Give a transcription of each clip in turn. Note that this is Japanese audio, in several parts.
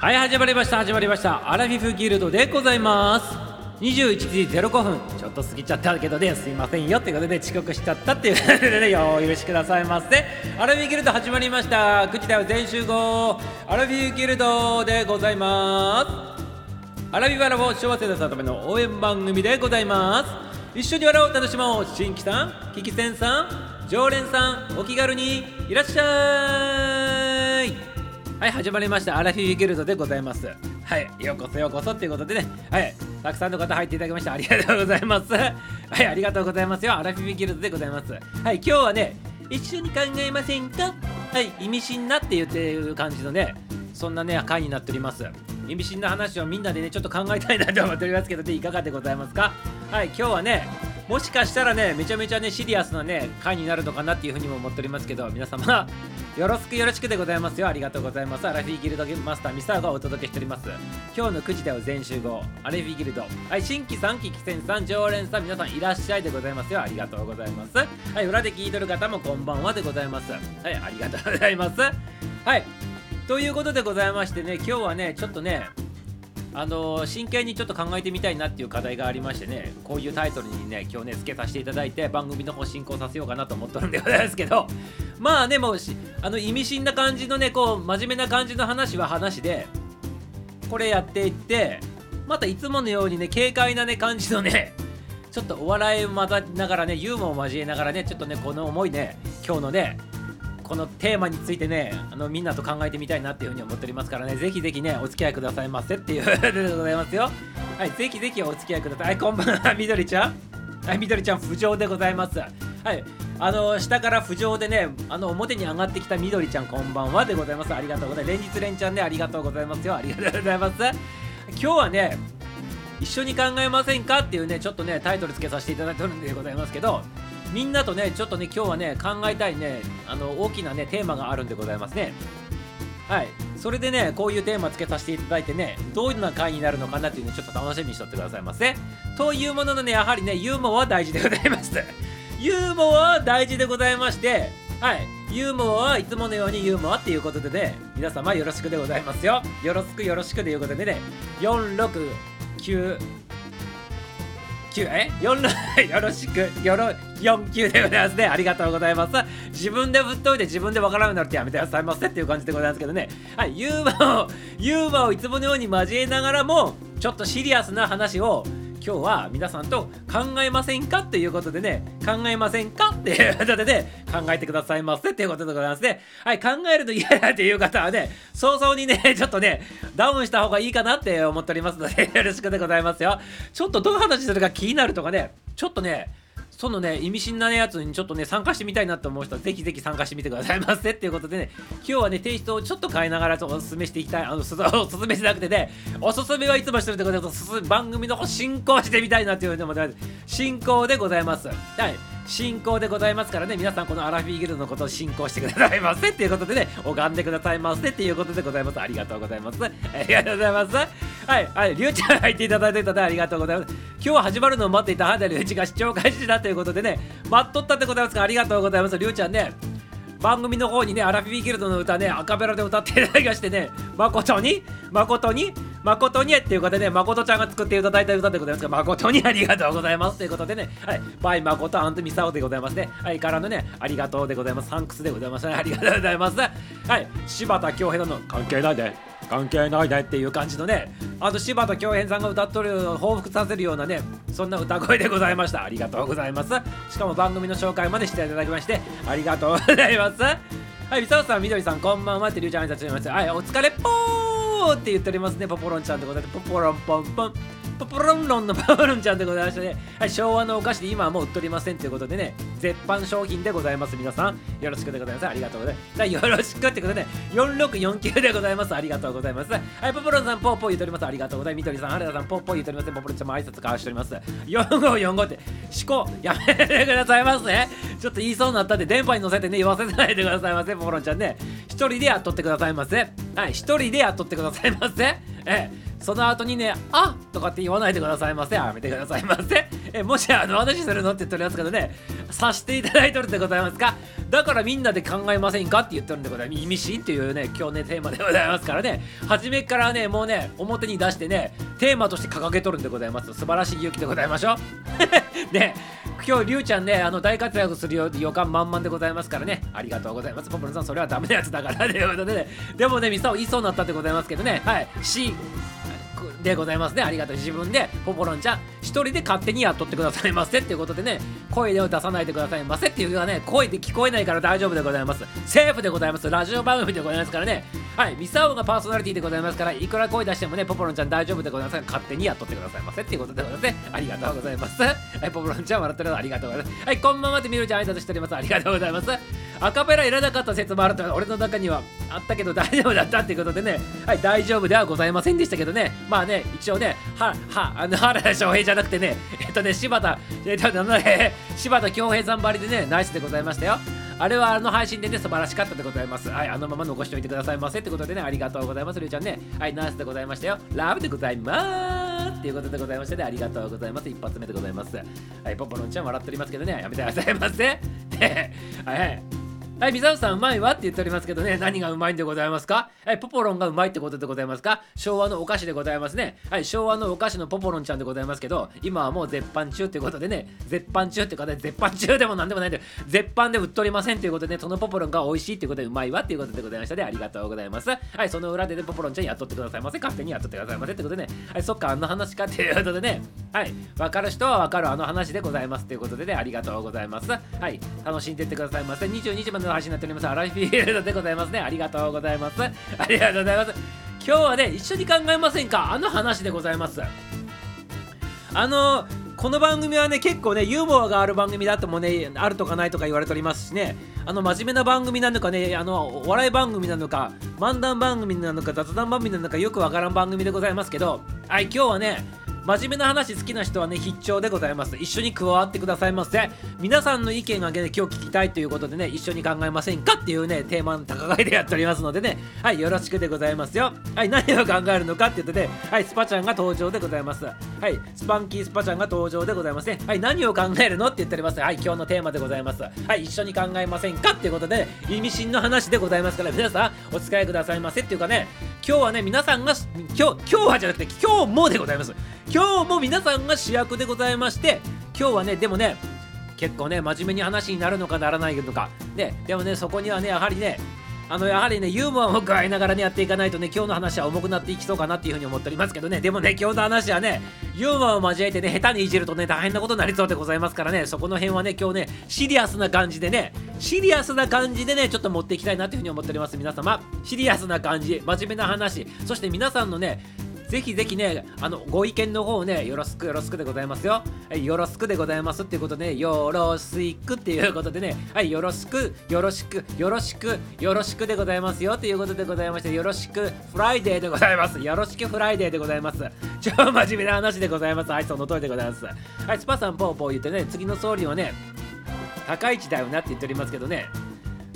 はい始まりました。始まりました。アラフィフギルドでございます。21時05分。ちょっと過ぎちゃったけどね。すいませんよってことで遅刻しちゃったっていうことでね。お許しくださいませ。アラフィフギルド始まりました。9時だよ全集合。アラフィフギルドでございます。アラビバラを幸せなための応援番組でございます。一緒に笑おう楽しもう。新規さんキキセンさん常連さんお気軽にいらっしゃい。はい始まりました。アラフィフギルドでございます。はいようこそようこそっていうことでね。はいたくさんの方入っていただきましたありがとうございます。はいありがとうございますよ。アラフィフギルドでございます。はい今日はね一緒に考えませんか？はい意味深なって言ってる感じのねそんなね回になっております。意味深な話をみんなでねちょっと考えたいなと思っておりますけどねいかがでございますか？はい今日はねもしかしたらねめちゃめちゃねシリアスなね回になるのかなっていうふうにも思っておりますけど皆様よろしくよろしくでございますよ。ありがとうございます。アラフィーギルドマスターミサーがお届けしております。今日の9時では全集合。アラフィギルド。はい新規さんキキセンさん常連さん皆さんいらっしゃいでございますよ。ありがとうございます。はい裏で聞いてる方もこんばんはでございます。はいありがとうございます。はいということでございましてね今日はねちょっとねあの真剣にちょっと考えてみたいなっていう課題がありましてねこういうタイトルにね今日ね付けさせていただいて番組の方進行させようかなと思ってるんでございますけど まあねもうあの意味深な感じのねこう真面目な感じの話は話でこれやっていってまたいつものようにね軽快なね感じのねちょっとお笑いを混ざりながらねユーモアを交えながらねちょっとねこの思いね今日のねこのテーマについてねあのみんなと考えてみたいなっていうふうに思っておりますからねぜひぜひねお付き合いくださいませっていうことでございますよ。はいぜひぜひお付き合いください。はいこんばんは みどりちゃん。はいみどりちゃん浮上でございます。はいあの下から浮上でねあの表に上がってきたみどりちゃんこんばんはでございます。ありがとうございます。連日連チャンねありがとうございますよ。ありがとうございます。今日はね一緒に考えませんかっていうねちょっとねタイトルつけさせていただいてるんでございますけどみんなとねちょっとね今日はね考えたいねあの大きなねテーマがあるんでございますね。はい。それでねこういうテーマつけさせていただいてねどんな回になるのかなっていうのをちょっと楽しみにしとってくださいませというもののねやはりねユーモアは大事でございます。ユーモアは大事でございましてはい。ユーモアはいつものようにユーモアっていうことでね皆様よろしくでございますよ。よろしくよろしくということでね469 9え？4 よろしく。よろ49でございますね。ありがとうございます。自分でぶっといて自分でわからなくなるってやめてくださいませっていう感じでございますけどね。はいユーモアをユーモアをいつものように交えながらもちょっとシリアスな話を今日は皆さんと考えませんかっていうことでね考えませんかっていうことでね考えてくださいませっていうことでございますね。はい考えると 嫌だっていう方はね早々にね ちょっとねダウンした方がいいかなって思っておりますのでよろしくでございますよ。ちょっとどの話するか気になるとかねちょっとねそのね、意味深なやつにちょっとね、参加してみたいなと思う人は、ぜひぜひ参加してみてくださいませっていうことでね、今日はね、テイストをちょっと変えながらおすすめしていきたい、あの、おすすめしなくてね、おすすめはいつもしてるってことで、番組の進行してみたいなっていうのも、進行でございます。はい。進行でございますからね、皆さんこのアラフィーギルドのことを進行してくださいませっていうことでね、拝んでくださいませっていうことでございます。ありがとうございます。ありがとうございます。はい、はい、りゅうちゃん入っていただいていたでありがとうございます。今日は始まるのを待っていた花田りゅうちが視聴開始だということでね、待っとったでございますからありがとうございます。りゅうちゃんね、番組の方にね、アラフィーギルドの歌ね、アカペラで歌っていただきましてね、誠に、誠に、誠にっていうことでね、誠ちゃんが作っていただいた歌でございますが、誠にありがとうございます。ということでね、はい、バイ誠アントミサオでございますね。はい、からのね、ありがとうでございます。サンクスでございます。ね。ありがとうございます。はい、柴田恭平の関係ないで。関係ないねっていう感じのねあと柴田恭平さんが歌っとる報復させるようなねそんな歌声でございました。ありがとうございます。しかも番組の紹介までしていただきましてありがとうございます。はい。みさおさんみどりさんこんばんはってりゅうちゃん挨拶します。はい。お疲れっぽーって言っておりますね。ポポロンちゃんでございます。ポポロンポンポン。ポポロンロンのパパロンちゃんでございましてね、はい、昭和のお菓子で今はもう売っておりませんということでね、絶版商品でございます。皆さん、よろしくでございます。ありがとうございます。よろしくってことでね、4649でございます。ありがとうございます。はい、ポポロンさん、ポーポー言っております。ありがとうございます。みどりさん、原田さん、ポーポー言っております。ポポロンちゃんも挨拶交わしております。4545って、思考、やめてくださいませ。ちょっと言いそうになったんで、電波に乗せてね、言わせないでくださいませ、ポポロンちゃんね。一人でやっとってくださいませ。はい、一人でやっとってくださいませ。ええその後にね、あとかって言わないでくださいませ。やめてくださいませ。えもしあの話するのって言っておりますけどね、さしていただいてるでございますか？だからみんなで考えませんかって言ってるんでございます。意味深っていうね今日ねテーマでございますからね。初めからねもうね表に出してねテーマとして掲げとるんでございます。素晴らしい勇気でございましょう。ね。今日りゅうちゃんねあの大活躍する予感満々でございますからね。ありがとうございます。ポポルさんそれはダメなやつだからということで、ね、でもねミサオ言いそうになったってございますけどね。はい。C でございますね。ありがとう自分でポポロンちゃん一人で勝手にやっとってくださいませっていうことでね。声を出さないでくださいませっていうのはね声で聞こえないから大丈夫でございます。セーフでございます。ラジオ番組でございますからね。はい。ミサオがパーソナリティでございますからいくら声出してもねポポロンちゃん大丈夫でございますから勝手にやっとってくださいませっていうことでございますね。ありがとうございます。はいポポロンちゃん笑ってるのありがとうございます。はいこんばんはってみるちゃん挨拶しております。ありがとうございます。アカペラいらなかった説もあると俺の中にはあったけど大丈夫だったっていうことでねはい大丈夫ではございませんでしたけどねまあね一応ねはは あの原田翔平じゃなくてねえっとね柴田えっとね 柴田恭平さんばりでねナイスでございましたよあれはあの配信でね、素晴らしかったでございます。はい、あのまま残しておいてくださいませってことでね、ありがとうございます。りゅうちゃんね、はい、ナイスでございましたよ。ラブでございますっていうことでございましてね、ありがとうございます。一発目でございます。はい、ポポロンちゃん笑っておりますけどね、やめてくださいませ。はい、はい。はい、水沢さんうまいわって言っておりますけどね、何がうまいんでございますか？はい、ポポロンがうまいってことでございますか？昭和のお菓子でございますね。はい、昭和のお菓子のポポロンちゃんでございますけど、今はもう絶版中っていうことでね、絶版中っていうことで、絶版中でもなんでもないんで、絶版で売っておりませんということで、ね、そのポポロンが美味しいっていうことでうまいわっていうことでございましたね。ありがとうございます。はい、その裏でね、ポポロンちゃんやっとってくださいませ。勝手にやっとってくださいませってことでね、はい、そっか、あの話かっていうことでね、はい、わかる人はわかるあの話でございますということでね、ありがとうございます。はい、楽しんでってくださいませ。22時までの配信になっております。アラフィールドでございますね。ありがとうございます。ありがとうございます。今日はね、一緒に考えませんか？あの話でございます。あのこの番組はね結構ねユーモアがある番組だともねあるとかないとか言われておりますしねあの真面目な番組なのかねあのお笑い番組なのか漫談番組なのか雑談番組なのかよくわからん番組でございますけどはい今日はね真面目な話好きな人はね必聴でございます。一緒に加わってくださいませ。皆さんの意見がね今日聞きたいということでね一緒に考えませんかっていうねテーマの高いでやっておりますのでね。はいよろしくでございますよ。はい何を考えるのかって言ってねはいスパちゃんが登場でございます。はいスパンキースパちゃんが登場でございますね。はい何を考えるのって言っております。はい今日のテーマでございます。はい一緒に考えませんかっていうことで意味深の話でございますから皆さんお使いくださいませっていうかね今日はね皆さんが今日今日はじゃなくて今日もでございます。今日も皆さんが主役でございまして今日はねでもね結構ね真面目に話になるのかならないのか。ねでもねそこにはねやはりねあのやはりねユーモアも加えながらねやっていかないとね今日の話は重くなっていきそうかなっていうふうに思っておりますけどね。でもね今日の話はねユーモアを交えてね下手にいじるとね大変なことになりそうでございますからねそこの辺はね今日ねシリアスな感じでねシリアスな感じでねちょっと持っていきたいなというふうに思っております皆様。シリアスな感じ真面目な話。そして皆さんのねぜひぜひね、あの、ご意見の方ね、よろしくよろしくでございますよ。はい、よろしくでございますっていうことで、よろしくっていうことでね、はい、よろしく、よろしく、よろしく、よろしくでございますよということでございまして、よろしくフライデーでございます。よろしくフライデーでございます。超真面目な話でございます。はい、その通りでございます。はい、スパさんぽーぽー言ってね、次の総理はね、高市だよなって言っておりますけどね、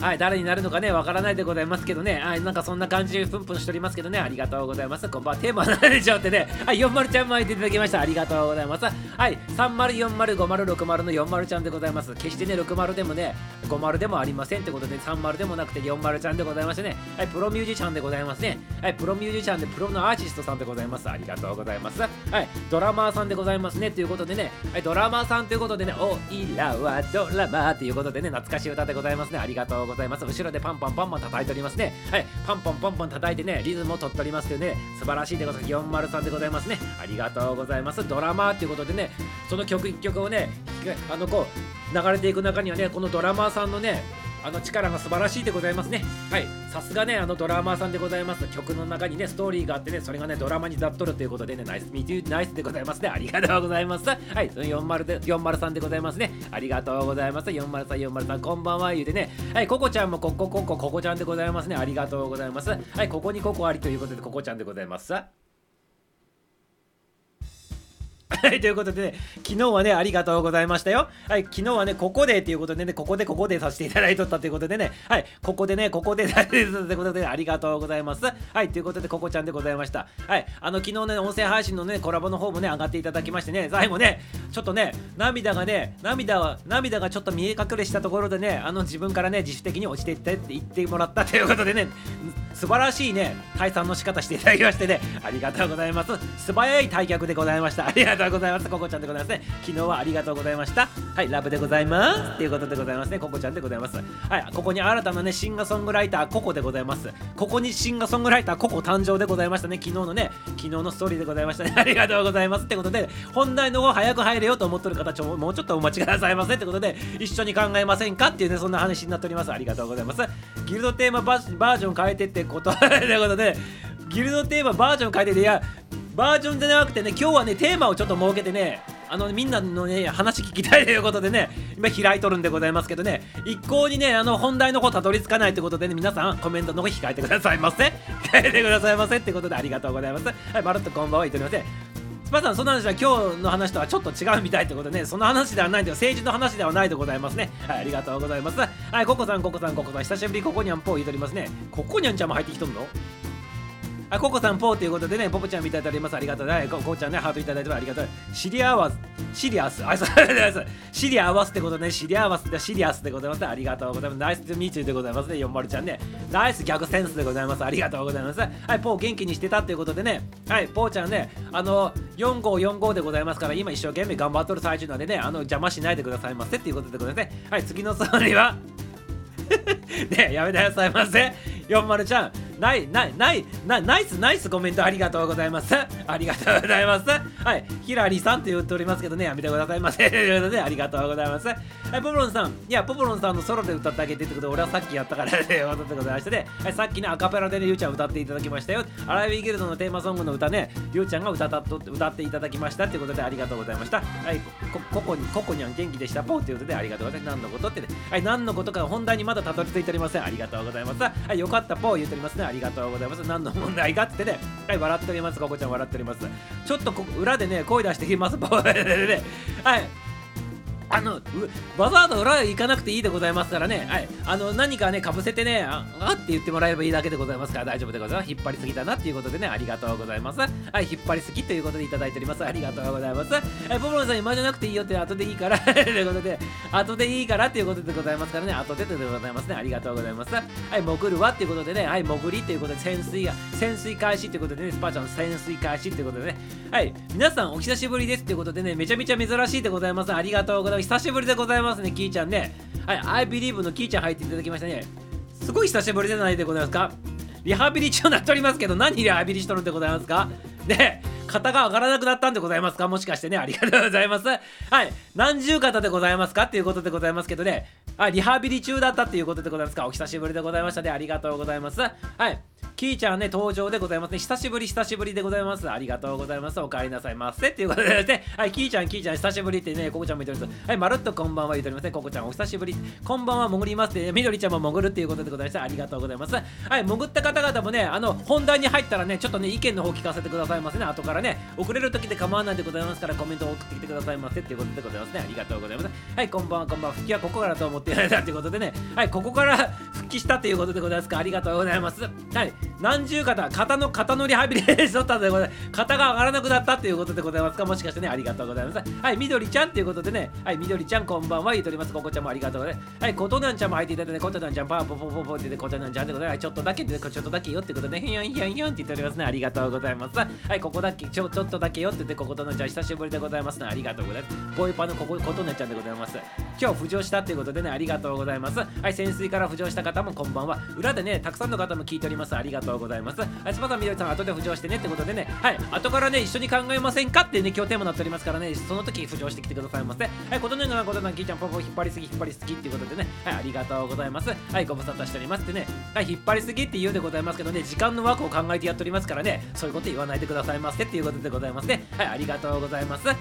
はい、誰になるのかね、わからないでございますけどね、はい、なんかそんな感じでプンプンしておりますけどね、ありがとうございます。こんばんは、テーマは何でしょうってね、はい、40ちゃんもいていただきました。ありがとうございます。はい、30405060の40ちゃんでございます。決してね、60でもね、50でもありませんってことで、30でもなくて40ちゃんでございましてね、はい、プロミュージシャンでございますね。はい、プロミュージシャンでプロのアーティストさんでございます。ありがとうございます。はい、ドラマーさんでございますね。ということでね、はい、ドラマーさんということでね、おいらはドラマーということでね、懐かしい歌でございますね。ありがとうございます。ございます後ろでパンパンパンパン叩いておりますね。はい、パンパンパンパン叩いてね、リズムを取っておりますけどね、素晴らしいでございます。403でございますね。ありがとうございます。ドラマーということでね、その曲一曲をね、あのこう、流れていく中にはね、このドラマーさんのね、あの力が素晴らしいでございますね。はい。さすがね、あのドラマーさんでございます。曲の中にね、ストーリーがあってね、それがね、ドラマにざっとるということでね、ナイスミーティーナイスでございますね。ありがとうございます。はい。40で、403でございますね。ありがとうございます。403、403、こんばんは、言うてね。はい。ココちゃんもここ、ここ、ここちゃんでございますね。ありがとうございます。はい。ここにココありということで、ココちゃんでございます。はい、ということで、ね、昨日はね、ありがとうございましたよ。はい、昨日はね、ここでということでね、ここでここでさせていただいとったということでね、はい、ここでね、ここで ということで、ありがとうございます。はい、ということで、ここちゃんでございました。はい、あの、昨日ね、音声配信のね、コラボの方もね、上がっていただきましてね、最後ね、ちょっとね、涙がね、涙は、涙がちょっと見え隠れしたところでね、あの、自分からね、自主的に落ちていってって言ってもらったということでね、素晴らしいね、退散の仕方していただきましてね、ありがとうございます。素早い退却でございました。ありがとうございます。ここちゃんでございますね。昨日はありがとうございました。はい、ラブでございます。ということでございますね。ここちゃんでございます。はい、ここに新たなね、シンガーソングライター、ココでございます。ここにシンガーソングライター、ココ誕生でございましたね。昨日のね、昨日のストーリーでございましたね。ありがとうございます。ってことで、本題の方早く入れようと思ってる方、ちょもうちょっとお待ちくださいませ。ってことで、一緒に考えませんか？っていうね、そんな話になっております。ありがとうございます。ギルドテーマバージョン変えてってことでことでギルドテーマバージョン変えてていやバージョンじゃなくてね今日はねテーマをちょっと設けてねあのみんなのね話聞きたいということでね今開いとるんでございますけどね一向にねあの本題の方たどり着かないということでね皆さんコメントの方控えてくださいませ。控えてくださいませってことでありがとうございます。はいまるっとこんばんは言っておりませんパさん、その話は今日の話とはちょっと違うみたいということでね、その話ではないで政治の話ではないでございますね。はい、ありがとうございます。はい、ココさん、ココさん、ココさん、久しぶりココニャンポー言うとりますね。ココニャンちゃんも入ってきとんの？あ、ココさんポーということでね、ポポちゃん見ただいております。ありがとうね。ココちゃんね、ハートいただいてありがとう。シリアワス、シリアス、あ、そう シリアワスってことね、シリアワスでシリアスでございます。ありがとうございます。ナイスミーチューでございますね、40ちゃんね。ナイス逆センスでございます。ありがとうございます。はい、ポー元気にしてたっていうことでね、はい、ポーちゃんね、あの、4545でございますから、今一生懸命頑張っとる最中なんでね、あの、邪魔しないでくださいませっていうことでございますね。はい、次の総理は、ねやめてくださいませ。40ちゃん、ない、ない、ない、なナイス、ナイスコメントありがとうございます。ありがとうございます。はい、ヒラリさんと言っておりますけどね、やめてくださいませ。ということで、ありがとうございます。はい、ポポロンさん、いや、ポポロンさんのソロで歌ってあげてってことで、俺はさっきやったからということございましてね、はい、さっきね、アカペラでね、ゆうちゃん歌っていただきましたよ。アライビーギルドのテーマソングの歌ね、ゆうちゃんが歌ったと歌っていただきましたってことで、ありがとうございました。はい、こ、ここに、ここにゃん元気でした、ポーということで、ありがとうございます。何のことってね、はい、何のことか本題にまだたどり着いておりません。ありがとうございます。はい、よかった、ポー言っておりますね。ありがとうございます。何の問題かってね、はい、笑っております。ここちゃん笑っております。ちょっと裏でね、声出してきます。はい。あのわざわざ裏へ行かなくていいでございますからね、はい、あの何かねかぶせてねああって言ってもらえればいいだけでございます。から大丈夫でございます。引っ張りすぎだなっていうことでねありがとうございます。はい。引っ張りすぎということでいただいております。ありがとうございます。はいポポロさん今じゃなくていいよって後でいいから。ということで後でいいからっていうことでございますからね。後ででございますね。ありがとうございます。はい。潜るわっていうことでね。はい。潜りっていうことで潜水が潜水開始っていうことでね。スパちゃん潜水開始っていうことでね。はい。皆さんお久しぶりですっていうことでね。めちゃめちゃ珍しいでございます。ありがとうございます。久しぶりでございますね、キーちゃんね。はい、I believe のキーちゃん入っていただきましたね。すごい久しぶりじゃないでございますか？リハビリ中になっておりますけど、何リハビリしとるんでございますか？ね、肩が上がらなくなったんでございますか？もしかしてね、ありがとうございます。はい、何十肩でございますか？っていうことでございますけどね、はい、リハビリ中だったっていうことでございますか？お久しぶりでございましたね、ありがとうございます。はい、キーちゃんね、登場でございますね。久しぶり、久しぶりでございます。ありがとうございます。お帰りなさいませ。っていうことでね、はい、キーちゃん、キーちゃん、久しぶりってね、ココちゃんも言っております。はい、まるっとこんばんは言っておりますね。ココちゃん、お久しぶり。こんばんは、潜りますって、ね、みどりちゃんも潜るっていうことでございました。ありがとうございます。はい、潜った方々もね、あの、本題に入ったらね、ちょっとね、意見の方聞かせてくださいませね。後からね、遅れる時で構わないでございますから、コメントを送ってきてくださいませっていうことでございますね。ありがとうございます。はい、こんばんは、こんばんは。復帰はここからと思っていただいたということでね、はい、ここから復帰したということでございますか。ありがとうございます。はい、何十方肩の肩のリハビリしとったんでございます。肩が上がらなくなったっていうことでございますかもしかしてねありがとうございます。はいみどりちゃんっていうことでねはいみどりちゃんこんばんは言うとります。ここちゃんもありがとうございます。はいことなんちゃんも入っていただいてことなんちゃんパーポポポポってことなんちゃんってことでちょっとだけちょっとだけよってことでひよんひよんひよんって言っております。ねありがとうございます。はいここだけちょちょっとだけよって言ってこことなんちゃん久しぶりでございます。ねありがとうございます。ボイパのここことなんちゃんでございます。今日浮上したっていうことでねありがとうございます。はい潜水から浮上した方もこんばんは裏でねたくさんの方も聞いております。りがとうございます。はいスパさんみどりさん後で浮上してねってことでね。はい。後からね一緒に考えませんかってね今日テーマになっておりますからね。その時浮上してきてくださいませはい。ことねがことなんきーちゃんポポ引っ張りすぎ引っ張りすぎっていうことでね。はい。ありがとうございます。はい。ご無沙汰しておりますってね。はい。引っ張りすぎって言うでございますけどね時間の枠を考えてやっておりますからね。そういうこと言わないでくださいませっていうことでございますね。はい。ありがとうございます。はい。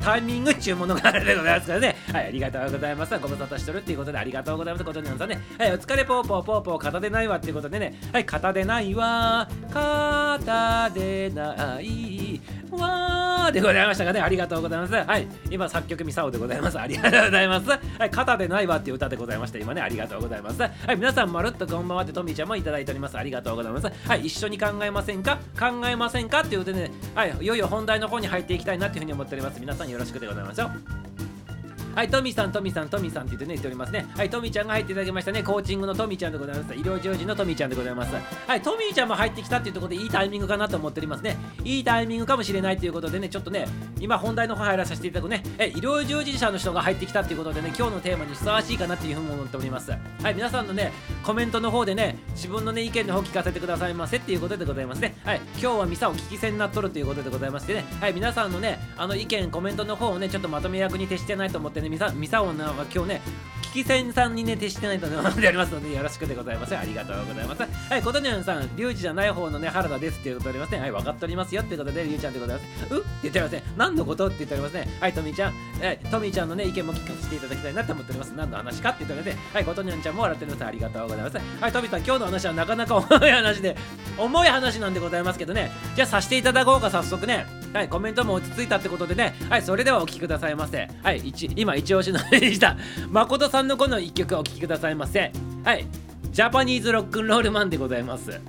タイミングっちゅうものがあるでございますからね。はい。ありがとうございます。ご無沙汰してるっていうことでありがとうございます。ことになんさね。はい。お疲れぽーぽーぽーぽー片でないわっていうことでね。はい。片手でないわ片でないわでございましたかね。ありがとうございます。はい。今、作曲ミサオでございます。ありがとうございます。はい。肩でないわっていう歌でございました。今ね、ありがとうございます。はい。皆さん、まるっとこんばんはってトミーちゃんもいただいております。ありがとうございます。はい。一緒に考えませんか？考えませんか？っていうでね、はい。いよいよ本題の方に入っていきたいなっていうふうに思っております。皆さんよろしくでございますよ。はい、トミさん、トミさん、トミさんって言ってね、言っておりますね。はい、トミちゃんが入っていただきましたね。コーチングのトミちゃんでございます。医療従事のトミちゃんでございます。はい、トミーちゃんも入ってきたっていうところでいいタイミングかなと思っておりますね。いいタイミングかもしれないということでね、ちょっとね、今本題の方入らさせていただくね、え医療従事者の人が入ってきたっていうことでね、今日のテーマにふさわしいかなっていうふうに思っております。はい、皆さんのね、コメントの方でね、自分のね、意見の方聞かせてくださいませっていうことでございますね。はい、今日はミサを聞き戦になっとるということでございましてね、はい、皆さんのね、あの意見、コメントの方をね、ちょっとまとめ役に徹してないと思ってね、ねミサミサをね、のが今日ねき戦さんにね徹してないと思っておりますのでよろしくでございます。ありがとうございます。はいことにゃんさんリュウジじゃない方のね原田ですっていうことであります。ねはい分かっておりますよってことでリュウちゃんでございますうって言っておりますね何のことって言っておりますねはいトミーちゃんはいトミーちゃんのね意見も聞かせていただきたいなと思っております。何の話かって言っておりますはいことにゃんちゃんも笑っておりますありがとうございます。はいトミーさん今日の話はなかなか重い話で重い話なんでございますけどね。じゃあさせていただこうか早速ね。はいコメントも落ち着いたってことでね。はいそれではお聞きくださいませはい一今一押しのでした。誠さんのこの1曲お聴きくださいませ。はい。ジャパニーズロックンロールマンでございます。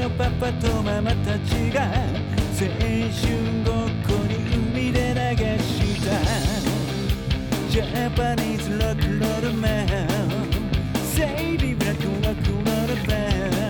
のパパとママたちが青春ごっこに海で流した。ジャパニーズロックロールマン。Say be black rock roll band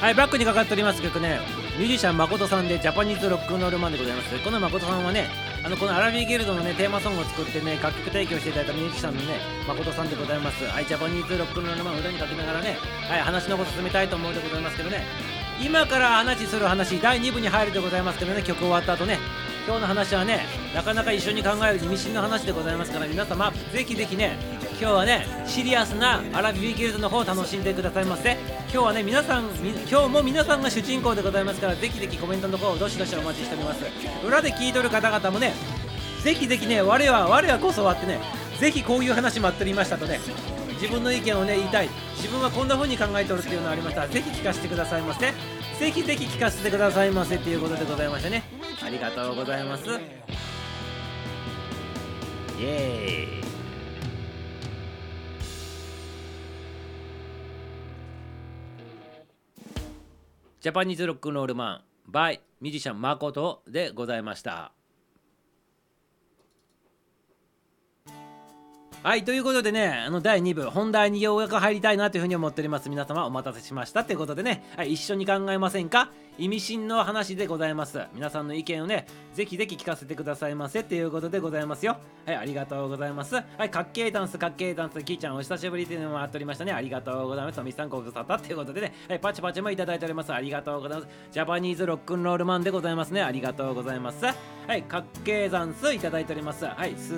はいバックにかかっております曲ね。ミュージシャン誠さんでジャパニーズロックンロールマンでございます。この誠さんはねあのこのアラビーギルドのねテーマソングを作ってね楽曲提供していただいたミュージシャンのね誠さんでございます。はいジャパニーズロックンロールマンを歌にかけながらねはい話の方進めたいと思うでございますけどね。今から話する話第2部に入るでございますけどね曲終わった後ね今日の話はねなかなか一緒に考える意味深の話でございますから皆様ぜひぜひね今日はねシリアスなアラビビギルドの方を楽しんでくださいませ。今日はね皆さん今日も皆さんが主人公でございますからぜひぜひコメントの方をどしどしお待ちしております。裏で聞いとる方々もねぜひぜひね我は我はこそはってねぜひこういう話待っておりましたとね自分の意見をね言いたい。自分はこんな風に考えておるっていうのがありましたらぜひ聞かせてくださいませ。ぜひぜひ聞かせてくださいませっていうことでございましてね。ありがとうございます。イエーイ。ジャパニーズロックンロールマン by ミュージシャンマコトでございました。はいということでねあの第2部本題にようやく入りたいなというふうに思っております。皆様お待たせしましたということでね、はい、一緒に考えませんか？意味深の話でございます。皆さんの意見をねぜひぜひ聞かせてくださいませっていうことでございますよ。はいありがとうございます。はいかっけーダンスかっけーダンスキーちゃんお久しぶりっていうのもあっておりましたね。ありがとうございます。みさんご無沙汰っていうことでね。はいパチパチもいただいております。ありがとうございます。ジャパニーズロックンロールマンでございますね。ありがとうございます。はいかっけーダンスいただいております。はいす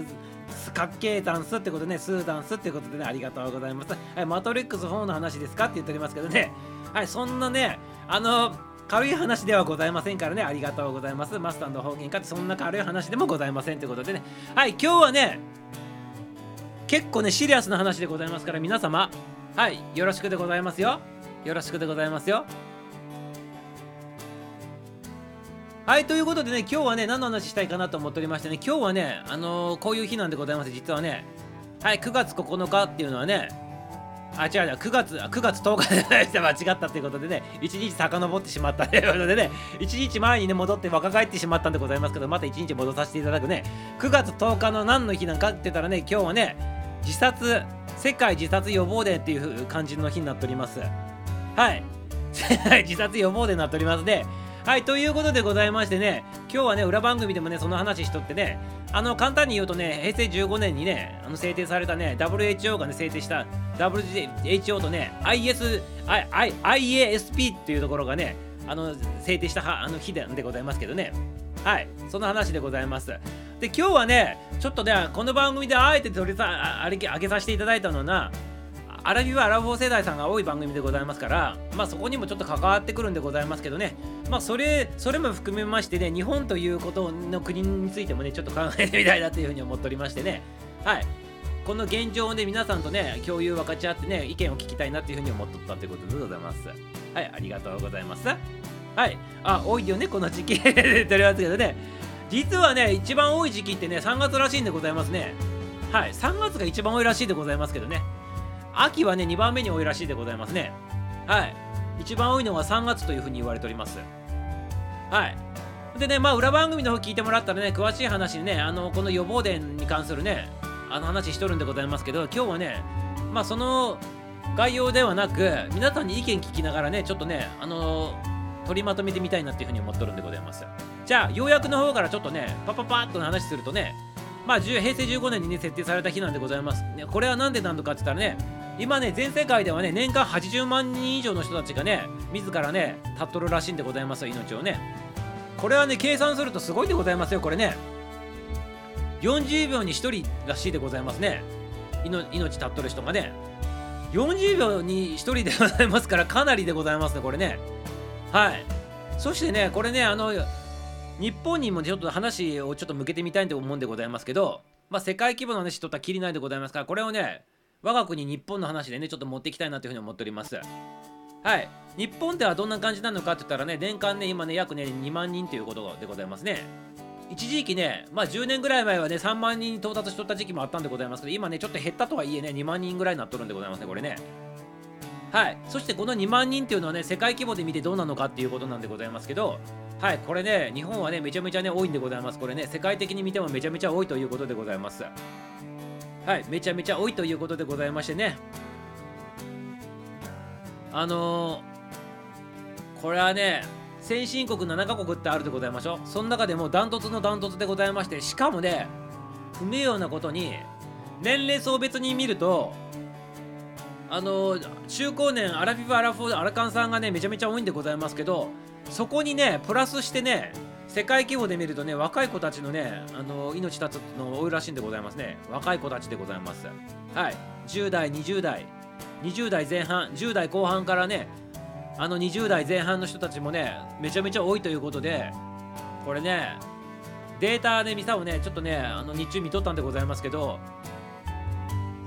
かっけーダンスってことね、スーダンスってことでね、ありがとうございます。はい、マトリックス4の話ですか？って言っておりますけどね、はい、そんなね、あの、軽い話ではございませんからね、ありがとうございます。マスターの方言かってそんな軽い話でもございませんということでね、はい、今日はね、結構ね、シリアスな話でございますから、皆様、はいよろしくでございますよ。よろしくでございますよ。はいということでね今日はね何の話したいかなと思っておりましてね今日はねあのー、こういう日なんでございます実はねはい9月9日っていうのはねあ、違う違う、9月、9月10日じゃないで間違ったということでね、1日遡ってしまったということでね、1日前にね、戻って若返ってしまったんでございますけど、また1日戻させていただくね、9月10日の何の日なんかって言ったらね、今日はね、自殺、世界自殺予防デーっていう感じの日になっております。はい。自殺予防デーになっておりますね。はい、ということでございましてね、今日はね、裏番組でもね、その話しとってね、あの、簡単に言うとね、平成15年にね、あの制定されたね、WHO がね、制定した WHO とね、IS、I I IASP っていうところがね、あの、制定したあの日でございますけどね、はい、その話でございます。で、今日はね、ちょっとね、この番組であえて取りさあげ上げさせていただいたのは、アラビはアラフォー世代さんが多い番組でございますから、まあ、そこにもちょっと関わってくるんでございますけどね、まあ、それそれも含めましてね日本ということの国についてもねちょっと考えてみたいなというふうに思っておりましてね。はい。この現状で皆さんとね共有分かち合ってね意見を聞きたいなっていうふうに思っとったということでございます。はい。ありがとうございます。はい。あ多いよねこの時期。とりますけどね。実はね一番多い時期ってね3月らしいんでございますね。はい。3月が一番多いらしいでございますけどね。秋はね2番目に多いらしいでございますね。はい。一番多いのが3月というふうに言われております。はい。でねまあ裏番組の方聞いてもらったらね詳しい話にねあのこの予防伝に関するねあの話しとるんでございますけど今日はねまあその概要ではなく皆さんに意見聞きながらねちょっとねあの取りまとめてみたいなっていうふうに思っとるんでございます。じゃあ要約の方からちょっとねパパパッと話するとねまあ平成15年にね設定された日なんでございます、ね、これは何でなのかって言ったらね今ね全世界ではね年間80万人以上の人たちがね自らね立っとるらしいんでございますよ命をね。これはね計算するとすごいでございますよこれね。40秒に1人らしいでございますね。命絶っとる人がね。40秒に1人でございますからかなりでございますねこれね。はい。そしてねこれねあの日本にもちょっと話をちょっと向けてみたいと思うんでございますけどまあ世界規模の話しとったらきりないでございますからこれをね我が国日本の話でねちょっと持っていきたいなというふうに思っておりますはい日本ではどんな感じなのかって言ったらね年間ね今ね約ね2万人ということでございますね一時期ね、まあ10年ぐらい前はね、3万人に到達しとった時期もあったんでございますけど、今ね、ちょっと減ったとはいえね、2万人ぐらいになっとるんでございますね、これね。はい。そしてこの2万人っていうのはね、世界規模で見てどうなのかっていうことなんでございますけど、はい、これね、日本はね、めちゃめちゃね、多いんでございます。これね、世界的に見てもめちゃめちゃ多いということでございます。はいめちゃめちゃ多いということでございましてね。あのー、これはね先進国7カ国ってあるでございましょう。その中でもダントツのダントツでございましてしかもね不名誉なことに年齢層別に見るとあの、中高年アラフィフアラフォーアラカンさんがねめちゃめちゃ多いんでございますけどそこにねプラスしてね世界規模で見るとね若い子たちのねあの命絶つの多いらしいんでございますね。若い子たちでございます。はい。10代20代。20代前半10代後半からねあの20代前半の人たちもねめちゃめちゃ多いということでこれねデータで見さをねちょっとねあの日中見とったんでございますけど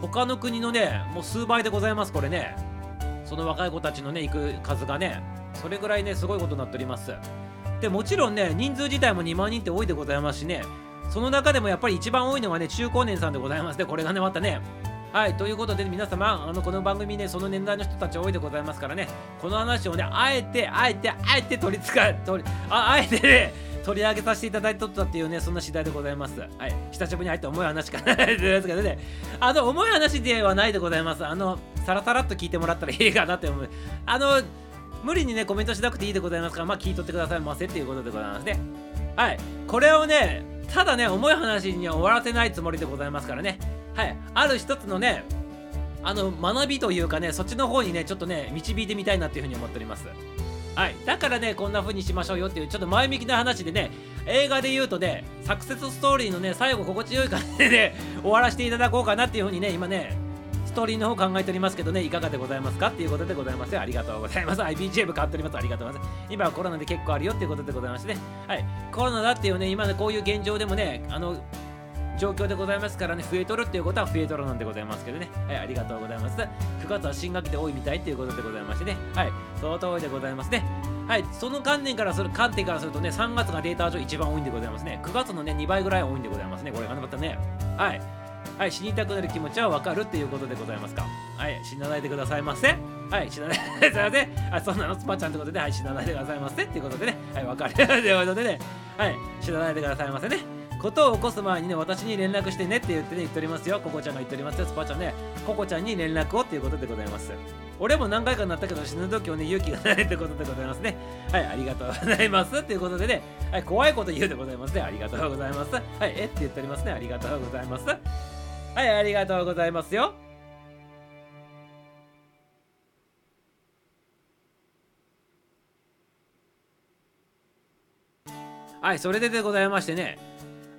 他の国のねもう数倍でございますこれね。その若い子たちのね行く数がねそれぐらいねすごいことになっております。でもちろんね人数自体も2万人って多いでございますしね。その中でもやっぱり一番多いのがね中高年さんでございますね。これがねまたね。はいということで、皆様あのこの番組ねその年代の人たち多いでございますからね。この話をねあえてあえてあえて取りつか取りああえてね取り上げさせていただいとったっていうねそんな次第でございます。はい久しぶりに入って重い話かな ですけどね。あの重い話ではないでございます。あのさらさらっと聞いてもらったらいいかなって思う。あの無理にねコメントしなくていいでございますからまあ聞いとってくださいませっていうことでございますね。はい。これをねただね重い話には終わらせないつもりでございますからね。はい。ある一つのねあの学びというかねそっちの方にねちょっとね導いてみたいなっていうふうに思っております。はい。だからねこんな風にしましょうよっていうちょっと前向きな話でね映画で言うとねサクセスストーリーのね最後心地よい感じでね終わらせていただこうかなっていう風にね今ねストーリーの方考えておりますけどね、いかがでございますか？っていうことでございますよ。ありがとうございます。IBGM 買っております。ありがとうございます。今はコロナで結構あるよっていうことでございましてね。はい。コロナだっていうね、今ね、こういう現状でもね、あの、状況でございますからね増えとるっていうことは増えとるなんでございますけどねはいありがとうございます9月は新学期で多いみたいっていうことでございましてねはいその通りでございますねはいその観点からする観点からするとね3月がデータ上一番多いんでございますね9月のね2倍ぐらい多いんでございますねこれがまたねはいはい死にたくなる気持ちはわかるっていうことでございますか？はい死なないでくださいませ。はい死なないでくださいませ。はいそんなの？スパちゃんってことではい死なないでくださいませっていうことでね。はいわかるということでね。はい死なないでくださいませね。ことを起こす前にね私に連絡してねって言ってね言っておりますよ。ココちゃんが言っておりますよスパちゃんね。ココちゃんに連絡をっていうことでございます。俺も何回かなったけど死ぬ時はね勇気がないってことでございますね。はいありがとうございますっていうことでね。はい怖いこと言うでございますね。ありがとうございます。はいえって言っておりますね。ありがとうございます。はいありがとうございますよ。はいそれででございましてね。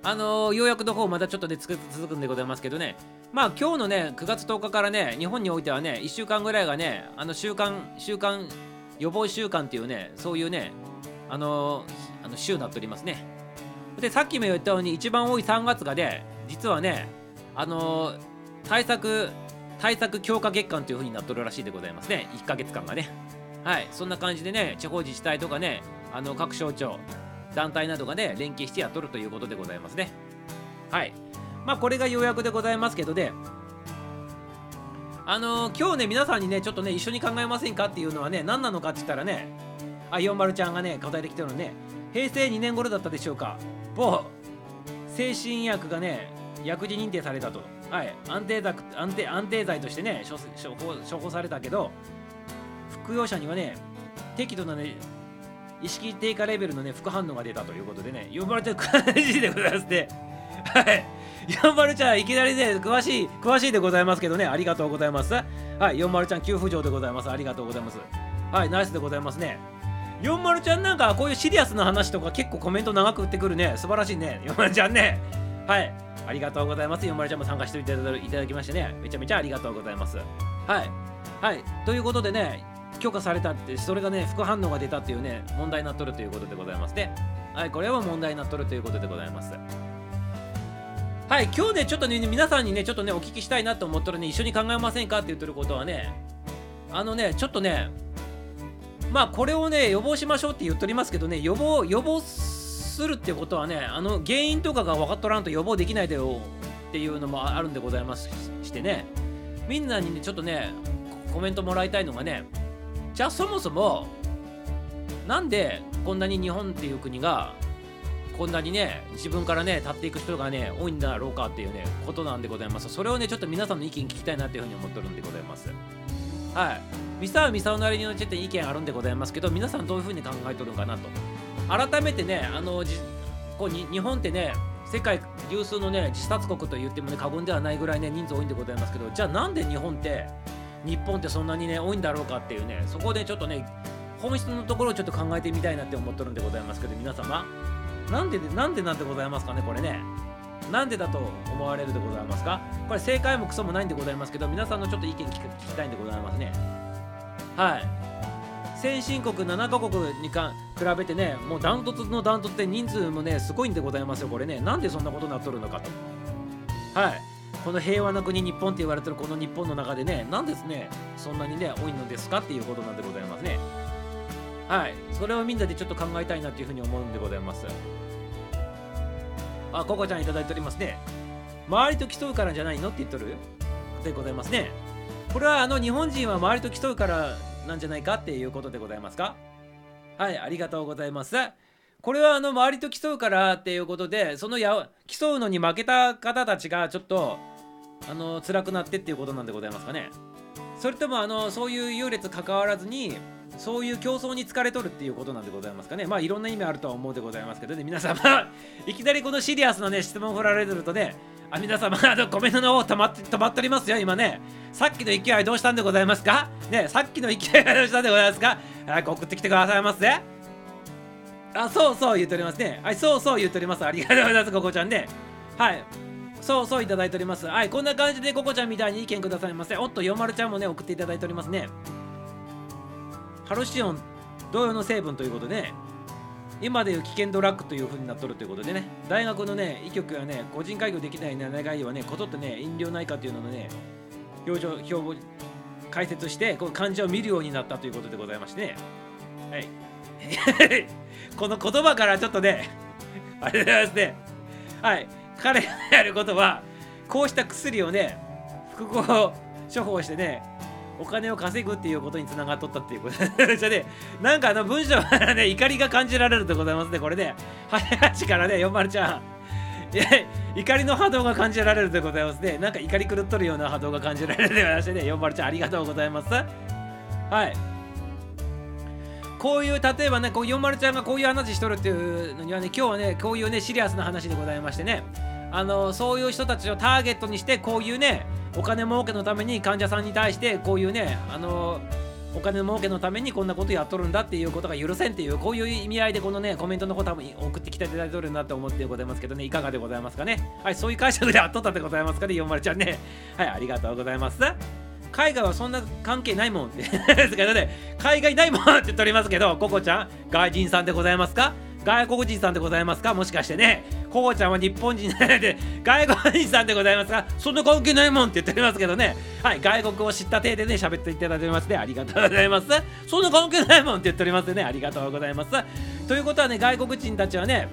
あのー、ようやくの方またちょっとで続くんでございますけどね。まあ今日のね9月10日からね日本においてはね1週間ぐらいがねあの週間週間予防週間っていうねそういうねあのー、あの週になっておりますね。でさっきも言ったように一番多い3月がね実はねあの、対策対策強化月間という風になっとるらしいでございますね1ヶ月間がねはいそんな感じでね地方自治体とかねあの各省庁団体などがね、連携してやっとるということでございますね。はい。まあ、これが要約でございますけどで、あのー、今日ね、皆さんにね、ちょっとね、一緒に考えませんかっていうのはね、何なのかって言ったらね、あ、40ちゃんがね、答えてきてるのね、平成2年頃だったでしょうか。某精神薬がね、薬事認定されたと。はい。安定剤安定安定剤としてね処方、処方されたけど、服用者にはね、適度なね、意識低下レベルのね副反応が出たということでね呼ばれてる感じでございますねはい。呼ばれちゃんいきなりね詳しい詳しいでございますけどねありがとうございます。はい。40ちゃん急浮上でございます。ありがとうございます。はい。ナイスでございますね。40ちゃんなんかこういうシリアスな話とか結構コメント長く打ってくるね。素晴らしいね。40ちゃんね。はい。ありがとうございます。40ちゃんも参加していただきましてね。めちゃめちゃありがとうございます。はい。はい。ということでね許可されたってそれがね副反応が出たっていうね問題になっとるということでございますね。はい。これは問題になっとるということでございます。はい。今日ねちょっとね皆さんにねちょっとねお聞きしたいなと思っとるね一緒に考えませんかって言ってることはねあのねちょっとねまあこれをね予防しましょうって言っとりますけどね予防予防すするってことはねあの原因とかが分かっとらんと予防できないだよっていうのもあるんでございますしてね。みんなにねちょっとねコメントもらいたいのがねじゃあそもそもなんでこんなに日本っていう国がこんなにね自分からね立っていく人がね多いんだろうかっていうねことなんでございます。それをねちょっと皆さんの意見聞きたいなっていうふうに思ってるんでございます。はい。ミサはミサオなりのちょっと意見あるんでございますけど皆さんどういうふうに考えとるんかなと。改めてねあのじこうに日本ってね世界有数のね自殺国と言ってもね過言ではないぐらいね人数多いんでございますけどじゃあなんで日本って日本ってそんなにね多いんだろうかっていうねそこでちょっとね本質のところをちょっと考えてみたいなって思ってるんでございますけど皆様なんでなんでなんでございますかねこれね。なんでだと思われるでございますか？これ正解もクソもないんでございますけど皆さんのちょっと意見聞きたいんでございますね。はい。先進国7カ国にか比べてねもうダントツのダントツで人数もねすごいんでございますよこれね。なんでそんなことになっとるのかと。はい。この平和な国日本って言われてるこの日本の中でねなんですねそんなにね多いのですかっていうことなんでございますね。はい。それをみんなでちょっと考えたいなっていうふうに思うんでございます。あココちゃんいただいておりますね。周りと競うからじゃないのって言っとる？でございますね。これはあの日本人は周りと競うからなんじゃないかっていうことでございますか？はいありがとうございます。これはあの周りと競うからっていうことでそのや競うのに負けた方たちがちょっとあの辛くなってっていうことなんでございますかね？それともあのそういう優劣関わらずにそういう競争に疲れとるっていうことなんでございますかね。まあいろんな意味あるとは思うでございますけどね。皆様 いきなりこのシリアスなね質問を振られてるとねあ皆様あのコメントの方止まって止まっておりますよ今ね。さっきの勢いどうしたんでございますか？ねさっきの勢いどうしたんでございますか？早く送ってきてくださいませあそうそう言っておりますね。はいそうそう言っております。ありがとうございますここちゃんね。はい。そうそういただいております。はいこんな感じでココちゃんみたいに意見くださいませ。おっとよまるちゃんもね送っていただいておりますね。ハロシオン同様の成分ということで、ね、今でいう危険ドラッグというふうになっとるということでね大学のね医局はね個人開業できない願いはねことってね飲料内科というののね表情表を解説してこの患者を見るようになったということでございましてねはい。この言葉からちょっとね あれですね。はい。彼がやることはこうした薬をね複合処方してねお金を稼ぐっていうことにつながっとったっていうこと。じゃねなんかあの文章からね怒りが感じられるでございますねこれね。早足からね40ちゃん。いや怒りの波動が感じられるでございますね。なんか怒り狂っとるような波動が感じられるでございましてね。40ちゃんありがとうございます。はい。こういう例えばねこう40ちゃんがこういう話しとるっていうのにはね今日はねこういうねシリアスな話でございましてね。あのそういう人たちをターゲットにしてこういうねお金儲けのために患者さんに対してこういうねあのお金儲けのためにこんなことやっとるんだっていうことが許せんっていうこういう意味合いでこのねコメントのこと多分送ってきていただいてるなと思ってございますけどねいかがでございますかね？はいそういう解釈であっとったでございますかね4丸ちゃんね。はいありがとうございます。海外はそんな関係ないもんで すけどね海外ないもんって言っておりますけどココちゃん外人さんでございますか？外国人さんでございますか？もしかしてね、ココちゃんは日本人で外国人さんでございますか？そんな関係ないもんって言っておりますけどね、はい、外国を知った体でね、喋っていただいておりますね、ありがとうございます。そんな関係ないもんって言っておりますね、ありがとうございます。ということはね、外国人たちはね、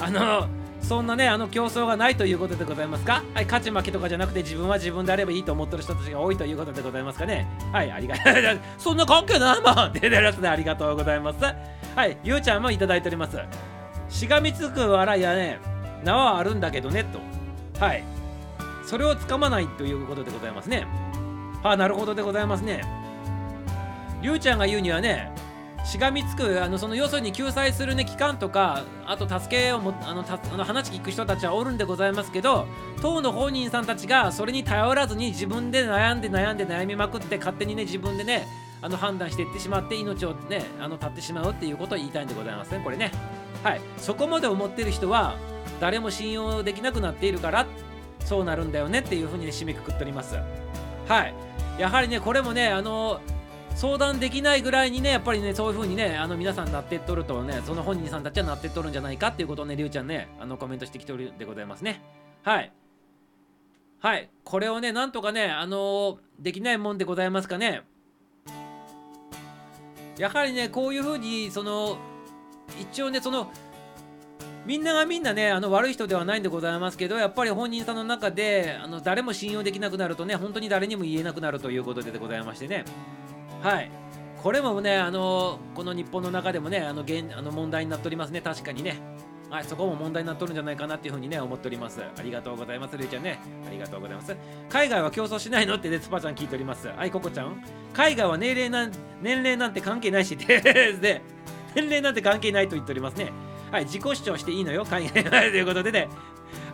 あの、そんなね、あの競争がないということでございますか？はい、勝ち負けとかじゃなくて自分は自分であればいいと思ってる人たちが多いということでございますかね？はい、ありがとうございます。そんな関係ないもんって言っておりますね、ありがとうございます。はい、ゆうちゃんもいただいております。しがみつくわらやね縄はあるんだけどねとはいそれをつかまないということでございますねはあなるほどでございますねりゅうちゃんが言うにはねしがみつくあのその要するに救済するね機関とかあと助けをもあのあの話聞く人たちはおるんでございますけど当の本人さんたちがそれに頼らずに自分で悩んで悩んで悩みまくって勝手にね自分でねあの判断していってしまって命をねあの絶ってしまうっていうことを言いたいんでございますねこれね。はい。そこまで思ってる人は誰も信用できなくなっているからそうなるんだよねっていうふうに、ね、締めくくっております。はい。やはりねこれもねあの相談できないぐらいにねやっぱりねそういう風にねあの皆さんなってっとるとねその本人さんたちはなってっとるんじゃないかっていうことをねりゅうちゃんねあのコメントしてきておるでございますね。はい。はい。これをねなんとかねあのできないもんでございますかね。やはりねこういう風にその一応ねそのみんながみんなねあの悪い人ではないんでございますけどやっぱり本人さんの中であの誰も信用できなくなるとね本当に誰にも言えなくなるということでございましてね。はいこれもねあのこの日本の中でもねあの現あの問題になっておりますね確かにねはい、そこも問題になっとるんじゃないかなっていうふうにね、思っております。ありがとうございます、るいちゃんね。ありがとうございます。海外は競争しないの？ってね、スパちゃん聞いております。はい、ココちゃん。海外は年齢なん年齢なんて関係ないし、で、年齢なんて関係ないと言っておりますね。はい、自己主張していいのよ、海外は。ということでね、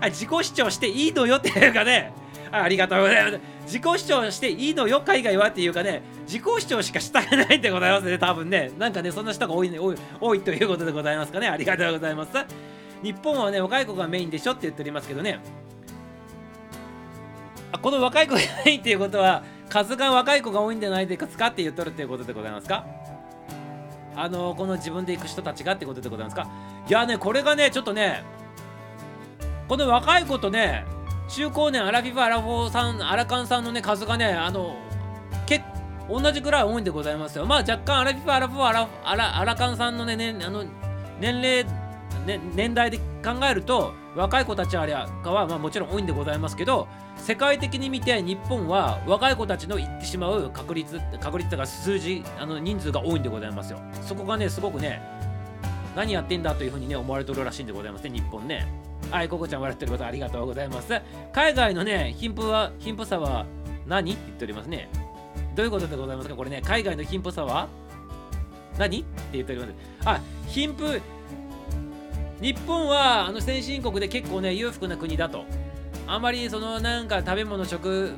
はい、自己主張していいのよっていうかね、ありがとうございます。自己主張していいのよ、海外はっていうかね、自己主張しかしたくないでございますね、多分ね。なんかね、そんな人が多い,、ね、多い多いということでございますかね。ありがとうございます。日本はね、若い子がメインでしょって言っておりますけどね。あこの若い子がメインっていうことは、数が若い子が多いんじゃないですかって言っとるっていうことでございますか？あのこの自分で行く人たちがってことでございますか？いやねこれがねちょっとねこの若い子とね中高年アラフィフアラフォーさんアラカンさんのね数がねあの結同じぐらい多いんでございますよ。まあ若干アラフィフアラフォーアラアラアラカンさんのねねあの年齢、ね、年代で考えると若い子たちあれかは、まあ、もちろん多いんでございますけど世界的に見て日本は若い子たちの行ってしまう確率確率とか数字あの人数が多いんでございますよ。そこがねすごくね何やってんだというふうにね思われてるらしいんでございますね日本ね。はいココちゃん笑ってることありがとうございます。海外のね貧富は貧富差は何？って言っておりますね。どういうことでございますか？これね海外の貧富差は？何？って言っております。あ貧富日本はあの先進国で結構ね裕福な国だと。あまりそのなんか食べ物食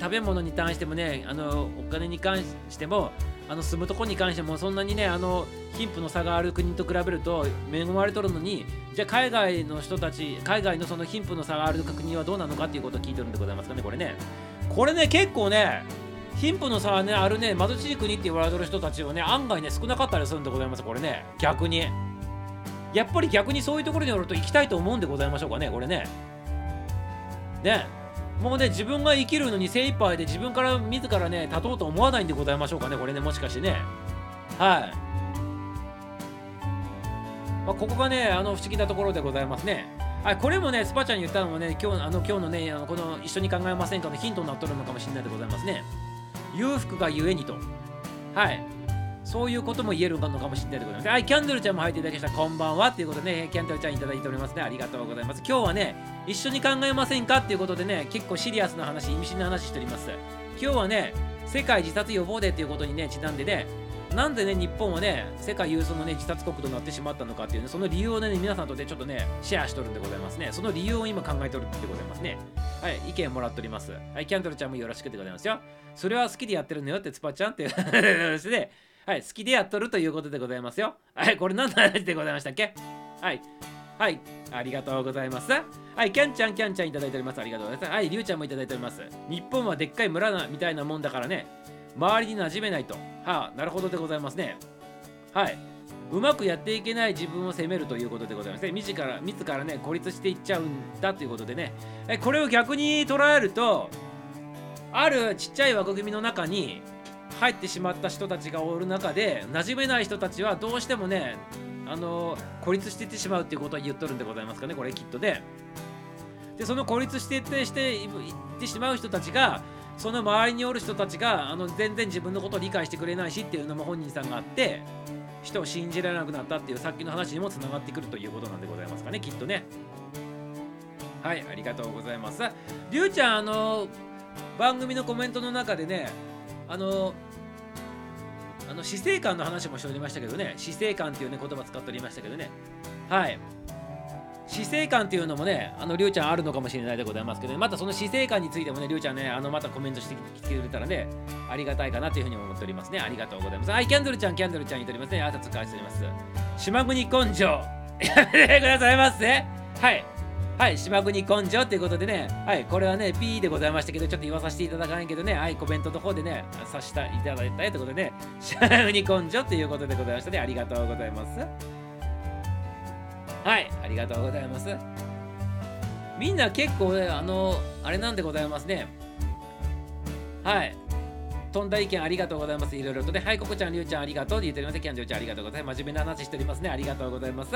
食べ物に関してもねあのお金に関してもあの住むとこに関してもそんなにねあの貧富の差がある国と比べると恵まれとるのにじゃあ海外の人たち海外のその貧富の差がある国はどうなのかっていうことを聞いてるんでございますかねこれね。これね結構ね貧富の差はねあるね貧しい国って言われてる人たちはね案外ね少なかったりするんでございますこれね。逆に。やっぱり逆にそういうところによると行きたいと思うんでございましょうかねこれね。ね。もうね自分が生きるのに精一杯で自分から自らね立とうと思わないんでございましょうかねこれねもしかしてねはい、まあ、ここがねあの不思議なところでございますねはい、これもね、スパちゃんに言ったのもね、今日あの今日のね、あのこの一緒に考えませんかのヒントになっとるのかもしれないでございますね。裕福がゆえにと。はい。そういうことも言えるのかもしれないでございます。はい、キャンドルちゃんも入っていただきました。こんばんは。ということでね、キャンドルちゃんいただいておりますね。ありがとうございます。今日はね、一緒に考えませんか？っていうことでね、結構シリアスな話、意味深な話しております。今日はね、世界自殺予防デーっていうことにね、ちなんでね、なんでね、日本はね、世界有数のね、自殺国となってしまったのかっていうね、その理由をね、皆さんとでちょっとね、シェアしとるんでございますね。その理由を今考えとるんでございますね。はい、意見もらっております。はい、キャンドルちゃんもよろしくでございますよ。それは好きでやってるのよって、つぱちゃんっていう話で、はい、好きでやっとるということでございますよ。はい、これ何の話でございましたっけ？はい。はい、ありがとうございます。はい、キャンちゃん、キャンちゃんいただいております。ありがとうございます。はい、りゅうちゃんもいただいております。日本はでっかい村なみたいなもんだからね、周りに馴染めないと。はあ、なるほどでございますね。はい。うまくやっていけない自分を責めるということでございますね。自ら自らね、孤立していっちゃうんだということでね。えこれを逆に捉えると、あるちっちゃい枠組みの中に入ってしまった人たちがおる中で、馴染めない人たちはどうしてもね、あの孤立していってしまうっていうことを言っとるんでございますかね、これきっとで。で、その孤立していってしていってしまう人たちが、その周りにおる人たちがあの全然自分のことを理解してくれないしっていうのも本人さんがあって人を信じられなくなったっていうさっきの話にもつながってくるということなんでございますかねきっとねはいありがとうございますりゅうちゃんあの番組のコメントの中でねあのあの死生観の話もしておりましたけどね死生観っていうね言葉使っておりましたけどねはい死生観っていうのもね、あの、りゅうちゃんあるのかもしれないでございますけど、ね、またその死生観についてもね、りゅうちゃんね、あの、またコメントしてきてくれたらね、ありがたいかなというふうに思っておりますね。ありがとうございます。はい、キャンドルちゃん、キャンドルちゃんにとりますね。挨拶返しております。島国根性。やめてくださいませ、はい。はい、島国根性っていうことでね、はい、これはね、P でございましたけど、ちょっと言わさせていただかないけどね、はい、コメントの方でね、させていただいたいということでね、島国根性っていうことでございましたね。ありがとうございます。はい、ありがとうございます。みんな結構ね、あの、あれなんでございますね。はい。飛んだ意見ありがとうございます。いろいろとね。はい、ここちゃん、りゅうちゃんありがとうって言っております。キャンディーちゃんありがとうございます。真面目な話しておりますね。ありがとうございます。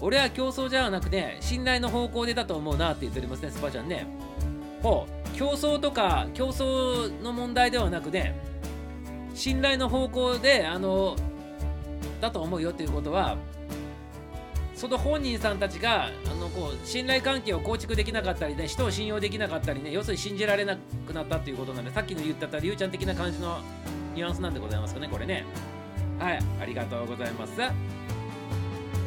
俺は競争じゃなくて、信頼の方向でだと思うなって言っておりますね、スパちゃんね。ほう、競争とか、競争の問題ではなくね、信頼の方向で、あの、だと思うよっていうことは、その本人さんたちがあのこう信頼関係を構築できなかったりね人を信用できなかったりね要するに信じられなくなったっていうことなんでさっきの言ったりゅうちゃん的な感じのニュアンスなんでございますかねこれね。はい。ありがとうございます。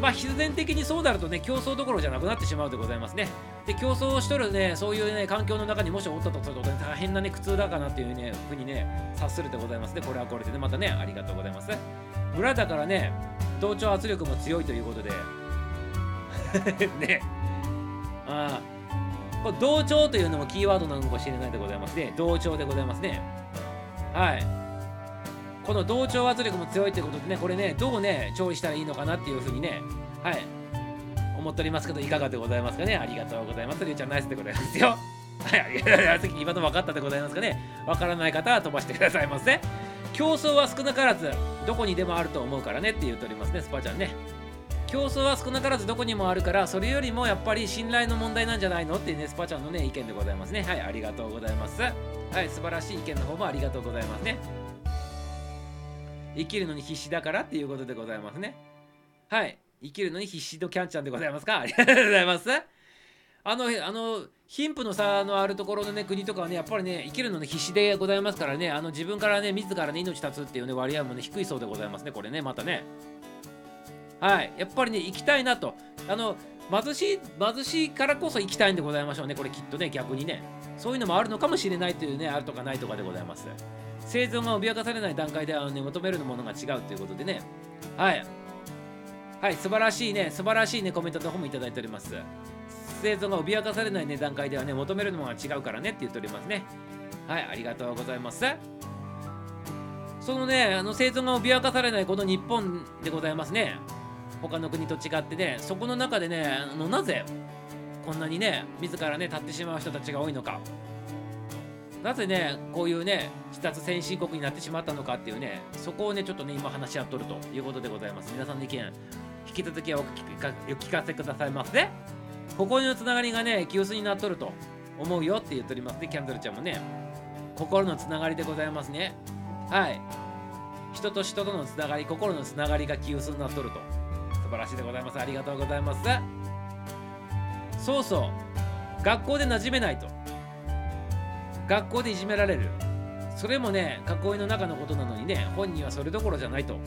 まあ必然的にそうなるとね競争どころじゃなくなってしまうでございますね。で競争をしとるねそういうね環境の中にもしおったとすると、ね、大変なね苦痛だかなっていうねふうにね察するでございますね。これはこれでねまたねありがとうございます村だからね同調圧力も強いということで。ね。ああこれ同調というのもキーワードなのかもしれないでございますね。同調でございますね。はい。この同調圧力も強いということでねこれねどうね調理したらいいのかなっていうふうにねはい。思っておりますけどいかがでございますかね？ありがとうございます。りゅうちゃんナイスでございますよ。はいありがとうございます。今の分かったでございますかね分からない方は飛ばしてくださいませ。競争は少なからずどこにでもあると思うからねって言っておりますねスパちゃんね。競争は少なからずどこにもあるからそれよりもやっぱり信頼の問題なんじゃないのっていうねスパちゃんのね意見でございますね。はいありがとうございます。はい素晴らしい意見の方もありがとうございますね。生きるのに必死だからっていうことでございますねはい生きるのに必死とキャンちゃんでございますか？ありがとうございますあの、あの、貧富の差のあるところのね、国とかはね、やっぱりね、生きるのに必死でございますからね、あの、自分からね、自らね、命絶つっていうね、割合もね、低いそうでございますね、これね、またね。はい、やっぱりね、行きたいなと。あの、貧しい、貧しいからこそ行きたいんでございましょうね、これきっとね、逆にね。そういうのもあるのかもしれないというね、あるとかないとかでございます。生存が脅かされない段階では、ね、求めるものが違うということでね。はい。はい、素晴らしいね、素晴らしいね、コメントの方もいただいております。生存が脅かされない、ね、段階ではね、求めるものが違うからねって言っておりますね。はい、ありがとうございます。そのね、あの生存が脅かされないこの日本でございますね。他の国と違ってねそこの中でねあのなぜこんなにね自らね立ってしまう人たちが多いのかなぜねこういうね自殺先進国になってしまったのかっていうねそこをねちょっとね今話し合っとるということでございます。皆さんの意見引き続きお聞かお聞かせくださいませここのつながりがね急須になっとると思うよって言っております。ねキャンドルちゃんもね心のつながりでございますね。はい。人と人とのつながり心のつながりが急須になっとると。素晴らしいでございます。ありがとうございます。そうそう。学校で馴染めないと。学校でいじめられる。それもね囲いの中のことなのにね本人はそれどころじゃないと。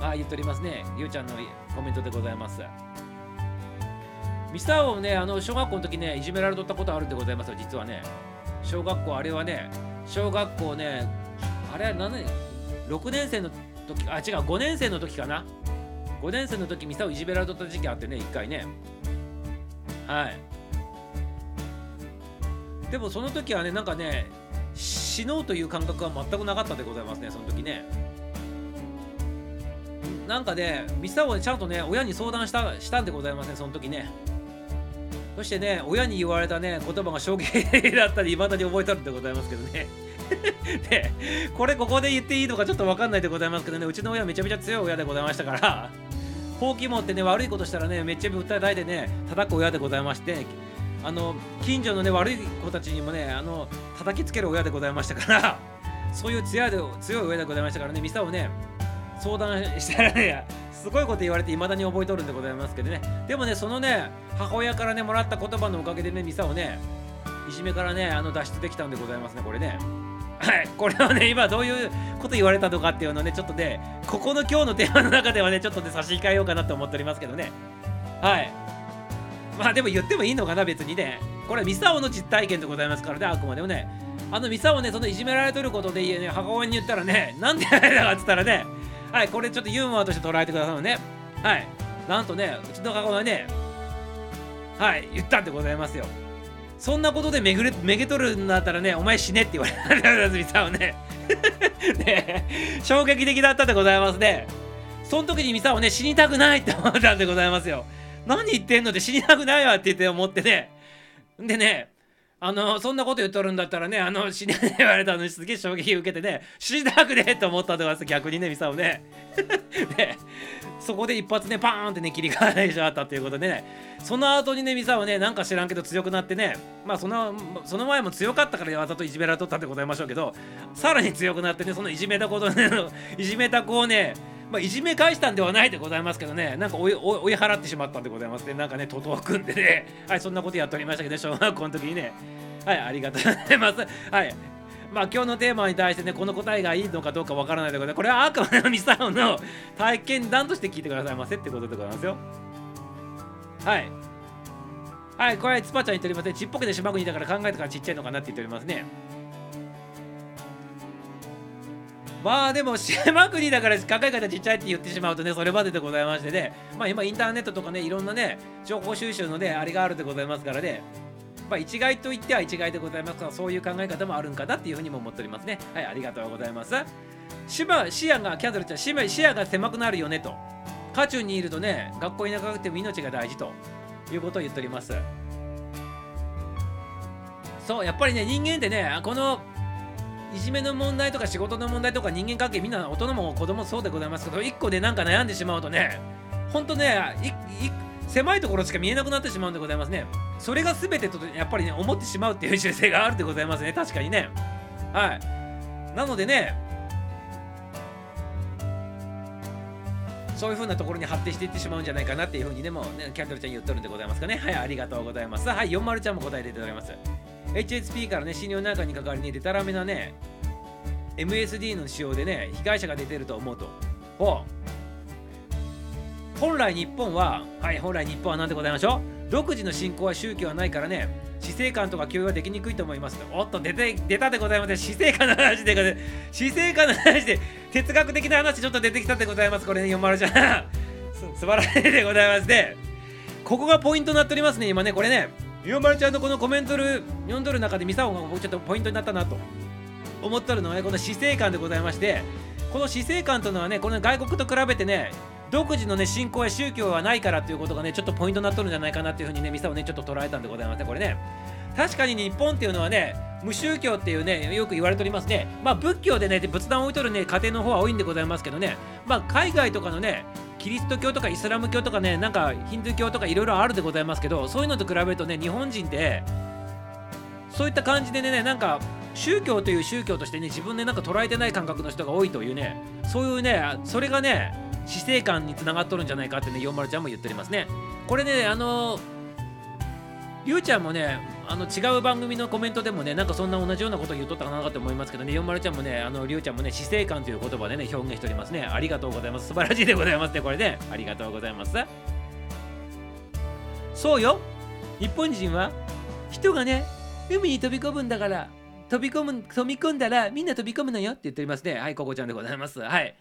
ああ言っておりますね。ゆうちゃんのコメントでございます。ミスターをねあの小学校の時ねいじめられとったことあるんでございますよ実はね。小学校あれはね小学校ねあれは何年6年生の時あ違う5年生の時かな。5年生の時ミサをいじめられとった時期あってね1回ね。はい。でもその時はねなんかね死のうという感覚は全くなかったでございますねその時ね。なんかねミサオねちゃんとね親に相談したしたんでございますねその時ね。そしてね親に言われたね言葉が衝撃だったり未だに覚えてるんでございますけどね。でこれここで言っていいのかちょっと分かんないでございますけどね。うちの親めちゃめちゃ強い親でございましたからほうき持ってね悪いことしたらねめっちゃ訴えられてね叩く親でございましてあの近所のね悪い子たちにもねあの叩きつける親でございましたから そういう強い強い親でございましたからねミサをね相談したらねすごいこと言われて未だに覚えとるんでございますけどね。でもねそのね母親からねもらった言葉のおかげでねミサをねいじめからねあの脱出できたんでございますねこれね。はいこれはね今どういうこと言われたとかっていうのをねちょっとねここの今日のテーマの中ではねちょっとね差し控えようかなと思っておりますけどね。はい。まあでも言ってもいいのかな別にね。これはミサオの実体験でございますからねあくまでもね。あのミサオねそのいじめられてることでいいね母親に言ったらねなんでやれたかっつったらね。はいこれちょっとユーモアとして捉えてくださいね。はい。なんとねうちの母親ねはい言ったんでございますよ。そんなことでめぐれめげとるんだったらねお前死ねって言われたんですミサオね。ね。衝撃的だったでございますね。その時にミサオね死にたくないって思ったんでございますよ。何言ってんので死にたくないわって言って思ってね。でねあのそんなこと言っとるんだったらねあの死ねって言われたのにすげえ衝撃受けてね死にたくねえと思ったとか逆にねミサオね。でそこで一発ねパーンってね切り替えてしまったということでね。その後にねミサオねなんか知らんけど強くなってねまあそのその前も強かったからわざといじめられとったってございましょうけどさらに強くなってねそのいじめたことね いじめた子をねまあ、いじめ返したんではないでございますけどね、なんか追い追い払ってしまったんでございますね。なんかね、徒党を組んでね、はい、そんなことやっておりましたけど、小学校の時にね、はい、ありがとうございます。はい。まあ今日のテーマに対してね、この答えがいいのかどうかわからないということで、これはあくまでもミサオの体験談として聞いてくださいませってことでございますよ。はい。はい、これ、つぱちゃん言っておりますね。ちっぽけで島国だから考えたからちっちゃいのかなって言っておりますね。まあでも島国だから高い方ちっちゃいって言ってしまうとねそれまででございましてね。まあ今インターネットとかねいろんなね情報収集のねあれがあるでございますからね。まあ一概と言っては一概でございますがそういう考え方もあるんかなっていうふうにも思っておりますね。はいありがとうございます。島視野がキャンドルちゃん視野が狭くなるよねと。渦中にいるとね学校に長くても命が大事と。いうことを言っております。そうやっぱりね人間ってねこのいじめの問題とか仕事の問題とか人間関係みんな大人も子供もそうでございますけど1個でなんか悩んでしまうとねほんとね狭いところしか見えなくなってしまうんでございますね。それが全てとやっぱりね思ってしまうっていう習性があるでございますね。確かにね。はい。なのでねそういう風なところに発展していってしまうんじゃないかなっていう風にでもねキャンドルちゃん言っとるんでございますかね。はいありがとうございます。はい40ちゃんも答えていただきます。HSP からね診療の中に関わりにでたらめなね MSD の使用でね被害者が出てると思うと。ほう。本来日本ははい本来日本は何でございましょう？独自の信仰は宗教はないからね死生観とか共有はできにくいと思いますおっと出て出たでございます死生観の話で死生観の話で哲学的な話ちょっと出てきたでございます。これね読まれちゃう。素晴らしいでございますね。ここがポイントになっておりますね今ねこれねゆうまるちゃんのこのコメントる読んどる中でミサオがちょっとポイントになったなと。思っとるのは、ね、この死生観でございましてこの死生観というのはねこの外国と比べてね独自のね信仰や宗教はないからっていうことがねちょっとポイントになっとるんじゃないかなっていうふうにねミサをねちょっと捉えたんでございますねこれね。確かに日本っていうのはね無宗教っていうねよく言われておりますね。まあ仏教でね仏壇を置いとるね家庭の方は多いんでございますけどね。まあ海外とかのねキリスト教とかイスラム教とかねなんかヒンドゥー教とかいろいろあるでございますけどそういうのと比べるとね日本人ってそういった感じでねなんか宗教という宗教としてね自分でなんか捉えてない感覚の人が多いというねそういうねそれがね死生観につながっとるんじゃないかってね40ちゃんも言っておりますね。これねあのりゅうちゃんもねあの違う番組のコメントでもねなんかそんな同じようなことを言っとったかなと思いますけどね40ちゃんもねあのりゅうちゃんもね死生観という言葉でね表現しておりますね。ありがとうございます。素晴らしいでございますねこれね。ありがとうございます。そうよ。日本人は人がね海に飛び込むんだから飛び込む飛び込んだらみんな飛び込むのよって言っておりますね。はいここちゃんでございます。はい。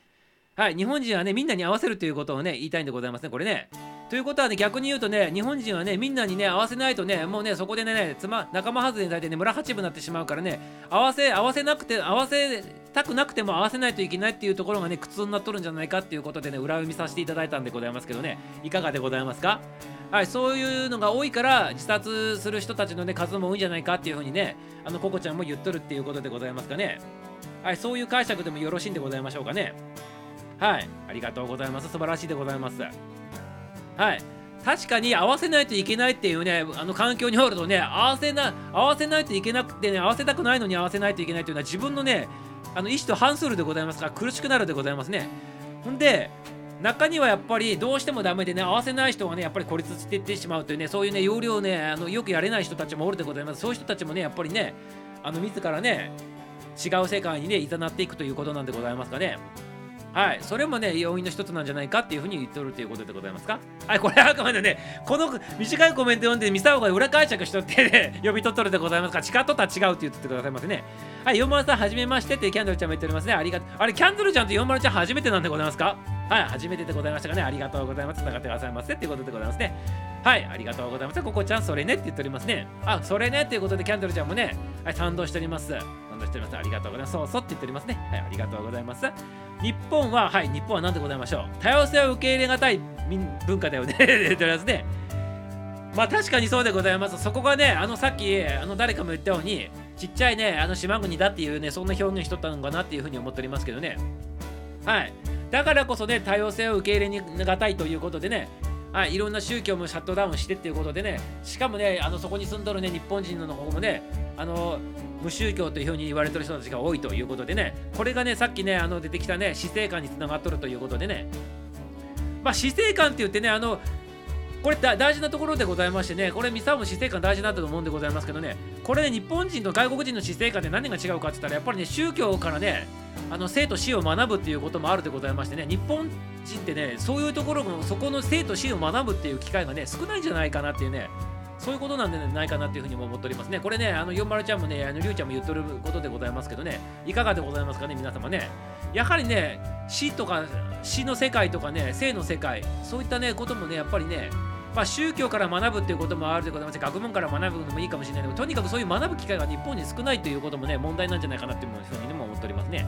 はい日本人はねみんなに合わせるということをね言いたいんでございますねこれね。ということはね逆に言うとね日本人はねみんなにね合わせないとねもうねそこでねつま仲間外れにされてね村八分になってしまうからね合わせ合わせなくて合わせたくなくても合わせないといけないっていうところがね苦痛になっとるんじゃないかっていうことでね裏読みさせていただいたんでございますけどね。いかがでございますか？はい、そういうのが多いから自殺する人たちの、ね、数も多いんじゃないかっていうふうにねあのココちゃんも言っとるっていうことでございますかね。はいそういう解釈でもよろしいんでございましょうかね。はいありがとうございます。素晴らしいでございます。はい。確かに合わせないといけないっていうねあの環境におるとね合わせな合わせないといけなくてね合わせたくないのに合わせないといけないというのは自分のねあの意思と反するでございますから苦しくなるでございますね。ほんで中にはやっぱりどうしてもダメでね合わせない人がねやっぱり孤立していってしまうというねそういうね要領ねあのよくやれない人たちもおるでございます。そういう人たちもねやっぱりねあの自らね違う世界にね誘っていくということなんでございますかね。はい、それもね、要因の一つなんじゃないかっていうふうに言っておるということでございますか？はい、これはあくまでね、この短いコメント読んで、ミサオが裏解釈しとってね、呼び取っとるでございますか？ら、チカットとは違うって言ってくださいますね。はい、40さん、はじめましてってキャンドルちゃんも言っておりますね。ありがとう。あれ、キャンドルちゃんと40ちゃん初めてなんでございますか？はい、初めてでございましたかね？ありがとうございます。つながってくださいませっていうことでございますね。はい、ありがとうございます。ここちゃん、それねって言っておりますね。あ、それねっていうことで、キャンドルちゃんもね、はい、賛同しております。賛同しております。ありがとうございます。そうそうって言っておりますね。はい、ありがとうございます。日本は、はい、日本は何でございましょう。多様性を受け入れがたい文化だよね。言っておりますね。まあ確かにそうでございます。そこがね、あのさっきあの誰かも言ったように、ちっちゃいね、あの島国だっていうね、そんな表現しとったのかなっていうふうに思っておりますけどね。はい。だからこそね、多様性を受け入れがたいということでね、はい、いろんな宗教もシャットダウンしてっていうことでね、しかもね、あのそこに住んどるね、日本人の方もね、あの無宗教というふうに言われてる人たちが多いということでね、これがね、さっきね、あの出てきたね、死生観につながっとるということでね、まあ、死生観って言ってね、あの、これ大事なところでございましてね、これ、ミサも死生観大事だったと思うんでございますけどね、これね、日本人と外国人の死生観って何が違うかって言ったら、やっぱりね、宗教からね、あの生と死を学ぶっていうこともあるでございましてね、日本人ってね、そういうところの、そこの生と死を学ぶっていう機会がね、少ないんじゃないかなっていうね、そういうことなんじゃないかなっていうふうにも思っておりますね。これね、あの、40ちゃんもね、あの、りゅうちゃんも言っとることでございますけどね、いかがでございますかね、皆様ね。やはりね、死とか、死の世界とかね、生の世界、そういったね、こともね、やっぱりね、まあ、宗教から学ぶっていうこともあるでございます。学問から学ぶのもいいかもしれない。けどとにかくそういう学ぶ機会が日本に少ないということもね問題なんじゃないかなっていうふうにも思っておりますね。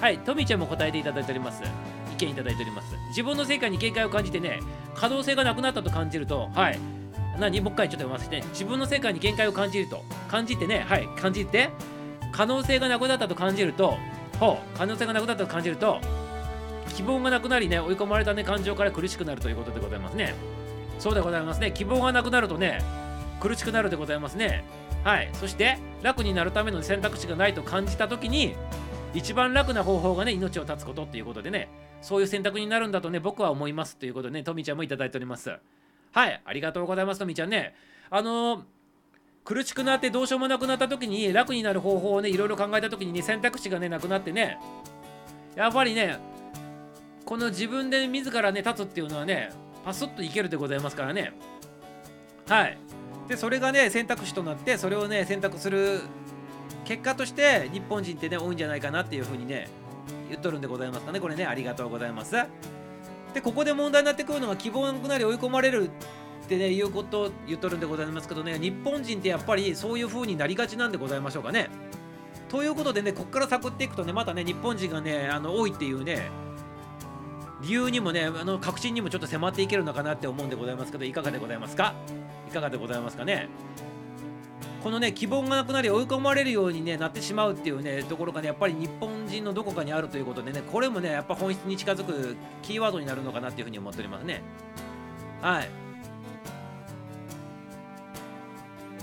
はいトミーちゃんも答えていただいております。意見いただいております。自分の世界に警戒を感じてね可能性がなくなったと感じるとはい何もう一回ちょっと読ませて、ね、自分の世界に限界を感じると感じてねはい感じて可能性がなくなったと感じるとほう可能性がなくなったと感じると希望がなくなりね追い込まれたね感情から苦しくなるということでございますねそうでございますね。希望がなくなるとね、苦しくなるでございますね。はい。そして、楽になるための選択肢がないと感じたときに、一番楽な方法がね、命を絶つことっていうことでね、そういう選択になるんだとね、僕は思いますということでね、とみちゃんもいただいております。はい。ありがとうございます、とみちゃんね。あのー、苦しくなってどうしようもなくなった時に楽になる方法をねいろいろ考えた時にね選択肢がねなくなってねやっぱりねこの自分で自らね立つっていうのはねパスッといけるでございますからねはいでそれがね選択肢となってそれをね選択する結果として日本人ってね多いんじゃないかなっていうふうにね言っとるんでございますかねこれねありがとうございますでここで問題になってくるのが希望なくなり追い込まれるってねいうことを言っとるんでございますけどね日本人ってやっぱりそういう風になりがちなんでございましょうかね。ということでねここから探っていくとねまたね日本人がねあの多いっていうね理由にもねあの確信にもちょっと迫っていけるのかなって思うんでございますけどいかがでございますか？いかがでございますかね？このね希望がなくなり追い込まれるように、ね、なってしまうっていうねところがねやっぱり日本人のどこかにあるということでねこれもねやっぱ本質に近づくキーワードになるのかなっていうふうに思っておりますね。はい。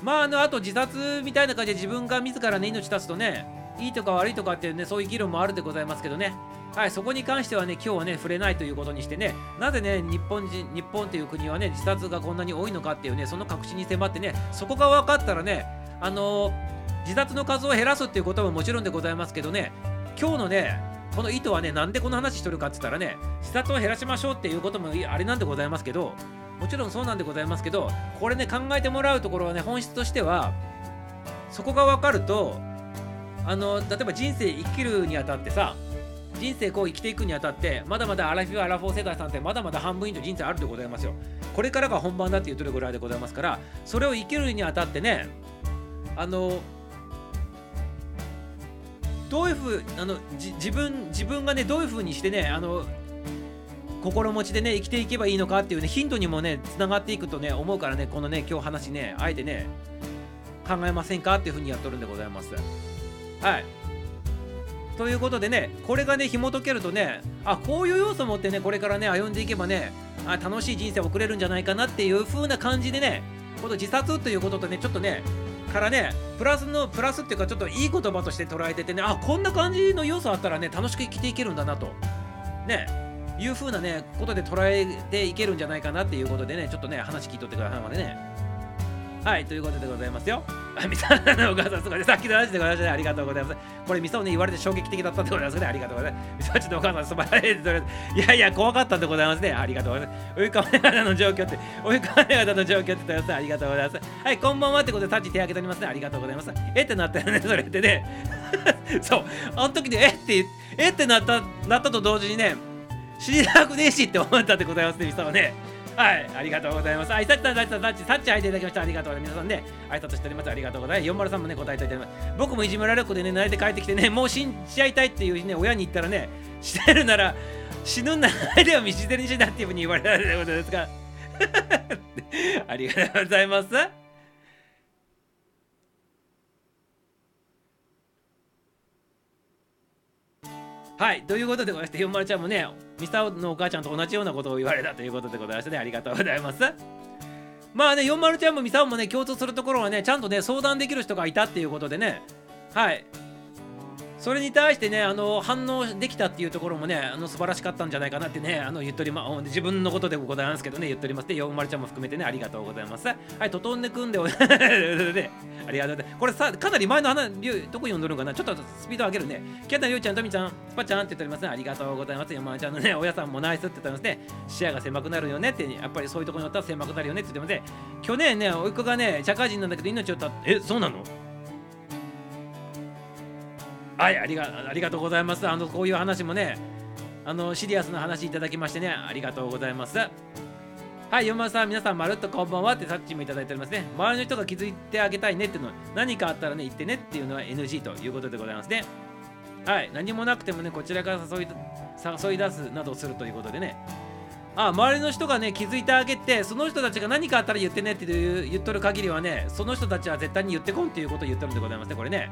まああのあと自殺みたいな感じで自分が自らね命絶つとねいいとか悪いとかっていうねそういう議論もあるでございますけどね。はいそこに関してはね今日はね触れないということにしてねなぜね日本人日本という国はね自殺がこんなに多いのかっていうねその確信に迫ってねそこが分かったらねあのー、自殺の数を減らすっていうことももちろんでございますけどね今日のねこの意図はねなんでこの話しとるかって言ったらね自殺を減らしましょうっていうこともあれなんでございますけどもちろんそうなんでございますけどこれね考えてもらうところはね本質としてはそこが分かるとあの例えば人生生きるにあたってさ人生こう生きていくにあたってまだまだアラフィフアラフォー世代さんってまだまだ半分以上人生あるでございますよ。これからが本番だって言ってるぐらいでございますからそれを生きるにあたってねあのどういうふうあの自分自分がねどういうふうにしてねあの心持ちでね生きていけばいいのかっていうねヒントにもねつながっていくとね思うからねこのね今日話ねあえてね考えませんかっていうふうにやっとるんでございます。はい。ということでねこれがね紐解けるとねあこういう要素を持ってねこれからね歩んでいけばねあ楽しい人生を送れるんじゃないかなっていう風な感じでねこの自殺ということとねちょっとねからねプラスのプラスっていうかちょっといい言葉として捉えててねあこんな感じの要素あったらね楽しく生きていけるんだなとねいう風なねことで捉えていけるんじゃないかなっていうことでねちょっとね話聞いとってくださいまでね。はいということでございますよ。ミサオのお母さんすごいさっきの話でございましたありがとうございます。これミサオね言われて衝撃的だったでございますね。ありがとうございます。ミサオちのお母さん素晴らしいいやいや怖かったでございますねありがとうございます。追い込まれ方の状況って追い込まれ方の状況って言ってますありがとうございますはいこんばんはってことでタッチ手挙げておりますねありがとうございますえってなったよねそれってねそうあの時でえってえってなったなったと同時にね知りたくねえしって思ったでございますねミサオねはい、ありがとうございます。あいさちさん、さちさん、さち、さち、入っていただきました。ありがとうございます。皆さんね、挨拶しております。ありがとうございます。403もね、答えていただきます。僕もいじめられる子でね、慣れて帰ってきてね、もう死んじゃいたいっていうね、親に言ったらね、してるなら、死ぬんなら、では道捨てにしなっていうふうに言われたということですが、ありがとうございます。はいということでございましてひまるちゃんもねミサオのお母ちゃんと同じようなことを言われたということでございましてねありがとうございます。まあね40ちゃんもミサオもね共通するところはねちゃんとね相談できる人がいたっていうことでね。はい。それに対してね、あの反応できたっていうところもね、あの素晴らしかったんじゃないかなってね、あの言っております。自分のことでございますけどね、言っております。で、よまるちゃんも含めてね、ありがとうございます。はい、ととんでくんでお、ありがとうございます。これさ、かなり前の話、どこ読んどるんかな？ちょっとスピード上げるね。キャタりゅうちゃん、とみちゃんス、パちゃんって言っておりますね。ありがとうございます。山ちゃんのね、親さんもナイスって言ってますね。視野が狭くなるよねって、やっぱりそういうところによったら狭くなるよねって言ってますね。去年ね、おいっ子がね、社会人なんだけど命を絶って、え、そうなの？はいありがありがとうございますあのこういう話もねあのシリアスな話いただきましてねありがとうございますはい、山さん、皆さん、まるっとこんばんはってさっちもいただいておりますね。周りの人が気づいてあげたいねっていうの、何かあったらね、言ってねっていうのは NG ということでございますね。はい、何もなくてもね、こちらから誘い誘い出すなどするということでね。あ、周りの人がね、気づいてあげて、その人たちが何かあったら言ってねっていう言っとる限りはね、その人たちは絶対に言ってこんっていうことを言ってるんでございますね、これね。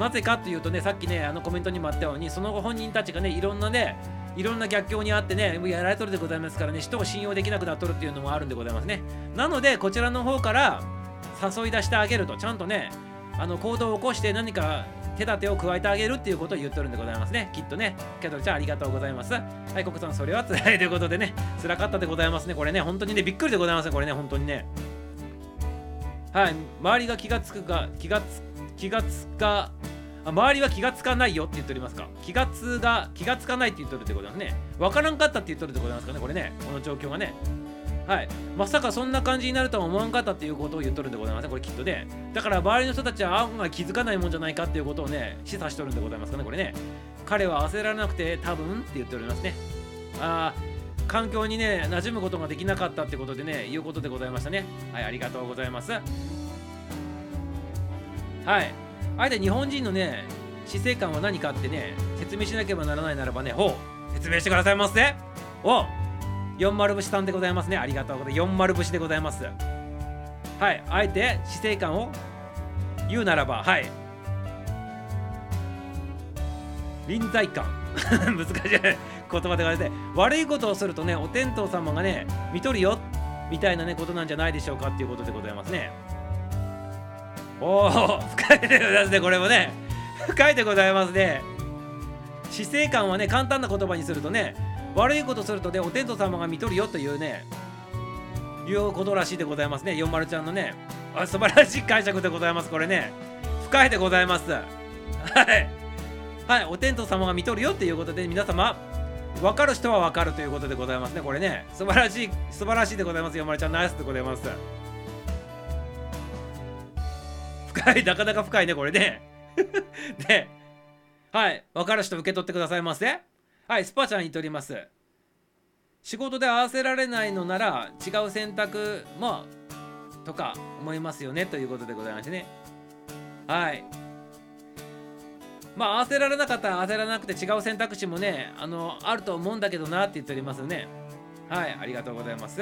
なぜかというとねさっきねあのコメントにもあったようにその後本人たちがねいろんなねいろんな逆境にあってねやられとるでございますからね人を信用できなくなっとるっていうのもあるんでございますね。なのでこちらの方から誘い出してあげるとちゃんとねあの行動を起こして何か手立てを加えてあげるっていうことを言ってるんでございますね。きっとね。キャトルちゃんありがとうございます。はい国さんそれは辛いということでね辛かったでございますね。これね本当にねびっくりでございますねこれね本当にね。はい周りが気がつくか気がつ気がつか周りは気がつかないよって言っておりますか？気がつが気がつかないって言ってるってことですね。分からんかったって言ってるってことなんですかね？これねこの状況がね。はい。まさかそんな感じになるとは思わんかったっていうことを言っとるんでございますねこれきっとね。だから周りの人たちは案外気づかないもんじゃないかっていうことをね示唆しとるんでございますかねこれね。彼は焦らなくて多分って言っておりますね。ああ環境にね馴染むことができなかったってことでねいうことでございましたね。はいありがとうございます。はい。あえて日本人のね死生観は何かってね説明しなければならないならばねほう説明してくださいませお4丸節さんでございますね。ありがとうございます。4丸節でございます。はい。あえて死生観を言うならばはい。臨在感 難しい。言葉でございます悪いことをするとねお天道様がね見とるよみたいなねことなんじゃないでしょうかっていうことでございますね。おお深いでございますねこれもね。深いでございますね。死生観はね簡単な言葉にするとね悪いことするとねお天道様が見とるよというねいうことらしいでございますね。四丸ちゃんのねあ素晴らしい解釈でございますこれね。深いでございます。はい。はいお天道様が見とるよっていうことで皆様分かる人は分かるということでございますねこれね。素晴らしい素晴らしいでございます四丸ちゃんナイスでございます。深い なかなか深いねこれね。ではい分かる人受け取ってくださいませ？はいスパちゃん言っております。仕事で合わせられないのなら違う選択もとか思いますよねということでございましてね。はい。まあ合わせられなかったら合わせられなくて違う選択肢もねあのあると思うんだけどなって言っておりますね。はいありがとうございます。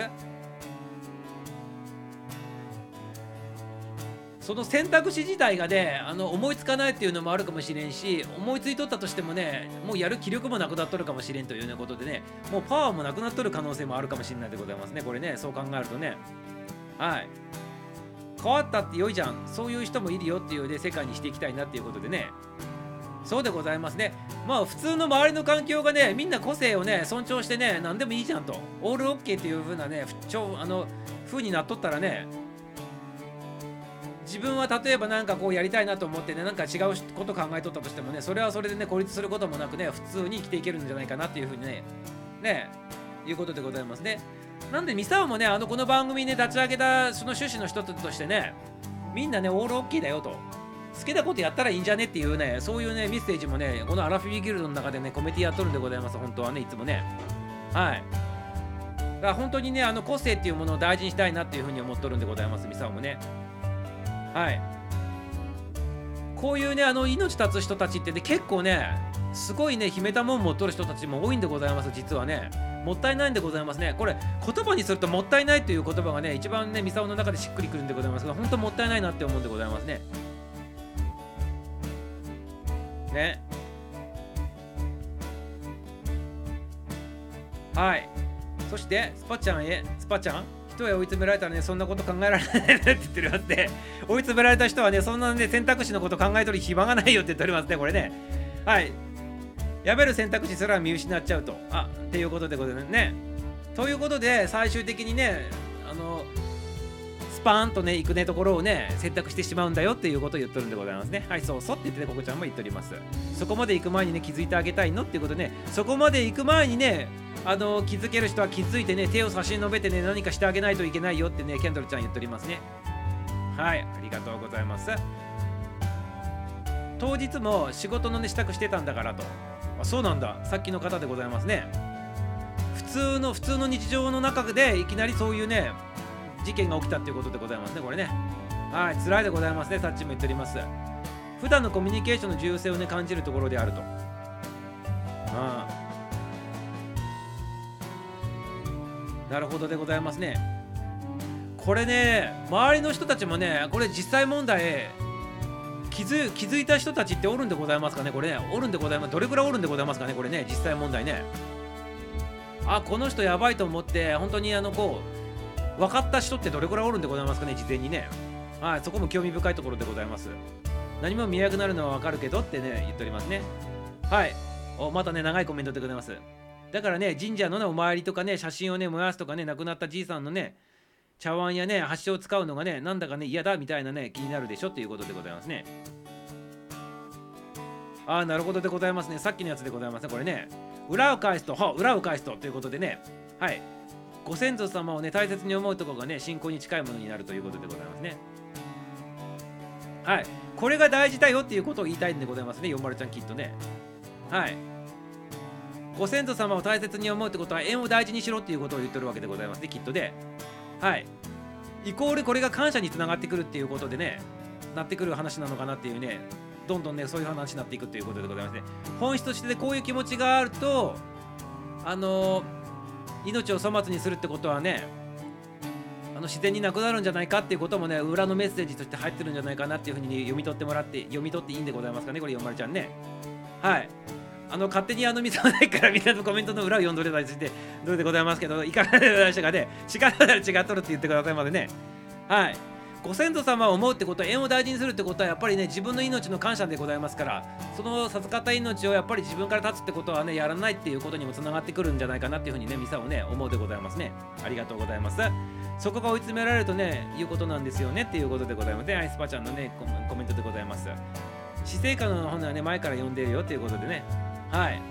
その選択肢自体がねあの思いつかないっていうのもあるかもしれんし思いついとったとしてもねもうやる気力もなくなっとるかもしれんというようなことでねもうパワーもなくなっとる可能性もあるかもしれないでございますねこれねそう考えるとね。はい。変わったって良いじゃん。そういう人もいるよっていうね世界にしていきたいなっていうことでね。そうでございますね。まあ普通の周りの環境がねみんな個性をね尊重してね何でもいいじゃんと。オールオッケーっていう風なね不調あの風になっとったらね自分は例えば何かこうやりたいなと思ってねなんか違うこと考えとったとしてもねそれはそれでね孤立することもなくね普通に生きていけるんじゃないかなっていうふうにねねいうことでございます。ねなんでミサオもねあのこの番組ね立ち上げたその趣旨の一つとしてねみんなねオールオッケーだよと。好きなことやったらいいんじゃねっていうねそういうねメッセージもねこのアラフィビギルドの中でねコメディやっとるんでございます。本当はねいつもね。はい。だから本当にねあの個性っていうものを大事にしたいなっていうふうに思っとるんでございますミサオもね。はい。こういうねあの命絶つ人たちってね結構ねすごいね秘めたもん持っとる人たちも多いんでございます実はね。もったいないんでございますね。これ言葉にするともったいないという言葉がね一番ねミサオの中でしっくりくるんでございます。が本当もったいないなって思うんでございますね。ね。はい。そしてスパちゃんへ。スパちゃん。人へ追い詰められたらねそんなこと考えられないって言ってるよって。追い詰められた人はねそんなね選択肢のこと考えとる暇がないよって言っておりますねこれね。はい。やめる選択肢すら見失っちゃうと。あっていうことでございますね。ということで最終的にねあのスパーンとね行くねところをね選択してしまうんだよっていうことを言っとるんでございますね。はいそうそうって言ってねここちゃんも言っております。そこまで行く前にね気づいてあげたいのっていうことでねそこまで行く前にねあの気づける人は気づいてね手を差し伸べてね何かしてあげないといけないよってねケンドルちゃん言っておりますね。はいありがとうございます。当日も仕事のね支度してたんだからと。あそうなんだ。さっきの方でございますね。普通の普通の日常の中でいきなりそういうね事件が起きたっていうことでございますねこれね。はい辛いでございますねさっちも言っております。普段のコミュニケーションの重要性をね感じるところであると。うん。なるほどでございますね。これね周りの人たちもねこれ実際問題気づ気づいた人たちっておるんでございますかねこれね。おるんでございます。どれくらいおるんでございますかねこれね実際問題ね。あこの人やばいと思って本当にあのこう分かった人ってどれくらいおるんでございますかね事前にね。はいそこも興味深いところでございます。何も見えなくなるのは分かるけどってね言っておりますね。はい。おまたね長いコメントでございます。だからね神社のねお参りとかね写真をね燃やすとかね亡くなったじいさんのね茶碗やね箸を使うのがねなんだかね嫌だみたいなね気になるでしょっていうことでございますね。ああなるほどでございますね。さっきのやつでございますねこれね。裏を返すとは裏を返すとということでね。はい。ご先祖様をね大切に思うところがね信仰に近いものになるということでございますね。はい。これが大事だよっていうことを言いたいんでございますねよまるちゃんきっとね。はい。ご先祖様を大切に思うってことは縁を大事にしろっていうことを言ってるわけでございますねきっとではい。イコールこれが感謝につながってくるっていうことでねなってくる話なのかなっていうねどんどんねそういう話になっていくということでございますね。本質としてこういう気持ちがあるとあの命を粗末にするってことはねあの自然になくなるんじゃないかっていうこともね裏のメッセージとして入ってるんじゃないかなっていうふうに読み取ってもらって読み取っていいんでございますかねこれ読まれちゃんね。はい。あの勝手にあの見たないからみんなのコメントの裏を読んどれたりしてどうでございますけどいかがでございましたかね。違うなら違っとるって言ってくださいまでね。はい。ご先祖様を思うってことは縁を大事にするってことはやっぱりね自分の命の感謝でございますからその授かった命をやっぱり自分から立つってことはねやらないっていうことにもつながってくるんじゃないかなっていうふうにねミサをね思うでございますね。ありがとうございます。そこが追い詰められるとねいうことなんですよねっていうことでございますねアイスパちゃんのねコメントでございます。死生観の本はね前から読んでるよっていうことでねはい。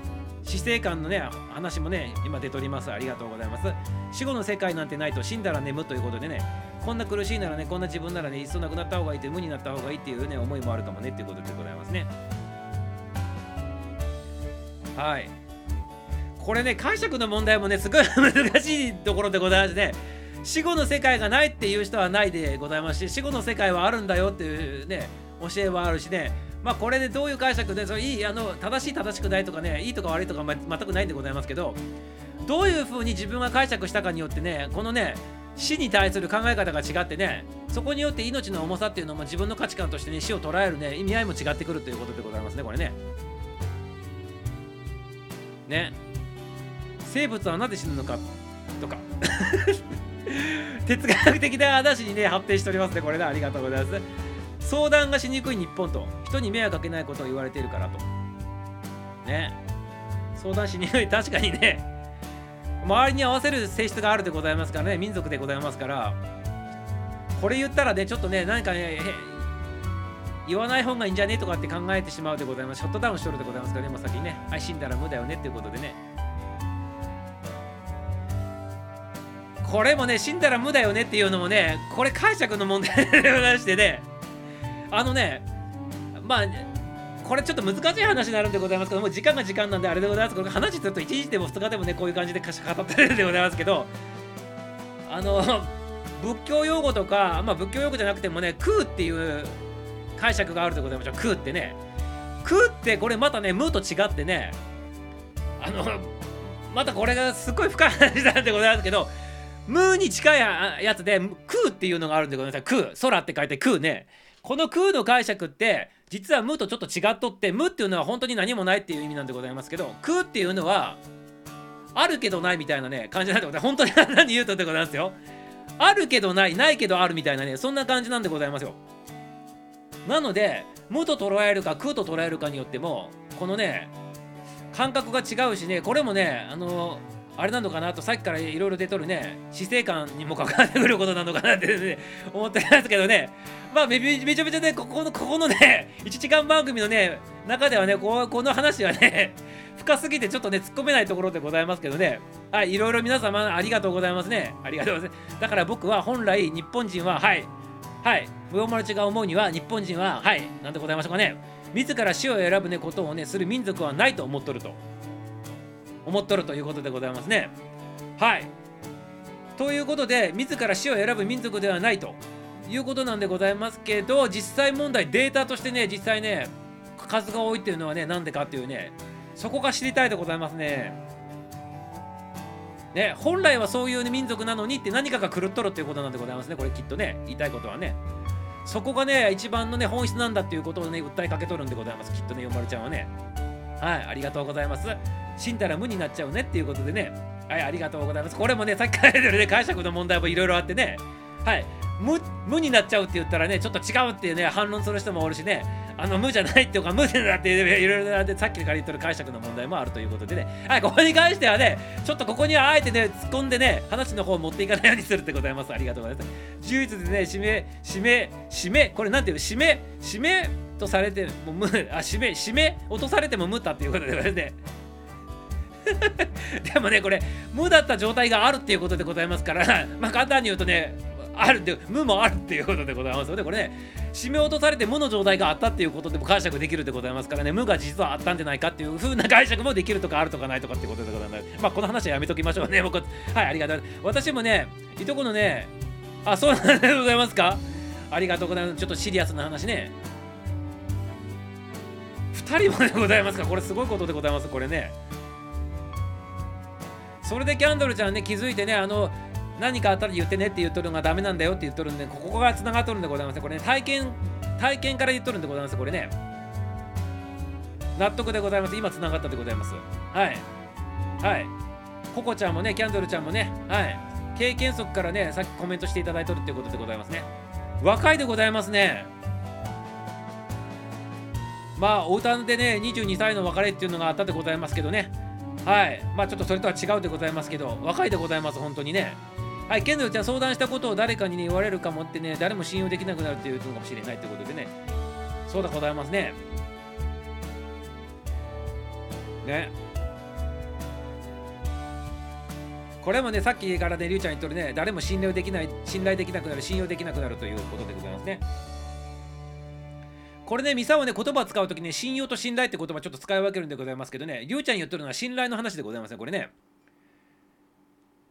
死生観のね話もね今出ております。ありがとうございます。死後の世界なんてないと死んだら眠ということでねこんな苦しいならねこんな自分ならねいっそなくなった方がいいって無になった方がいいっていうね思いもあるかもねっていうことでございますね。はい。これね解釈の問題もねすごい難しいところでございますね。死後の世界がないっていう人はないでございますし死後の世界はあるんだよっていうね教えはあるしね。まあこれでどういう解釈でそれいいあの正しい正しくないとかねいいとか悪いとか、ま、全くないんでございますけどどういうふうに自分が解釈したかによってねこのね死に対する考え方が違ってねそこによって命の重さっていうのも自分の価値観としてね死を捉えるね意味合いも違ってくるということでございますねこれね。ね。生物はなぜ死ぬのかとか。哲学的な話にね発展しておりますねこれね。ありがとうございます。相談がしにくい日本と人に迷惑かけないことを言われているからと。ね。相談しにくい。確かにね。周りに合わせる性質があるでございますからね民族でございますからこれ言ったらねちょっとね何かね言わない方がいいんじゃねとかって考えてしまうでございます。ショットダウンしとるでございますからねもう先にね。はい死んだら無だよねっていうことでね。これもね死んだら無だよねっていうのもねこれ解釈の問題でございましてね。あのねまあこれちょっと難しい話になるんでございますけども時間が時間なんであれでございます。けど話すると1日でも2日でもねこういう感じで語ってるんでございますけどあの仏教用語とか、まあ、仏教用語じゃなくてもね空っていう解釈があるでございましょう。空ってね。空ってこれまたね無と違ってねあのまたこれがすごい深い話なんでございますけど無に近いやつで空っていうのがあるんでございます。空空って書いて空ね。この空の解釈って実は無とちょっと違っとって無っていうのは本当に何もないっていう意味なんでございますけど空っていうのはあるけどないみたいなね感じなんでございます。本当に何言うとでございますよ。あるけどないないけどあるみたいなねそんな感じなんでございますよ。なので無と捉えるか空と捉えるかによってもこのね感覚が違うしねこれもねあのあれなのかなとさっきからいろいろ出とるね死生観にも関わってくることなのかなって、ね、思ってますけどね。まあめめちゃめちゃねここのここのね 1時間番組のね中ではねここの話はね 深すぎてちょっとね突っ込めないところでございますけどね。はいいろいろ皆様ありがとうございますね。ありがとうございます。だから僕は本来日本人ははいはいブヨマルチが思うには日本人ははいなんでございましょうかね。自ら死を選ぶねことをねする民族はないと思っとると。思っとるということでございますね。はい。ということで自ら死を選ぶ民族ではないということなんでございますけど実際問題データとしてね実際ね数が多いっていうのはねなんでかっていうねそこが知りたいでございますね。ね、本来はそういう、ね、民族なのにって何かが狂っとるっていうことなんでございますねこれきっとね言いたいことはねそこがね一番のね本質なんだっていうことをね訴えかけとるんでございますきっとねよまるちゃんはねはいありがとうございます。死んだら無になっちゃうねっていうことでね。はいありがとうございます。これもねさっきから言ってるね解釈の問題もいろいろあってね。はい無無になっちゃうって言ったらねちょっと違うっていうね反論する人もおるしね。あの無じゃないっていうか無だっていろいろでさっきから言ってる解釈の問題もあるということでね。はいここに関してはねちょっとここにはあえてね突っ込んでね話の方を持っていかないようにするってございます。ありがとうございます。唯一でね指名指名指名これなんていうの指名指名とされても無あ指名指名落とされても無ったっていうことでね。でもねこれ無だった状態があるっていうことでございますからまあ簡単に言うとねあるって無もあるっていうことでございますのでこれね締め落とされて無の状態があったっていうことでも解釈できるでございますからね。無が実はあったんじゃないかっていう風な解釈もできるとかあるとかないとかってことでございます。まあこの話はやめときましょうね。僕はいありがとう。私もねいとこのねあそうなんでございますか？ありがとうございます。ちょっとシリアスな話ね。2人もでございますか？これすごいことでございますこれね。それでキャンドルちゃんね気づいてねあの何かあったら言ってねって言っとるのがダメなんだよって言っとるんでここが繋がっとるんでございますこれね。体験体験から言っとるんでございますこれね。納得でございます。今繋がったでございます。はい。はい。ココちゃんもねキャンドルちゃんもねはい。経験則からねさっきコメントしていただいとるっていうことでございますね。若いでございますね。まあお歌でね22歳の別れっていうのがあったでございますけどねはいまあちょっとそれとは違うでございますけど若いでございます本当にねはい、ケンドルちゃん相談したことを誰かに、ね、言われるかもってね、誰も信用できなくなるっていうのかもしれないってことでね、そうでございますね。ね。これもね、さっきからね、りゅうちゃん言っとるね、誰も信頼できない、信頼できなくなる、信用できなくなるということでございますね。これね、ミサはね、言葉を使うときね、信用と信頼って言葉ちょっと使い分けるんでございますけどね、りゅうちゃん言っとるのは信頼の話でございますね、これね。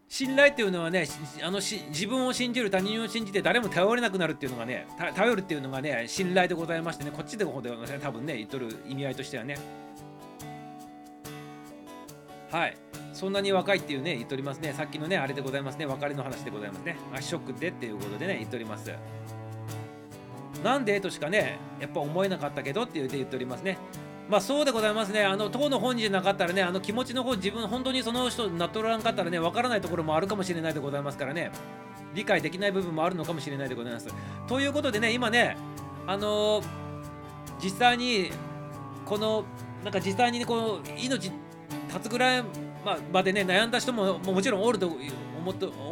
信頼っていうのはねあのし自分を信じる他人を信じて誰も頼れなくなるっていうのがね頼るっていうのがね信頼でございましてねこっちでほどね多分ね言っとる意味合いとしてはね。はい。そんなに若いっていうね言っておりますね。さっきのねあれでございますね。別れの話でございますね。あショックでっていうことでね言っております。なんで？としかねやっぱ思えなかったけどって言って言っておりますねまあそうでございますね。あの当の本人じゃなかったらね、あの気持ちの方、自分、本当にその人になっとらんかったらね、わからないところもあるかもしれないでございますからね、理解できない部分もあるのかもしれないでございます。ということでね、今ね、あのー、実際に、この、なんか実際に、ね、この命立つぐらい、ま、でね、悩んだ人ももちろんおると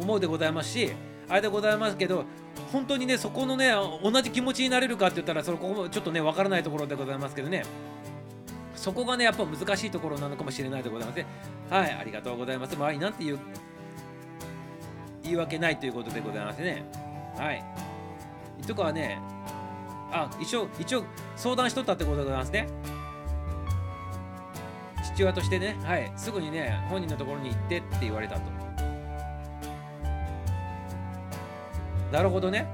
思うでございますし、あれでございますけど、本当にね、そこのね、同じ気持ちになれるかって言ったら、それここもちょっとね、わからないところでございますけどね。そこがね、やっぱ難しいところなのかもしれないでございますね。はい、ありがとうございます。周りなんていう言い訳ないということでございますね。はい。とかはね、あ、一応、一応相談しとったってことでございますね。父親としてね、はい、すぐにね、本人のところに行ってって言われたと。なるほどね。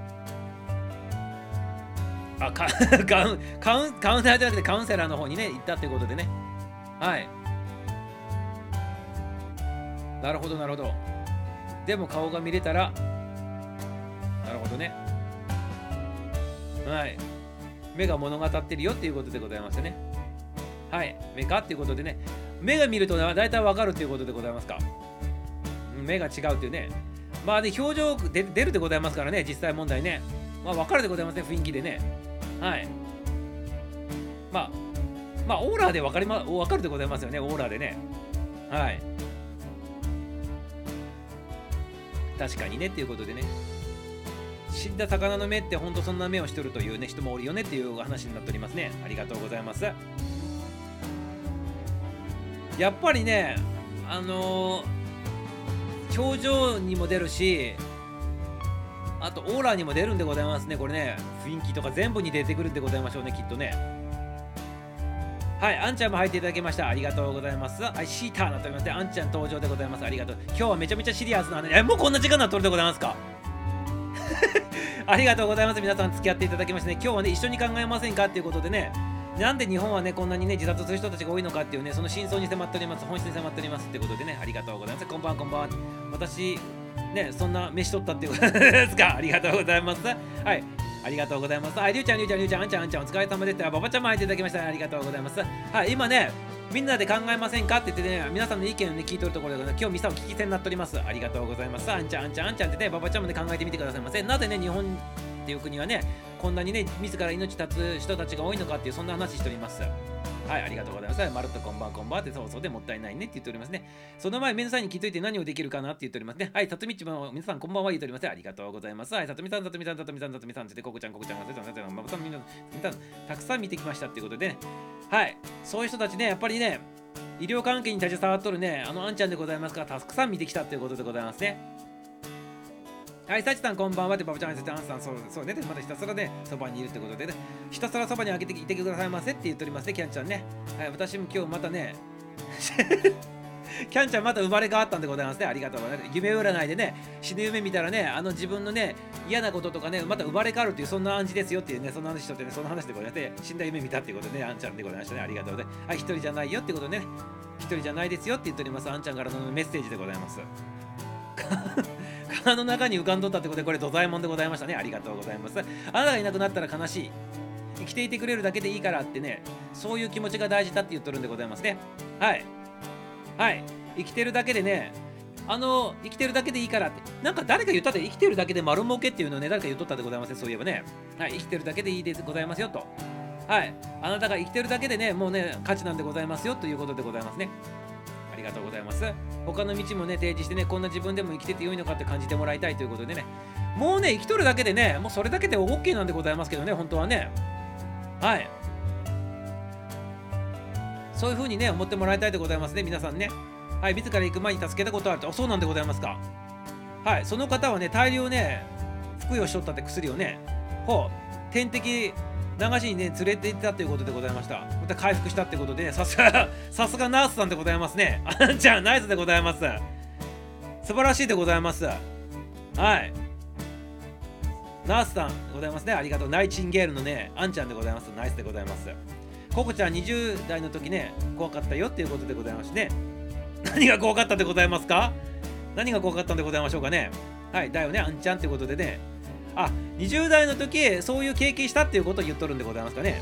あカカウン カウンカウンセラーじゃなくてカウンセラーの方にね行ったってことでね。はい。なるほどなるほど。でも顔が見れたらなるほどね。はい。目が物語ってるよっていうことでございますね。はい。目かっていうことでね。目が見ると大体わかるっていうことでございますか。目が違うっていうね。まあね表情で出るでございますからね実際問題ね。まあ分かるでございますね雰囲気でね。はい。まあまあオーラで分かりま分かるでございますよねオーラでね。はい。確かにねっていうことでね。死んだ魚の目ってほんとそんな目をしとるというね人もおるよねっていう話になっておりますね。ありがとうございます。やっぱりねあのー、表情にも出るしあとオーラにも出るんでございますねこれね雰囲気とか全部に出てくるんでございましょうねきっとねはい、あんちゃんも入っていただきました。ありがとうございます。はい、シーターなっておりまして、あんちゃん登場でございます。ありがとう。今日はめちゃめちゃシリアスな話。え、もうこんな時間なっとるでございますか？ありがとうございます。皆さん付き合っていただきましてね、今日はね、一緒に考えませんか？っていうことでね、なんで日本はね、こんなにね、自殺する人たちが多いのかっていうね、その真相に迫っております。本質に迫っておりますってことでね、ありがとうございます。こんばんは、こんばんは。私、ね、そんな飯取ったっていうことですか？ありがとうございます。はい。ありがとうございます。はい、りゅうちゃん、りゅうちゃん、りゅうちゃん、あんちゃん、あんちゃん、お疲れ様です。ばばちゃんも入っていただきました。ありがとうございます。はい、今ね、みんなで考えませんかって言ってね、皆さんの意見をね、聞いとるところで、ね、今日ミサを聞き手になっております。ありがとうございます。あんちゃん、あんちゃん、あんちゃんってね、ばばちゃんもね、考えてみてくださいませ。なぜね、日本っていう国はね、こんなにね、自ら命絶つ人たちが多いのかっていう、そんな話しております。はい、ありがとうございます。まるっとこんばんこんばんってそうそうでもったいないねって言っておりますね。その前、皆さんに聞いといて何をできるかなって言っておりますね。はい、さとみちも皆さんこんばんは言っております。ありがとうございます。はい、さとみさん、さとみさん、さとみさん、さとみさんって、ここちゃん、ここちゃんが、さとみさん、またみんな、たくさん見てきましたっていうことでね。はい、そういう人たちね、やっぱりね、医療関係に携わっとるね、あのあんちゃんでございますから、たくさん見てきたっていうことでございますね。はい、サチさんこんばんはってバブちゃん、アンさん、そうそうね、またひたすらね、そばにいるってことでね、ひたすらそばにあげていてくださいませって言っておりますね、キャンちゃんね。はい、私も今日またね、キャンちゃんまた生まれ変わったんでございますね。ありがとうございます。夢占いでね、死ぬ夢見たらね、あの自分のね、嫌なこととかね、また生まれ変わるっていう、そんな暗示ですよっていうね、そんな話しとってね、そんな話でございまして、死んだ夢見たっていうことでね、あんちゃんでございましたね。ありがとうございます。はい、一人じゃないよってことでね。一人じゃないですよって言っておりますあんちゃんからのメッセージでございます川の中に浮かんどったってことでこれ土左衛門でございましたね。ありがとうございます。あなたがいなくなったら悲しい。生きていてくれるだけでいいからってねそういう気持ちが大事だって言っとるんでございますね。はい。はい。生きてるだけでねあの生きてるだけでいいからって。なんか誰か言ったって生きてるだけで丸儲けっていうのをね誰か言っとったでございますねそういえばね。はい。生きてるだけでいいでございますよと。はい。あなたが生きてるだけでねもうね価値なんでございますよということでございますね。りがとうございます。他の道もね提示してねこんな自分でも生きててよいのかって感じてもらいたいということでね。もうね生きとるだけでねもうそれだけで OK なんでございますけどね本当はね。はい。そういう風にね思ってもらいたいでございますね皆さんね。はい自ら行く前に助けたことあると。そうなんでございますか。はいその方はね大量ね服用しとったって薬をねほう点滴流しにね連れて行ったということでございました。また回復したってことでさすが さすがナースさんでございますね。あんちゃんナイスでございます。素晴らしいでございます。はい。ナースさんでございますね。ありがとう。ナイチンゲールのねあんちゃんでございます。ナイスでございます。ココちゃん20代の時ね怖かったよっていうことでございましてね。何が怖かったでございますか？何が怖かったんでございましょうかね。はいだよねあんちゃんってことでね。あ20代の時そういう経験したっていうことを言っとるんでございますかね。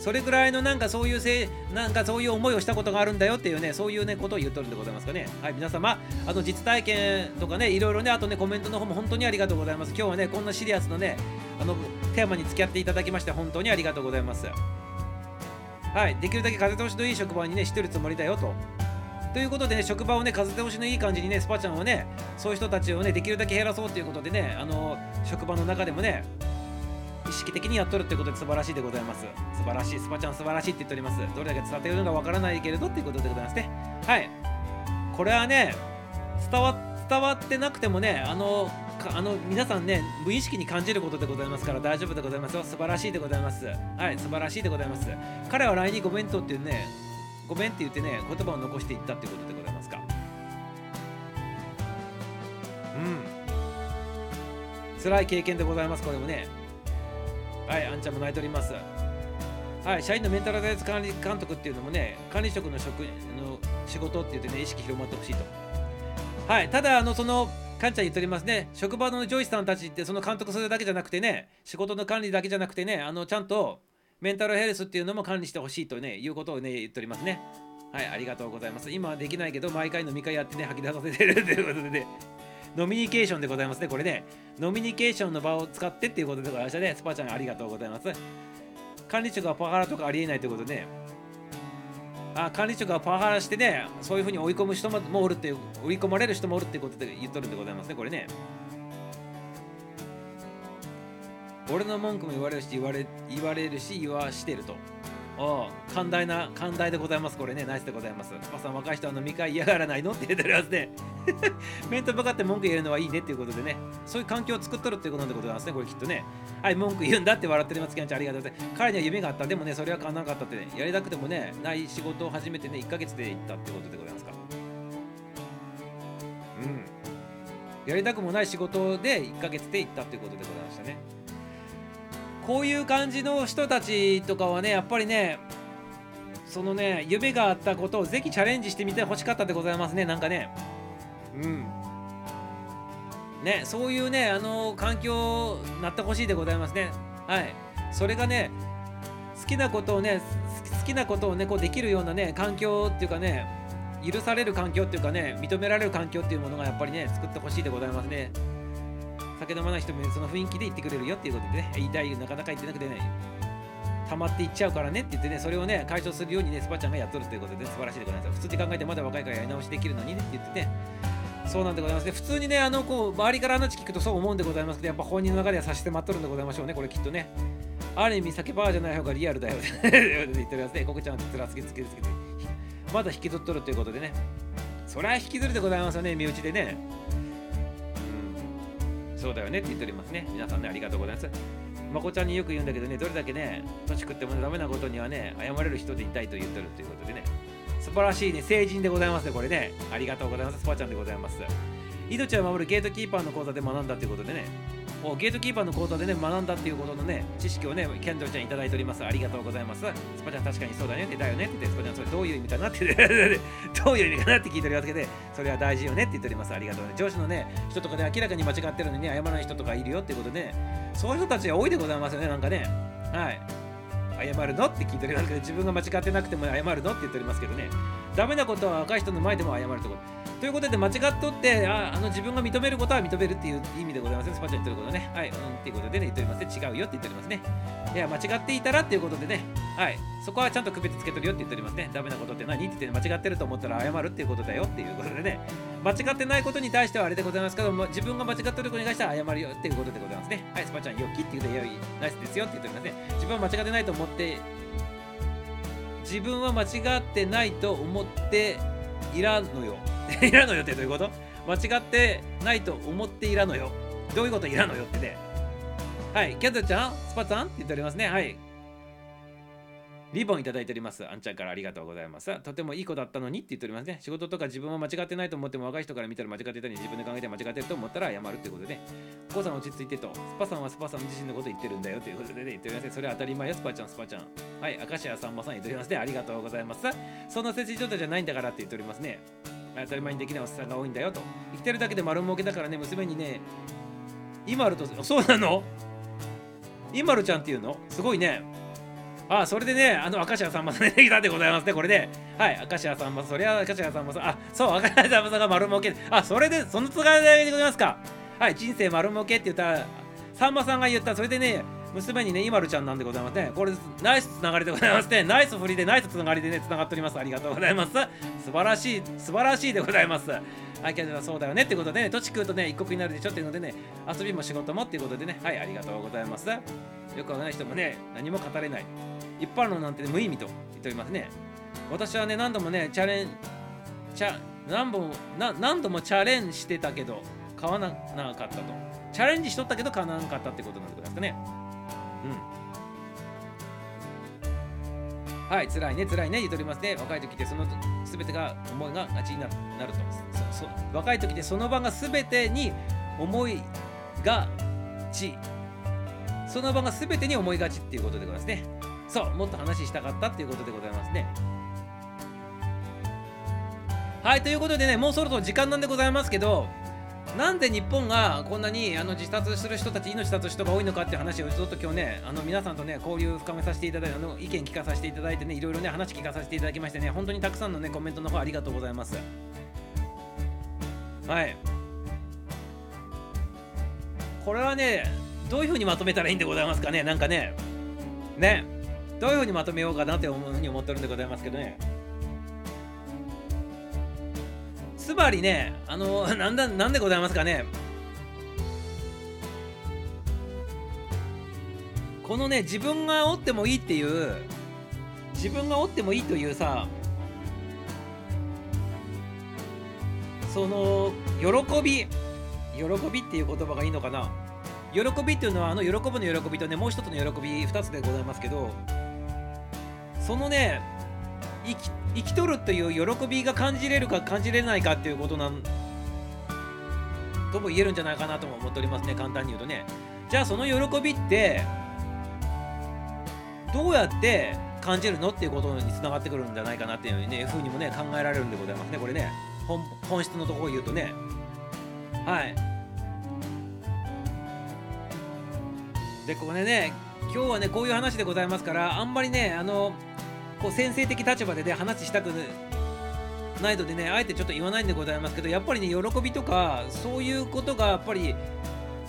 それぐらいのなんかそういうせいなんかそういう思いをしたことがあるんだよっていうねそういうねことを言っとるんでございますかね。はい皆様あの実体験とかねいろいろねあとねコメントの方も本当にありがとうございます。今日はねこんなシリアスのねあのテーマに付き合っていただきまして本当にありがとうございます。はいできるだけ風通しのいい職場にねしてるつもりだよと。ということでね、職場をね、風通しのいい感じにね、スパちゃんをね、そういう人たちをね、できるだけ減らそうということでね、あの、職場の中でもね、意識的にやっとるってことで素晴らしいでございます。素晴らしい、スパちゃん素晴らしいって言っております。どれだけ伝わっているのかわからないけれどっていうことでございますね。はい。これはね、伝わ伝わってなくてもね、あの、あの皆さんね、無意識に感じることでございますから大丈夫でございますよ。素晴らしいでございます。はい、素晴らしいでございます。彼は来にご弁当っていうね、ごめんって言ってね、言葉を残していったってことでございますか？うん。辛い経験でございます、これもね。はい、あんちゃんも泣いております。はい、社員のメンタルライズ管理監督っていうのもね、管理職の職の仕事って言ってね、意識広まってほしいと。はい、ただ、あの、その、かんちゃん言っておりますね、職場の上司さんたちって、その監督するだけじゃなくてね、仕事の管理だけじゃなくてね、あの、ちゃんと、メンタルヘルスっていうのも管理してほしいとね、いうことをね、言っておりますね。はい、ありがとうございます。今はできないけど、毎回飲み会やってね、吐き出させてるということでね、ノミニケーションでございますね、これね。ノミニケーションの場を使ってっていうことでございましたね。スパちゃんありがとうございます。管理職はパワハラとかありえないということでね。あ管理職はパワハラしてね、そういうふうに追い込む人もおるっていう、追い込まれる人もおるっていうことで言っとるんでございますね、これね。俺の文句も言われるし言われ言われるし言わしてると。お寛大な寛大でございますこれね。ナイスでございます。スパさん若い人は飲み会嫌がらないの？って言ってるはずで 面と向かって文句言えるのはいいねっていうことでね。そういう環境を作っとるっていうことでございますねこれきっとね。はい文句言うんだって笑ってるますキャンちゃんありがとうございます。彼には夢があった。でもねそれは叶わなかったってね。やりたくてもねない仕事を始めてね1ヶ月で行ったってことでございますか。うん。やりたくもない仕事で1ヶ月で行ったっていうことでございましたね。こういう感じの人たちとかはねやっぱりねそのね夢があったことをぜひチャレンジしてみてほしかったでございますねなんかね。うん。ねそういうねあの環境になってほしいでございますね。はい。それがね好きなことをね好きなことをねこうできるようなね環境っていうかね許される環境っていうかね認められる環境っていうものがやっぱりね作ってほしいでございますね酒飲まない人もその雰囲気で言ってくれるよっていうことでね、言いたいなかなか言ってなくてね、溜まっていっちゃうからねって言ってね、それをね、解消するようにね、スパちゃんがやっとるということで、ね、素晴らしいでございます。普通に考えてまだ若いからやり直しできるのにねって言ってね、そうなんでございますね。普通にね、あの、こう、周りから話聞くとそう思うんでございますけど、やっぱ本人の中ではさして待っとるんでございましょうね、これきっとね。ある意味、酒バーじゃない方がリアルだよって 言ってるやつで、ココちゃんはつらつけつけつけて、まだ引きずっとるということでね。そりゃ引きずるでございますよね、身内でね。そうだよねって言っておりますね。皆さんね、ありがとうございます。まこちゃんによく言うんだけどね、どれだけね、年食ってもダメなことにはね、謝れる人でいたいと言っとるということでね、素晴らしいね、成人でございますね、これね。ありがとうございます。スパちゃんでございます。命を守るゲートキーパーの講座で学んだということでね、ゲートキーパーの講座でね学んだっていうことのね知識をねキャンドルちゃんいただいております。ありがとうございます。スパちゃん確かにそうだねってだよねって言ってスパちゃんそれどういう意味かなって どういう意味かなって聞いておりますけどそれは大事よねって言っております。ありがとうね。上司のね人とかで明らかに間違ってるのに謝らない人とかいるよっていうことで、ね、そういう人たちが多いでございますよねなんかね。はい。謝るのって聞いておりますけど自分が間違ってなくても謝るのって言っておりますけどね。ダメなことは若い人の前でも謝るところということで間違っとってああの自分が認めることは認めるっていう意味でございますね。スパチャ言ってることね。はい。うんっていうことでね言っておりますね違うよって言っておりますね。いや間違っていたらっていうことでね。はい。そこはちゃんと区別つけとるよって言っておりますね。ダメなことって何って言って間違ってると思ったら謝るっていうことだよっていうことでね。間違ってないことに対してはあれでございますけども自分が間違ってることに対しては謝るよっていうことでございますね。はい。スパちゃんよきって言うとよいナイスですよって言っておりますね。自分は間違ってないと思って自分は間違ってないと思っていらんのよ。いらのよってどういうこと？間違ってないと思っていらのよ。どういうこといらのよってね。はい、キャンドルちゃん、スパツァンって言っておりますね。はい。リボンいただいております。あんちゃんからありがとうございます。とてもいい子だったのにって言っておりますね。仕事とか自分は間違ってないと思っても若い人から見たら間違ってたり自分で考えて間違ってると思ったら謝るってことで、お父さん落ち着いてと、スパさんはスパさん自身のこと言ってるんだよということで、ね、言っておりますね。それは当たり前よ、スパちゃん、スパちゃん。はい、明石家さんまさん言っておりますね。ありがとうございます。そんな設置状態じゃないんだからって言っておりますね。当たり前にできないおっさんが多いんだよと。生きてるだけで丸儲けだからね娘にねイマルとそうなの？イマルちゃんっていうの？すごいね。あそれでねあの明石家さんまさん出てきたでございますねこれで。はい明石家さんまさんそれは明石家さんまさんあそう明石家さんまさんが丸儲け。あそれでそのつながりでございますか。はい人生丸儲けって言ったらさんまさんが言ったそれでね娘にね、イマルちゃんなんでございますね。これ、ナイスつながりでございますね。ナイス振りで、ナイスつながりでね、つながっております。ありがとうございます。素晴らしい、素晴らしいでございます。はい、キャンはそうだよねってことでね、土地食うとね、一国になるでしょっていうのでね、遊びも仕事もっていうことでね、はい、ありがとうございます。よくわからない人もね、何も語れない。一般論なんて、ね、無意味と言っておりますね。私はね、何度もね、チャレン、チャ、何本何度もチャレンジしてたけど、買わなかったと。チャレンジしとったけど買わなかったってことなんでございますかね。はい辛いね辛いね言うとりますね。若い時ってその全てが思いががちになるなるとそそ若い時でその場が全てに思いがち。その場が全てに思いがちっていうことでございますね。そうもっと話したかったっていうことでございますね。はいということでねもうそろそろ時間なんでございますけどなんで日本がこんなにあの自殺する人たち、命絶つ人が多いのかっていう話をずっと今日ね、あの皆さんとね、交流を深めさせていただいて、あの意見聞かさせていただいてね、いろいろね、話聞かさせていただきましてね、本当にたくさんのね、コメントの方ありがとうございます。はい。これはね、どういうふうにまとめたらいいんでございますかね、なんかね、ね、どういうふうにまとめようかなって思うふうに思ってるんでございますけどね。つまりね、あの、なんだ、なんでございますかね。このね、自分が折ってもいいっていう、自分が折ってもいいというさ、その、喜び、喜びっていう言葉がいいのかな。喜びっていうのは、あの喜ぶの喜びとね、もう一つの喜び、二つでございますけど、そのね、生き生きとるという喜びが感じれるか感じれないかっていうことなんとも言えるんじゃないかなとも思っておりますね簡単に言うとね。じゃあその喜びってどうやって感じるのっていうことにつながってくるんじゃないかなっていうねふうにもね考えられるんでございますねこれね。本本質のところを言うとね。はい。でこれね今日はねこういう話でございますからあんまりねあのこう先生的立場でね話したくないのでねあえてちょっと言わないんでございますけどやっぱりね喜びとかそういうことがやっぱり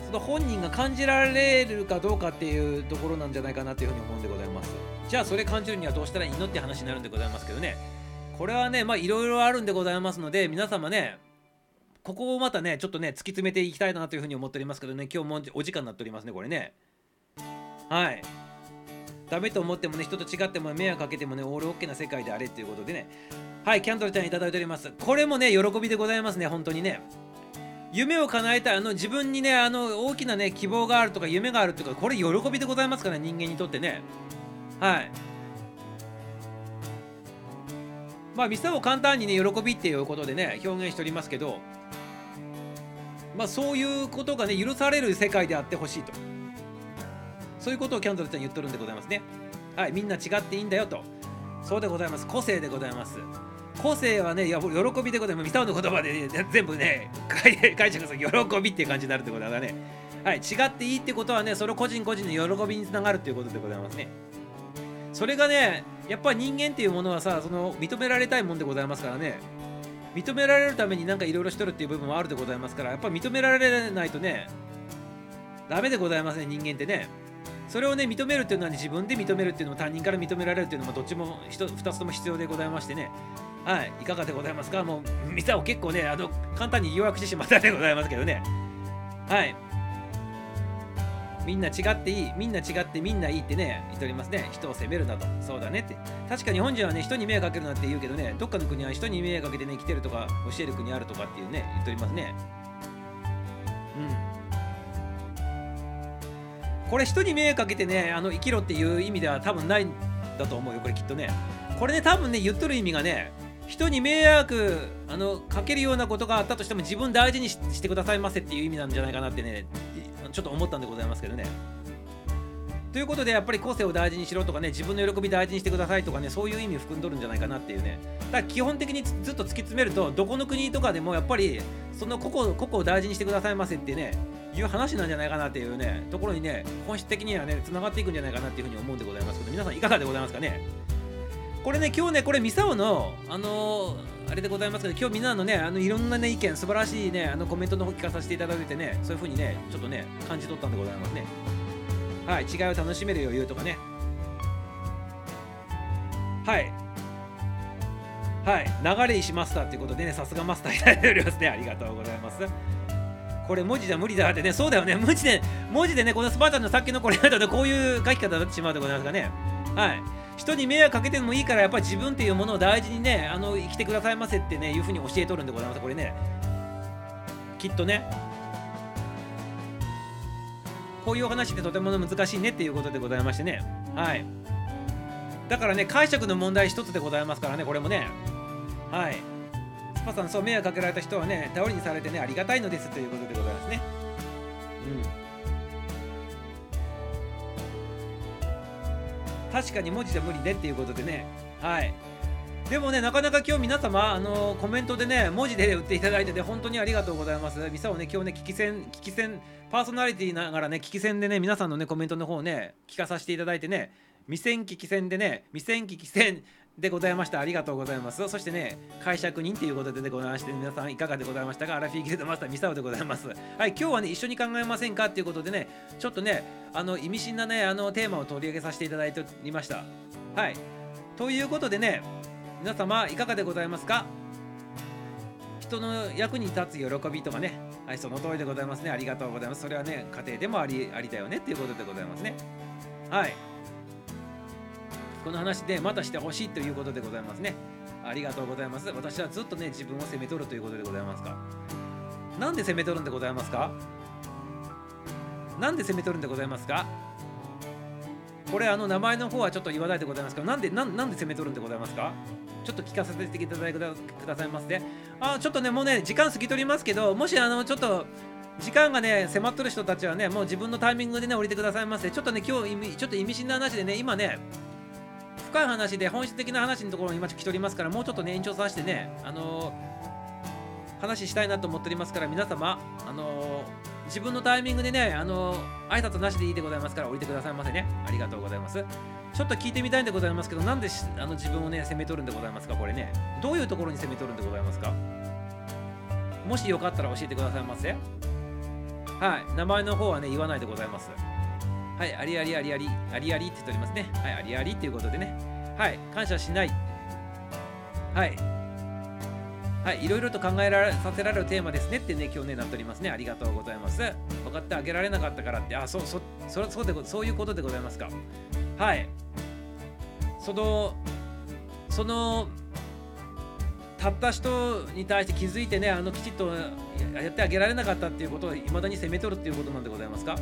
その本人が感じられるかどうかっていうところなんじゃないかなというふうに思うんでございます。じゃあそれ感じるにはどうしたらいいのって話になるんでございますけどね。これはねまあいろいろあるんでございますので皆様ねここをまたねちょっとね突き詰めていきたいなというふうに思っておりますけどね今日もお時間になっておりますねこれね。はい。ダメと思ってもね、人と違っても迷惑かけてもね、オールオッケーな世界であれっていうことでね。はい、キャンドルちゃんいただいております。これもね、喜びでございますね、本当にね。夢を叶えたい、あの自分にね、あの大きなね、希望があるとか夢があるとか、これ喜びでございますから、人間にとってね。はい。まあ、ミサを簡単にね、喜びっていうことでね、表現しておりますけど、まあ、そういうことがね許される世界であってほしいとそういうことをキャンドルちゃん言っとるんでございますねはいみんな違っていいんだよとそうでございます個性でございます個性はね、喜びでございます。ミサオの言葉で、全部ね、解釈する喜びっていう感じになるってことだね。はい、違っていいってことはね、それ個人個人の喜びにつながるっていうことでございますね。それがね、やっぱり人間っていうものはさ、その認められたいもんでございますからね。認められるためになんかいろいろしとるっていう部分もあるでございますから、やっぱり認められないとね、ダメでございますね、人間ってね。それをね、認めるっていうのは、ね、自分で認めるっていうのも他人から認められるっていうのもどっちも2つとも必要でございましてね。はい、いかがでございますか？もう、ミサを結構ね、あの、簡単に予約してしまったでございますけどね。はい。みんな違っていい、みんな違ってみんないいってね、言っておりますね。人を責めるなと。そうだねって。確か日本人はね、人に迷惑かけるなって言うけどね、どっかの国は人に迷惑かけてね、来てるとか、教える国あるとかっていうね、言っておりますね。うん。これ人に迷惑かけてね、あの生きろっていう意味では多分ないんだと思うよ、これきっとね。これね、多分ね、言っとる意味がね、人に迷惑あのかけるようなことがあったとしても自分大事にしてくださいませっていう意味なんじゃないかなってねちょっと思ったんでございますけどね。ということでやっぱり個性を大事にしろとかね自分の喜び大事にしてくださいとかねそういう意味を含んどるんじゃないかなっていうねだから基本的にずっと突き詰めるとどこの国とかでもやっぱりその個々個々を大事にしてくださいませってねいう話なんじゃないかなっていうねところにね本質的にはねつながっていくんじゃないかなっていうふうに思うんでございますけど皆さんいかがでございますかね？これね、今日ね、これ、ミサオの、あのー、あれでございますけど、今日みんなのね、あのいろんなね、意見、素晴らしいね、あのコメントの方聞かさせていただいてね、そういう風にね、ちょっとね、感じ取ったんでございますね。はい、違いを楽しめる余裕とかね。はい。はい、流れ石マスターっていうことでね、さすがマスターいただいておりますね。ありがとうございます。これ文字じゃ無理だってね、そうだよね、文字で、文字でね、このスパータンのさっきのこれだとね、こういう書き方になってしまうでございますかね。はい。人に迷惑かけてもいいからやっぱり自分っていうものを大事にねあの生きてくださいませってねいうふうに教えとるんでございますこれね。きっとね。こういうお話ってとても難しいねっていうことでございましてね。はい。だからね解釈の問題一つでございますからねこれもね。はい。スパさんそう迷惑かけられた人はね頼りにされてねありがたいのですということでございますね。うん。確かに文字じゃ無理ねっていうことでね。はい。でもねなかなか今日皆様あのコメントでね文字で打っていただいてて本当にありがとうございます。ミサをね今日ね聞き戦聞き戦パーソナリティながらね聞き戦でね皆さんのねコメントの方をね聞かさせていただいてね未戦聞き戦でね未戦聞き戦でございました。ありがとうございます。そしてね、解釈人ということでございまして、皆さんいかがでございましたか？アラフィーギルドマスターミサオでございます。はい、今日はね、一緒に考えませんか？っていうことでね、ちょっとね、あの意味深なね、あのテーマを取り上げさせていただいておりました。はい。ということでね、皆様いかがでございますか？人の役に立つ喜びとかね、はい、その通りでございますね。ありがとうございます。それはね、家庭でもありありだよねっていうことでございますね。はい。この話でまたしてほしいということでございますね。ありがとうございます。私はずっとね、自分を責めとるということでございますか。なんで責めとるんでございますか？なんで責めとるんでございますか？これあの名前の方はちょっと言わないでございますけど、なんで、なんで責めとるんでございますか？ちょっと聞かせていただいてくださいませ、あ、ちょっとね、もうね、時間過ぎとりますけど、もしあの、ちょっと、時間がね、迫っとる人たちはね、もう自分のタイミングでね、降りてくださいませ。ちょっとね、今日、ちょっと意味深な話でね、今ね、深い話で本質的な話のところに今ちょっと来ておりますからもうちょっとね延長させてねあのー、話したいなと思っておりますから皆様あのー、自分のタイミングでねあのー、挨拶なしでいいでございますから降りてくださいませね。ありがとうございます。ちょっと聞いてみたいんでございますけどなんであの自分をね責めとるんでございますかこれね。どういうところに責めとるんでございますか？もしよかったら教えてくださいませ。はい。名前の方はね言わないでございます。はい、ありありありあり、ありありって言っておりますね。はい、ありありっていうことでね。はい、感謝しない。はい。はい、いろいろと考えられさせられるテーマですねってね、今日ね、なっておりますね。ありがとうございます。分かってあげられなかったからって、あ、そう、そ、そそうでそういうことでございますか。はい。その、その、たった人に対して気づいてね、あのきちっとやってあげられなかったっていうことをいまだに責め取るっていうことなんでございますか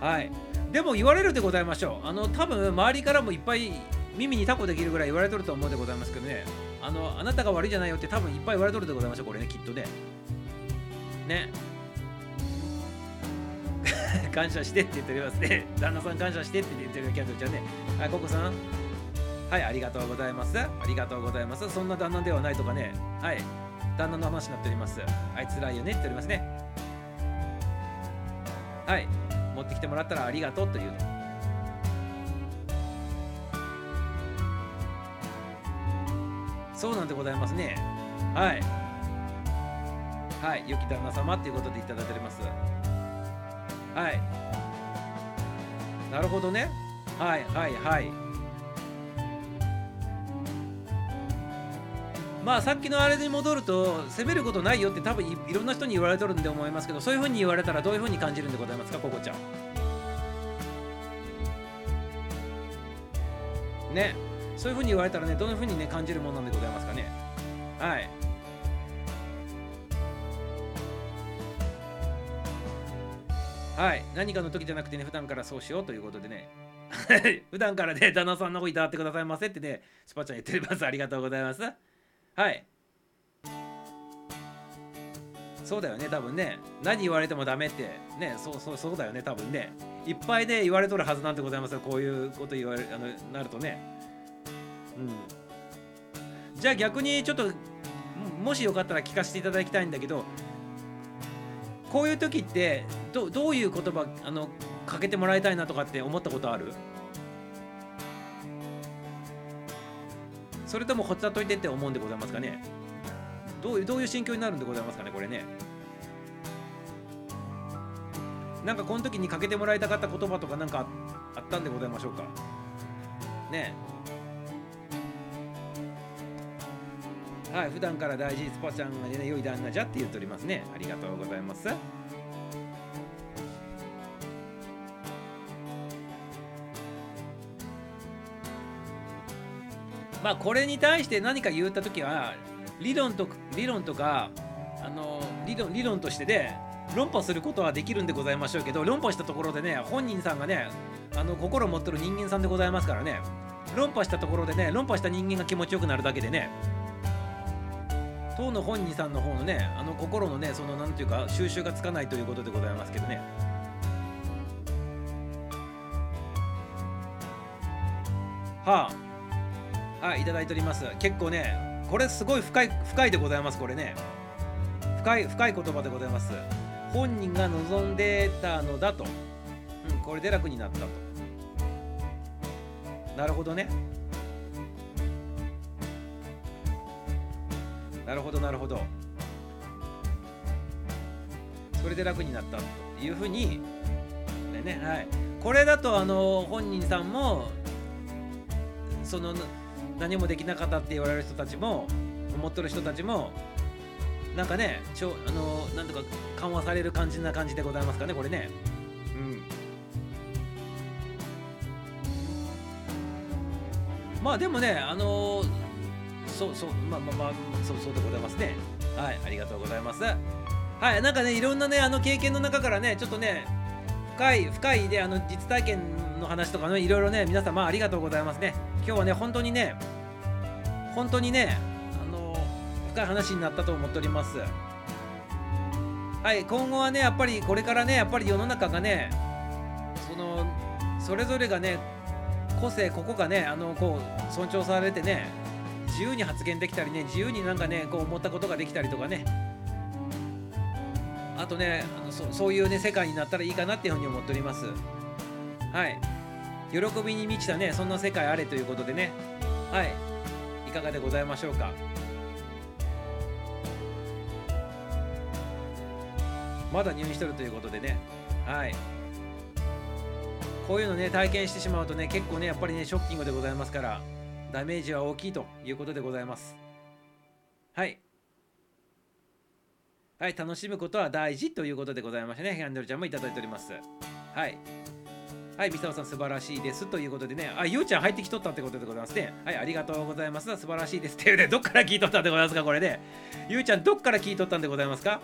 はい。でも言われるでございましょう。あの多分周りからもいっぱい耳にタコできるぐらい言われとると思うでございますけどね。あのあなたが悪いじゃないよって多分いっぱい言われとるでございましょうこれねきっとね。ね。感謝してって言っておりますね。旦那さん感謝してって言ってるキャンドルちゃんね。はいココさん。はいありがとうございます。ありがとうございます。そんな旦那ではないとかね。はい。旦那の話になっております。あいつらいよねって言っておりますね。はい。持ってきてもらったらありがとうというの。そうなんでございますね。はい。はい。良き旦那様っていうことでいただいております。はい。なるほどね。はい。はい。はい。まあさっきのあれに戻ると責めることないよって多分いろんな人に言われとるんで思いますけどそういうふうに言われたらどういうふうに感じるんでございますかココちゃん。ね。そういうふうに言われたらねどういうふうにね感じるものなんでございますかね。はい。はい。何かの時じゃなくてね普段からそうしようということでね。普段からね旦那さんの方いたってくださいませってねスパちゃん言ってます。ありがとうございます。はい。そうだよね多分ね。何言われてもダメって。ねそうそうそうだよね多分ね。いっぱいね言われとるはずなんてございますよ。こういうこと言われあのなるとね。うん。じゃあ逆にちょっともしよかったら聞かせていただきたいんだけどこういう時ってどどういう言葉あのかけてもらいたいなとかって思ったことある？それともほっちゃっといてって思うんでございますかね？どういうどういう心境になるんでございますかねこれね？なんかこの時にかけてもらいたかった言葉とかなんかあったんでございましょうか？ねはい普段から大事スパちゃんがね良い旦那じゃって言っておりますね。ありがとうございます。まあこれに対して何か言った時は理論と理論とかあの理論理論としてで論破することはできるんでございましょうけど論破したところでね本人さんがねあの心を持ってる人間さんでございますからね論破したところでね論破した人間が気持ちよくなるだけでね当の本人さんの方のねあの心のねそのなんていうか収集がつかないということでございますけどね。はあ。はいいただいております。結構ねこれすごい深い深いでございますこれね。深い深い言葉でございます。本人が望んでたのだと、うん、これで楽になったと。なるほどね。なるほどなるほど。それで楽になったというふうにねはい。これだとあの本人さんもその何もできなかったって言われる人たちも思ってる人たちもなんかねちょあのなんとか緩和される感じな感じでございますかねこれね。うん。まあでもねあのそうそうまあまあまあそうそうでございますね。はいありがとうございます。はいなんかねいろんなねあの経験の中からねちょっとね深い深いであの実体験の話とかねいろいろね皆様ありがとうございますね。今日はね本当にね本当にねあの深い話になったと思っております。はい今後はねやっぱりこれからねやっぱり世の中がねそのそれぞれがね個性ここがねあのこう尊重されてね自由に発言できたりね自由になんかねこう思ったことができたりとかね。あとねあのそそういうね世界になったらいいかなっていうふうに思っております。はい。喜びに満ちたねそんな世界あれということでね。はい。いかがでございましょうか？まだ入院してるということでね。はい。こういうのね体験してしまうとね結構ねやっぱりねショッキングでございますからダメージは大きいということでございます。はい。はい楽しむことは大事ということでございましてねヒャンドルちゃんもいただいております。はい。はい、ミサオさん素晴らしいですということでね、あ、ゆうちゃん入ってきとったってことでございますね。はい、ありがとうございます。素晴らしいですって。いうね、どっから聞いとったんでございますか、これで、ね。ゆうちゃん、どっから聞いとったんでございますか？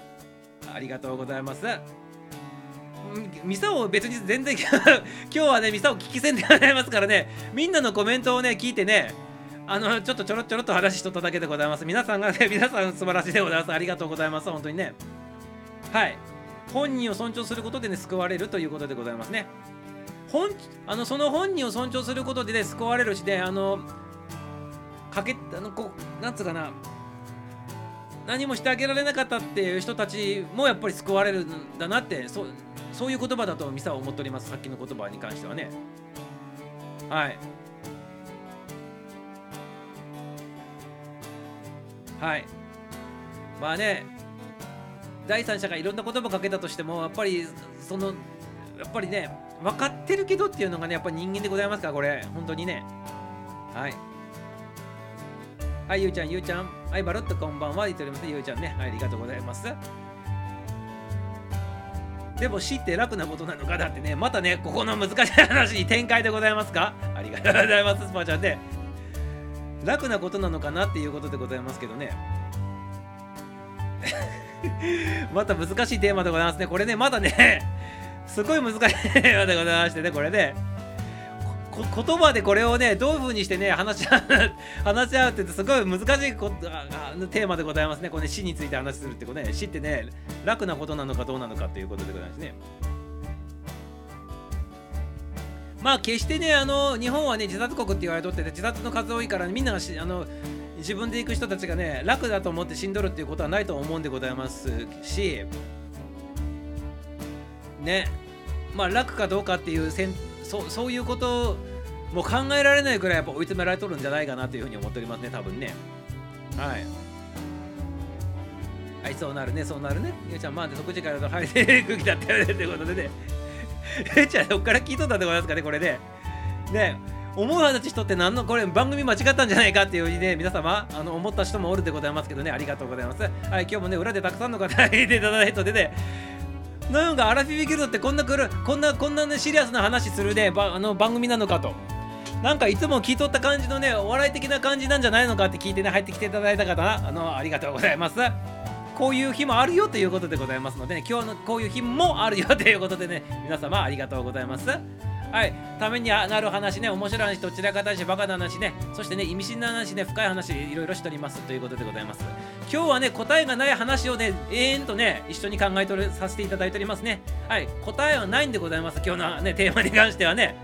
ありがとうございます。ミサオ別に全然 今日はねミサオ聞き戦でございますからね。みんなのコメントをね聞いてねあのちょっとちょろちょろっと話しとっただけでございます。皆さんがね 皆さん素晴らしいでございます。ありがとうございます。本当にね。はい。本人を尊重することでね救われるということでございますね。本あのその本人を尊重することでね救われるしで、ね、あのかけあのこうなんつうかな何もしてあげられなかったっていう人たちもやっぱり救われるんだなってそうそういう言葉だとミサは思っておりますさっきの言葉に関してはね。はい。はい。まあね第三者がいろんな言葉をかけたとしてもやっぱりそのやっぱりね分かってるけどっていうのがねやっぱ人間でございますからこれ。本当にね。はい。はいゆうちゃんゆうちゃん。はいバロッとこんばんは。言っておりますゆうちゃんね。はいありがとうございます。でも死って楽なことなのかだってねまたねここの難しい話に展開でございますか？ありがとうございますスパちゃんで楽なことなのかなっていうことでございますけどね。また難しいテーマでございますね。これねまだねすごい難しいテーマでございましてねこれね。言葉でこれをねどういう風にしてね話し合う話し合うってすごい難しいこテーマでございますね。これ、ね、死について話するってことね。死ってね楽なことなのかどうなのかということでございますね。まあ決してねあの日本はね自殺国って言われとってて自殺の数多いから、ね、みんながあの自分で行く人たちがね楽だと思って死んどるっていうことはないと思うんでございますしね。まあ楽かどうかっていうせんそそういうこともう考えられないくらいやっぱ追い詰められとるんじゃないかなというふうに思っておりますね多分ね。はい。はいそうなるねそうなるね。ゆうちゃんまあで6時からと入れ空気だったよねってことでね。ゆうちゃんどっから聞いとったんでございますかねこれね。ね思う話しとって何のこれ番組間違ったんじゃないかっていうふうにね皆様あの思った人もおるでございますけどねありがとうございます。はい今日もね裏でたくさんの方 入れていただいてでねなんかアラフィビギルドってこんなくるこんなこんなねシリアスな話するねばあの番組なのかと。なんかいつも聞いとった感じのねお笑い的な感じなんじゃないのかって聞いてね入ってきていただいた方あのありがとうございます。こういう日もあるよということでございますので、ね、今日のこういう日もあるよということでね皆様ありがとうございます。はい。ためになる話ね面白い話どちらかたしバカな話ねそしてね意味深な話ね深い話いろいろしておりますということでございます。今日はね答えがない話をね永遠とね一緒に考えとるさせていただいておりますね。はい。答えはないんでございます。今日のねテーマに関してはね。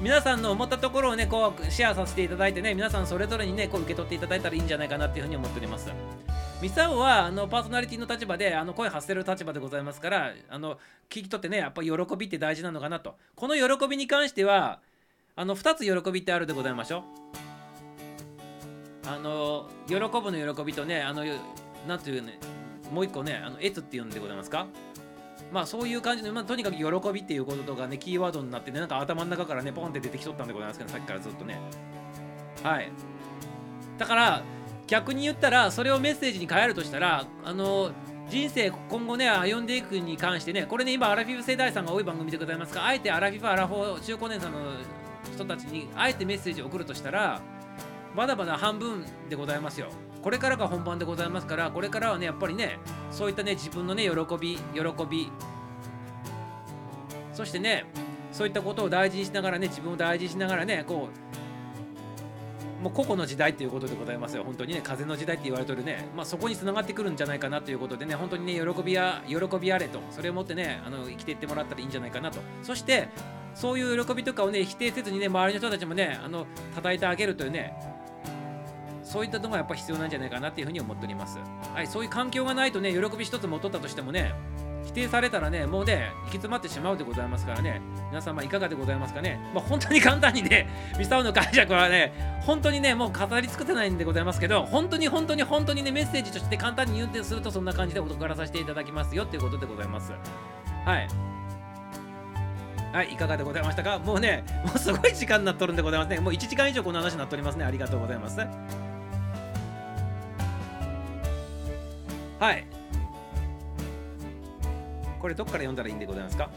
皆さんの思ったところをねこうシェアさせていただいてね皆さんそれぞれにねこう受け取っていただいたらいいんじゃないかなっていうふうに思っております。ミサオはあのパーソナリティの立場であの声発せる立場でございますからあの聞き取ってねやっぱり喜びって大事なのかなと。この喜びに関してはあの2つ喜びってあるでございましょう。あの喜ぶの喜びとねあのなんていうねもう一個ねあのエツっていうんでございますか。まあそういう感じの、まあ、とにかく喜びっていうこととかねキーワードになってねなんか頭の中からねポンって出てきとったんでございますけどさっきからずっとね。はい。だから逆に言ったらそれをメッセージに変えるとしたらあの人生今後ね歩んでいくに関してねこれね今アラフィフ世代さんが多い番組でございますがあえてアラフィフアラフォー中高年さんの人たちにあえてメッセージを送るとしたらまだまだ半分でございますよ。これからが本番でございますからこれからはねやっぱりねそういったね自分のね喜び喜びそしてねそういったことを大事にしながらね自分を大事にしながらねこうもう個々の時代っていうことでございますよ。本当にね、風の時代って言われてるね、まあ、そこにつながってくるんじゃないかなということでね、本当にね、喜びや、喜びあれと、それを持ってね、あの生きていってもらったらいいんじゃないかなと。そして、そういう喜びとかをね、否定せずにね、周りの人たちもね、あの叩いてあげるというね、そういったのがやっぱ必要なんじゃないかなっていうふうに思っております。はい、そういう環境がないとね、喜び一つも取ったとしてもね、否定されたらね、もうね、行き詰まってしまうでございますからね、皆様いかがでございますかね。まあ、本当に簡単にね、ミサオの解釈はね、本当にね、もう語り尽くせないんでございますけど、本当に本当に本当にね、メッセージとして簡単に言うてすると、そんな感じでお送らさせていただきますよっていうことでございます。はい。はい、いかがでございましたか？もうね、もうすごい時間になっとるんでございますね。もう1時間以上この話になっておりますね。ありがとうございます。はい。これどっから読んだらいいんでございますか？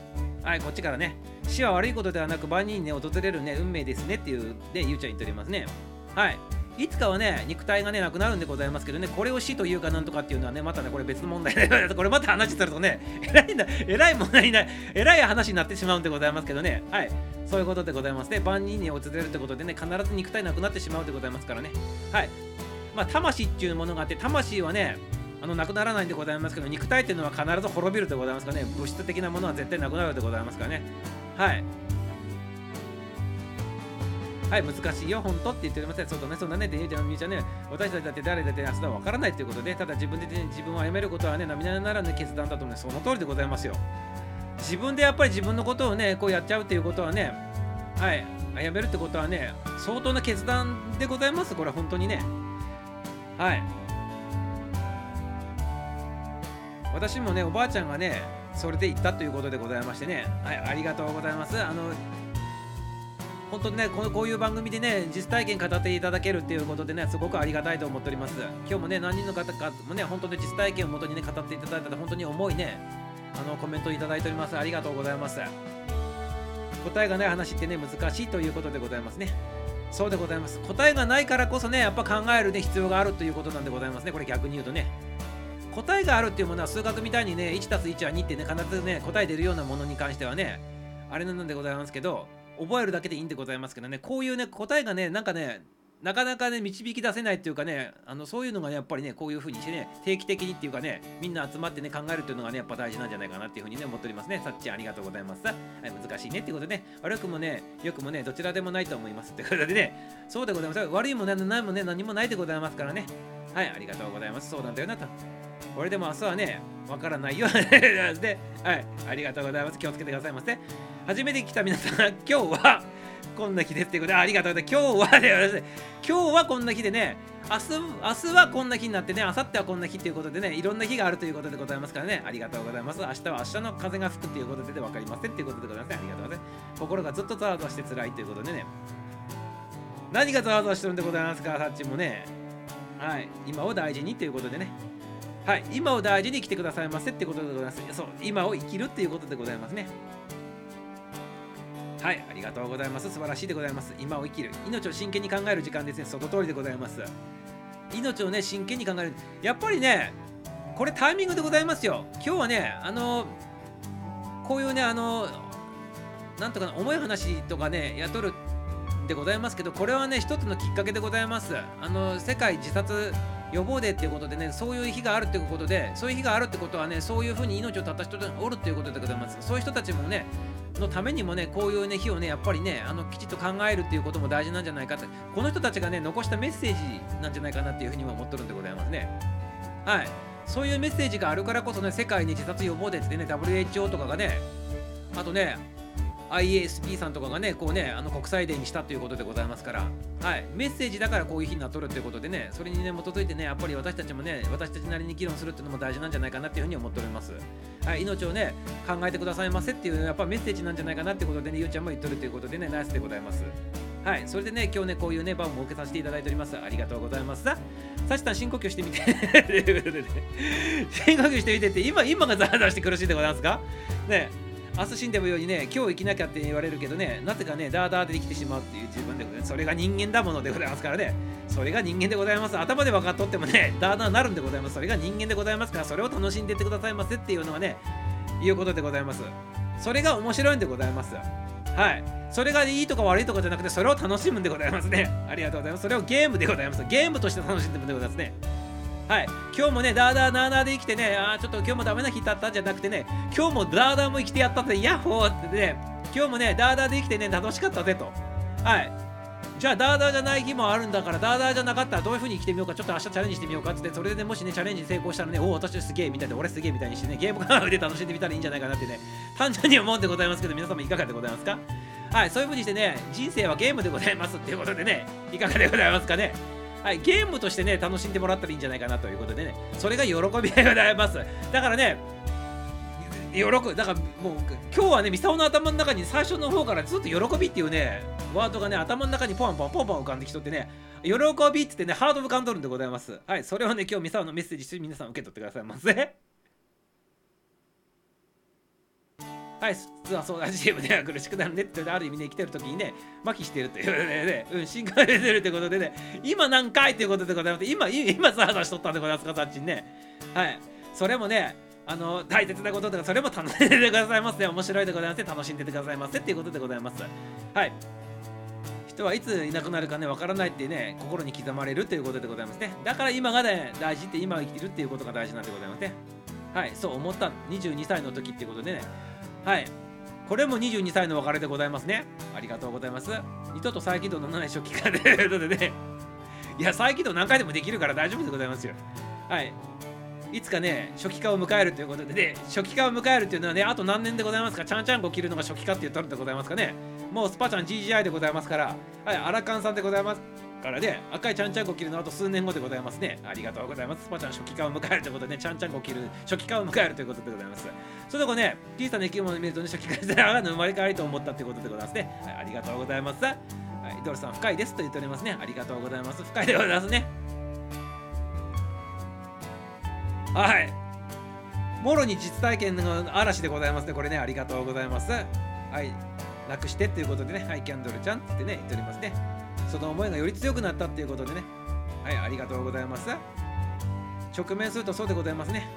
はい、こっちからね。死は悪いことではなく万人にね、訪れるね、運命ですねっていうで、ゆうちゃん言っておりますね。はい。いつかはね肉体がねなくなるんでございますけどねこれを死というかなんとかっていうのはねまたねこれ別の問題で これまた話するとねえらいんだ。えらい問題になえらい話になってしまうんでございますけどね。はい。そういうことでございますね。万人に訪れるってことでね必ず肉体なくなってしまうでございますからね。はい。まあ魂っていうものがあって魂はねあのなくならないんでございますけど肉体っていうのは必ず滅びるでございますからね物質的なものは絶対なくなるでございますからねはいはい、難しいよ、本当って言っておりません。そうだね、そうだねって言うてみーちゃんね、私たちだって誰だって明日は分からないということで、ただ自分で、ね、自分を殺めることはね、涙ならぬ決断だと思う、その通りでございますよ。自分でやっぱり自分のことをね、こうやっちゃうっていうことはね、はい、やめるってことはね、相当な決断でございます、これは本当にね。はい。私もね、おばあちゃんがね、それで行ったということでございましてね、はい、ありがとうございます。あの本当にねこのこういう番組でね実体験語っていただけるっていうことでねすごくありがたいと思っております。今日もね何人の方かもね本当に実体験をもとにね語っていただいたら本当に重いねあのコメントいただいております。ありがとうございます。答えがない話ってね難しいということでございますね。そうでございます。答えがないからこそねやっぱ考えるね必要があるということなんでございますね。これ逆に言うとね。答えがあるっていうものは数学みたいにね 1+1 は2ってね必ずね答え出るようなものに関してはねあれなんでございますけど覚えるだけでいいんでございますけどねこういうね答えがねなんかねなかなかね導き出せないっていうかねあのそういうのがねやっぱりねこういう風にしてね定期的にっていうかねみんな集まってね考えるっていうのがねやっぱ大事なんじゃないかなっていう風にね思っておりますね。さっちありがとうございます。はい、難しいねっていうことでね。悪くもねよくもねどちらでもないと思います。ってことでね。そうでございます。悪いもね何もね何もないでございますからね。はいありがとうございます。そうなんだよなと。俺でも明日はねわからないよ ではいありがとうございます気をつけてくださいませ初めて来た皆さん、今日はこんな日ですっていうことで、ありがとうございます。今日はね、今日はこんな日でね、明日明日はこんな日になってね、明後日はこんな日っていうことでね、いろんな日があるということでございますからね、ありがとうございます。明日は明日の風が吹くっていうことで分かりませんっていうことでございます、ね。ありがとうございます。心がずっとざわざわして辛いということでね、何がざわざわしてるんでございますか、さっちもね。はい、今を大事にということでね。はい、今を大事に来てくださいませってことでございます。そう、今を生きるっていうことでございますね。はいありがとうございます。素晴らしいでございます。今を生きる。命を真剣に考える時間ですね。その通りでございます。命をね真剣に考える。やっぱりねこれタイミングでございますよ。今日はねあのこういうねあのなんとか重い話とかね雇るでございますけどこれはね一つのきっかけでございます。あの世界自殺予防デーっていうことでねそういう日があるっていうことでそういう日があるってことはねそういうふうに命を絶った人がおるっていうことでございます。そういう人たちもねのためにもねこういうね日をねやっぱりねあのきちっと考えるっていうことも大事なんじゃないかって。この人たちがね残したメッセージなんじゃないかなっていうふうには思ってるんでございますね。はい。そういうメッセージがあるからこそね世界に自殺予防デーってね WHO とかがねあとね IASP さんとかがね、こうね、あの国際デーにしたということでございますから、はい、メッセージだからこういう日になっとるということでね、それにね、基づいてね、やっぱり私たちもね、私たちなりに議論するっていうのも大事なんじゃないかなっていうふうに思っております。はい、命をね、考えてくださいませっていう、やっぱメッセージなんじゃないかなってことでね、ゆうちゃんも言っとるということでね、ナイスでございます。はい、それでね、今日ね、こういうね、場を設けさせていただいております。ありがとうございます。さあ、さん、深呼吸してみて。ということで、深呼吸してみてって、今、今がザーザーして苦しいでございますか？ね明日死んでもようにね、今日生きなきゃって言われるけどね、なぜかね、ダーダーで生きてしまうっていう自分でございます。それが人間だものでございますからね。それが人間でございます。頭で分かっとってもね、ダーダーなるんでございます。それが人間でございますから、それを楽しんでってくださいませっていうのはね、いうことでございます。それが面白いんでございます。はい。それがいいとか悪いとかじゃなくて、それを楽しむんでございますね。ありがとうございます。それをゲームでございます。ゲームとして楽しんでるんでございますね。はい、今日もね、ダーダーナーナーで生きてね、あ、ちょっと今日もダメな日だったんじゃなくてね、今日もダーダーも生きてやったって、ヤッホーってね、今日もね、ダーダーで生きてね、楽しかったぜと。はい。じゃあ、ダーダーじゃない日もあるんだから、ダーダーじゃなかったらどういう風に生きてみようか、ちょっと明日チャレンジしてみようかって、それでね、もしね、チャレンジ成功したらね、おお、私すげえみたいで、俺すげえみたいにしてね、ゲームカーで楽しんでみたらいいんじゃないかなってね、単純に思うんでございますけど、皆様いかがでございますか？はい、そういう風にしてね、人生はゲームでございますっていうことでね、いかがでございますかね？はい、ゲームとしてね、楽しんでもらったらいいんじゃないかなということでね、それが喜びでございます。だからね、喜ぶ、だからもう今日はね、ミサオの頭の中に最初の方からずっと喜びっていうね、ワードがね、頭の中にポンポンポンポン浮かんできとってね、喜びっつってね、ハード浮かんどるんでございます。はい、それをね、今日ミサオのメッセージして皆さん受け取ってくださいませ。はい実はそうだチームでは苦しくなるねってある意味ね生きてる時にね麻痺してるということでね、うん、進化出てるということでね今何回ということでございます今今さあしとったんでございますかさっちにね。はい。それもねあの大切なこととかそれも楽しんでてくださいませ面白いでございます楽しんでてくださいませっていうことでございます。はい。人はいついなくなるかねわからないってね心に刻まれるということでございますね。だから今がね大事って今生きてるっていうことが大事なんでございますね。はい。そう思った。22歳の時っていうことでねはい。これも22歳の別れでございますね。ありがとうございます。二度と再起動のない初期化でということでね。いや再起動何回でもできるから大丈夫でございますよ。はい。いつかね初期化を迎えるということでね初期化を迎えるというのはねあと何年でございますか？ちゃんちゃんこ切るのが初期化って言ったんでございますかね？もうスパちゃん GGI でございますから、はい、アラカンさんでございます。からね、赤いちゃんちゃんこ切るのあと数年後でございますね。ありがとうございます。スパちゃん初期化を迎えるということで、ね、ちゃんちゃんこ切る初期化を迎えるということでございます。それでこね、小さな生き物を見るとね、初期化してあの生まれ変わりと思ったということでございますね。はい、ありがとうございます。はい、ドルさん深いですと言っておりますね。ありがとうございます。深いでございますね。はい。もろに実体験の嵐でございますね。これね、ありがとうございます。はい。なくしてっていうことでね、はい、キャンドルちゃんってね、言っておりますね。その思いがより強くなったっていうことでね、はい、ありがとうございます。直面するとそうでございますね。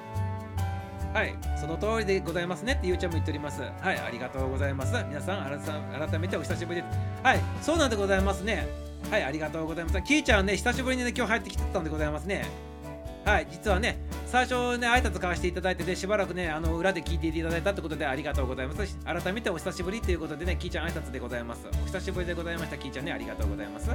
はい、その通りでございますねってゆうちゃんも言っております。はい、ありがとうございます。皆さん、改めてお久しぶりです。はい、そうなんでございますね。はい、ありがとうございます。キーちゃんね、久しぶりにね、今日入ってきてたんでございますね。はい、実はね、最初ね、挨拶交わしていただいてね、しばらくね、あの裏で聞いていただいたってことでありがとうございます。改めてお久しぶりということでね、キーちゃん挨拶でございます。お久しぶりでございました、キーちゃんね、ありがとうございます。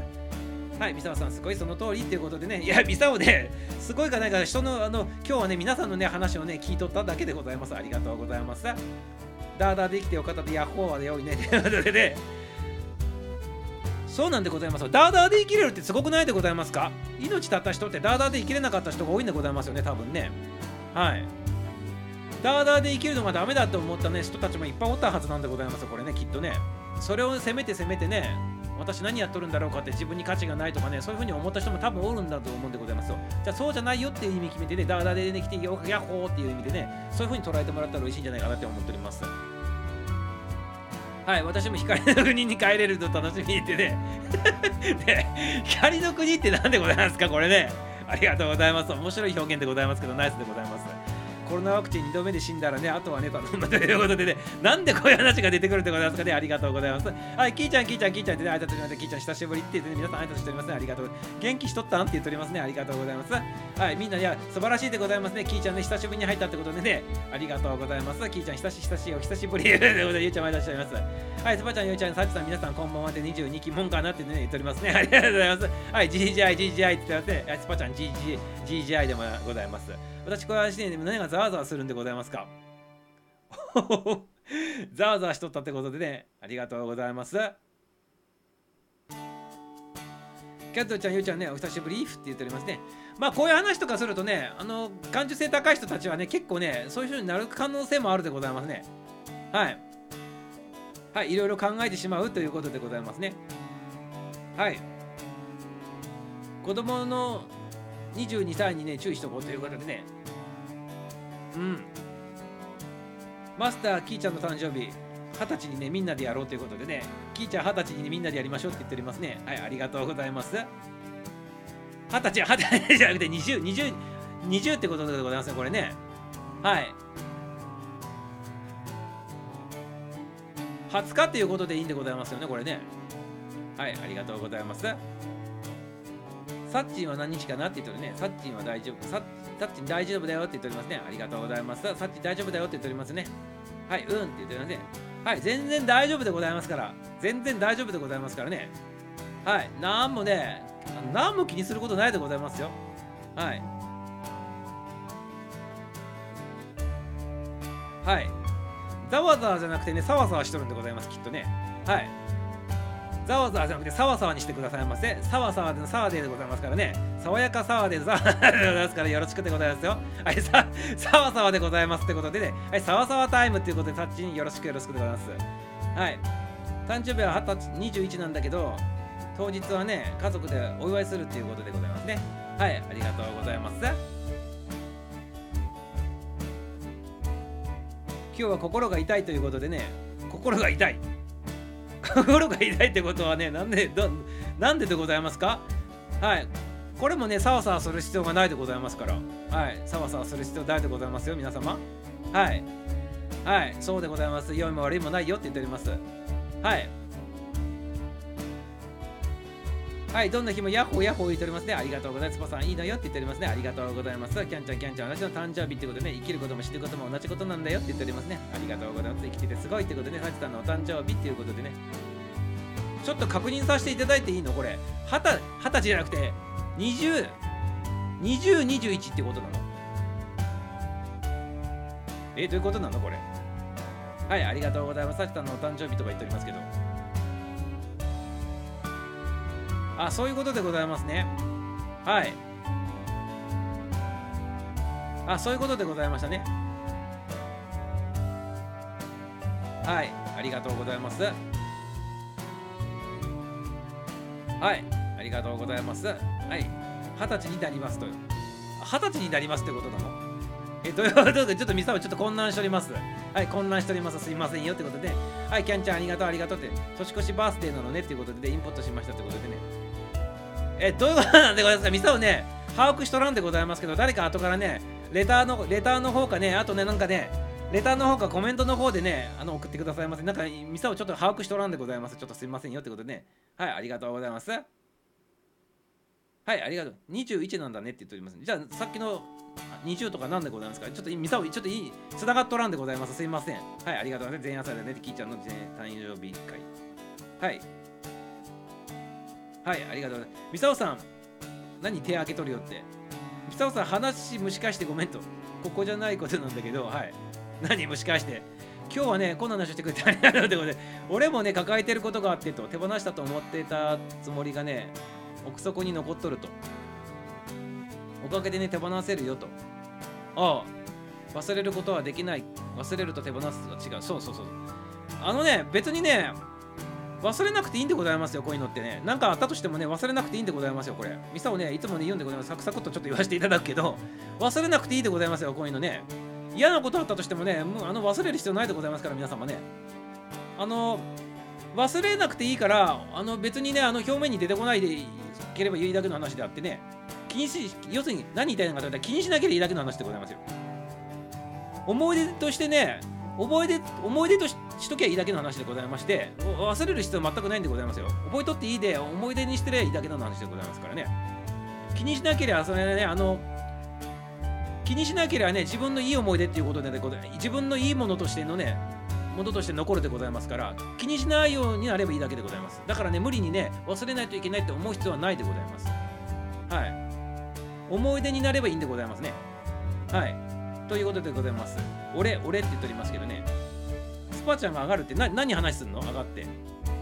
はい、三沢さん、すごいその通りっていうことでね、いや、三沢ね、すごいかないか、人の、あの、今日はね、皆さんのね、話をね、聞いとっただけでございます。ありがとうございます。ダーダーできてよかったで、ヤッホーはでよいね、ということでね、そうなんでございます。ダーダーで生きれるってすごくないでございますか？命たった人ってダーダーで生きれなかった人が多いんでございますよね、多分ね。はい。ダーダーで生きるのがダメだと思ったね、人たちもいっぱいおったはずなんでございます、これね、きっとね。それを責めて責めてね、私何やっとるんだろうかって自分に価値がないとかね、そういうふうに思った人も多分おるんだと思うんでございますよ。じゃあそうじゃないよっていう意味決めてね、ダーダーでね、来てよ、ヤッホーっていう意味でね、そういうふうに捉えてもらったら美味しいんじゃないかなって思っております。はい、私も光の国に帰れると楽しみにってね。で、光の国って何でございますか？これね。ありがとうございます。面白い表現でございますけど、ナイスでございます。コロナワクチン2度目で死んだらね、あとはね、頼んだということでね、なんでこういう話が出てくるってことですかね、ありがとうございます。はい、キーちゃん、キーちゃん、キーちゃんってね、挨拶しまして、キーちゃん、久しぶりって言ってね、皆さん挨拶しておりますね、ありがとう。元気しとったんって言っておりますね、ありがとうございます。はい、みんな、いや、素晴らしいでございますね、キーちゃんね、久しぶりに入ったってことでね、ありがとうございます。キーちゃん、久し久しお久しぶりで、ゆうちゃん、挨拶しております。はい、スパちゃん、ゆうちゃん、さちさん、皆さん、こんばんはで22期もんかなってね、言っておりますね、ありがとうございます。はい、GGI、GGI って言ってますね、スパちゃん、GG、GGI でもございます。私、これはしてね、胸がざわざわするんでございますか？ざわざわしとったってことでね、ありがとうございます。キャットちゃん、ゆうちゃんね、お久しぶりって言っておりますね。まあ、こういう話とかするとね、あの、感受性高い人たちはね、結構ね、そういう人になる可能性もあるでございますね。はい。はい、いろいろ考えてしまうということでございますね。はい。子供の22歳にね、注意しとこうということでね。うん。マスター、キーちゃんの誕生日、二十歳にね、みんなでやろうということでね、キーちゃん二十歳に、みんなでやりましょうって言っておりますね。はい、ありがとうございます。二十歳、二十歳じゃなくて20、20、20ってことでございますね、これね。はい。20日っていうことでいいんでございますよね、これね。はい、ありがとうございます。サッチンは何日かなって言ってるね。サッチンは大丈夫。サッサッチン大丈夫だよって言っておりますね。ありがとうございます。サッチ大丈夫だよって言っておりますね。はい、うんって言っておりますね。はい、全然大丈夫でございますから。全然大丈夫でございますからね。はい、なんもね、何も気にすることないでございますよ。はい。はい。ざわざわじゃなくてね、さわさわしとるんでございます、きっとね。はい。ざわざわじゃなくてさわさわにしてくださいませ。さわさわでのさわででございますからね。爽やかさわでさわ でございますからよろしくでございますよ。はい、さ、さわさわでございますってことでね。はい、さわさわタイムっていうことでタッチによろしくよろしくでございます。はい。誕生日は二十21なんだけど、当日はね、家族でお祝いするっていうことでございますね。はい、ありがとうございます。今日は心が痛いということでね心が痛い心が痛いってことはねなんでどなんででございますか？はい。これもねサワサワする必要がないでございますから。はい。サワサワする必要ないでございますよ皆様。はい。はい。そうでございます。良いも悪いもないよって言っております。はい。はい、どんな日もヤッホーヤッホー言っておりますね。ありがとうございます。パさんいいのよって言っておりますね。ありがとうございます。キャンちゃん、キャンちゃん、私の誕生日ってことでね、生きることも死ぬことも同じことなんだよって言っておりますね。ありがとうございます。生きててすごいってことでね、サチさんのお誕生日っていうことでね、ちょっと確認させていただいていいの？これ。二十歳じゃなくて、20、20、21ってことなの？えどういうことなの？これ。はい、ありがとうございます。サチさんのお誕生日とか言っておりますけど。あ、そういうことでございますね。はい。あ、そういうことでございましたね。はい、ありがとうございます。はい、ありがとうございます。はい、二十歳になりますと。二十歳になりますってことなの？え、どういうこと？で、ちょっとミサはちょっと混乱しております。はい、混乱しております。すいませんよってことで、はい、キャンちゃんありがとう、ありがとうって、年越しバースデーなのねっていうことで、インポットしましたってことでね。え、どういうことなんでございますか？ミサをね、把握しとらんでございますけど、誰か後からね、レターの、レターの方かね、あとね、なんかね、レターの方かコメントの方でね、あの送ってくださいませ。なんか、ミサをちょっと把握しとらんでございます。ちょっとすいませんよってことでね。はい、ありがとうございます。はい、ありがとう。21なんだねって言っております。じゃあ、さっきの20とかなんでございますか？ちょっとミサをちょっといい、つながっとらんでございます。すいません。はい、ありがとうございます。前夜祭だね。キーちゃんの、ね、誕生日会。はい。はい、ありがとうございます。ミサオさん、何手開けとるよって。ミサオさん、話蒸し返してごめんと。ここじゃないことなんだけど、はい。何蒸し返して。今日はね、こんな話してくれて ありがとうってことで、俺もね、抱えてることがあってと、手放したと思ってたつもりがね、奥底に残っとると。おかげでね、手放せるよと。ああ、忘れることはできない。忘れると手放すとは違う。そうそうそう。あのね、別にね、忘れなくていいんでございますよ、こういうのってね。なんかあったとしてもね、忘れなくていいんでございますよ、これ。ミサをね、いつもね、言うんでございます。サクサクとちょっと言わせていただくけど、忘れなくていいでございますよ、こういうのね。嫌なことあったとしてもね、もうあの忘れる必要ないでございますから、皆様ね。あの、忘れなくていいから、あの別にね、あの表面に出てこないでければいいだけの話であってね、気にし、要するに何言いたいのかと言ったら気にしなければいいだけの話でございますよ。思い出としてね、覚えで思い出とししときゃいいだけの話でございまして忘れる必要は全くないんでございますよ。覚えとっていいで思い出にしてりゃいいだけの話でございますからね。気にしなければそれねあの気にしなければね自分のいい思い出っていうことで、自分のいいものとしてのねものとして残るでございますから気にしないようになればいいだけでございます。だからね無理にね忘れないといけないって思う必要はないでございます。はい。思い出になればいいんでございますね。はい。ということでございます。俺俺って言っておりますけどね。スパちゃんが上がるって何何話すんの？上がって。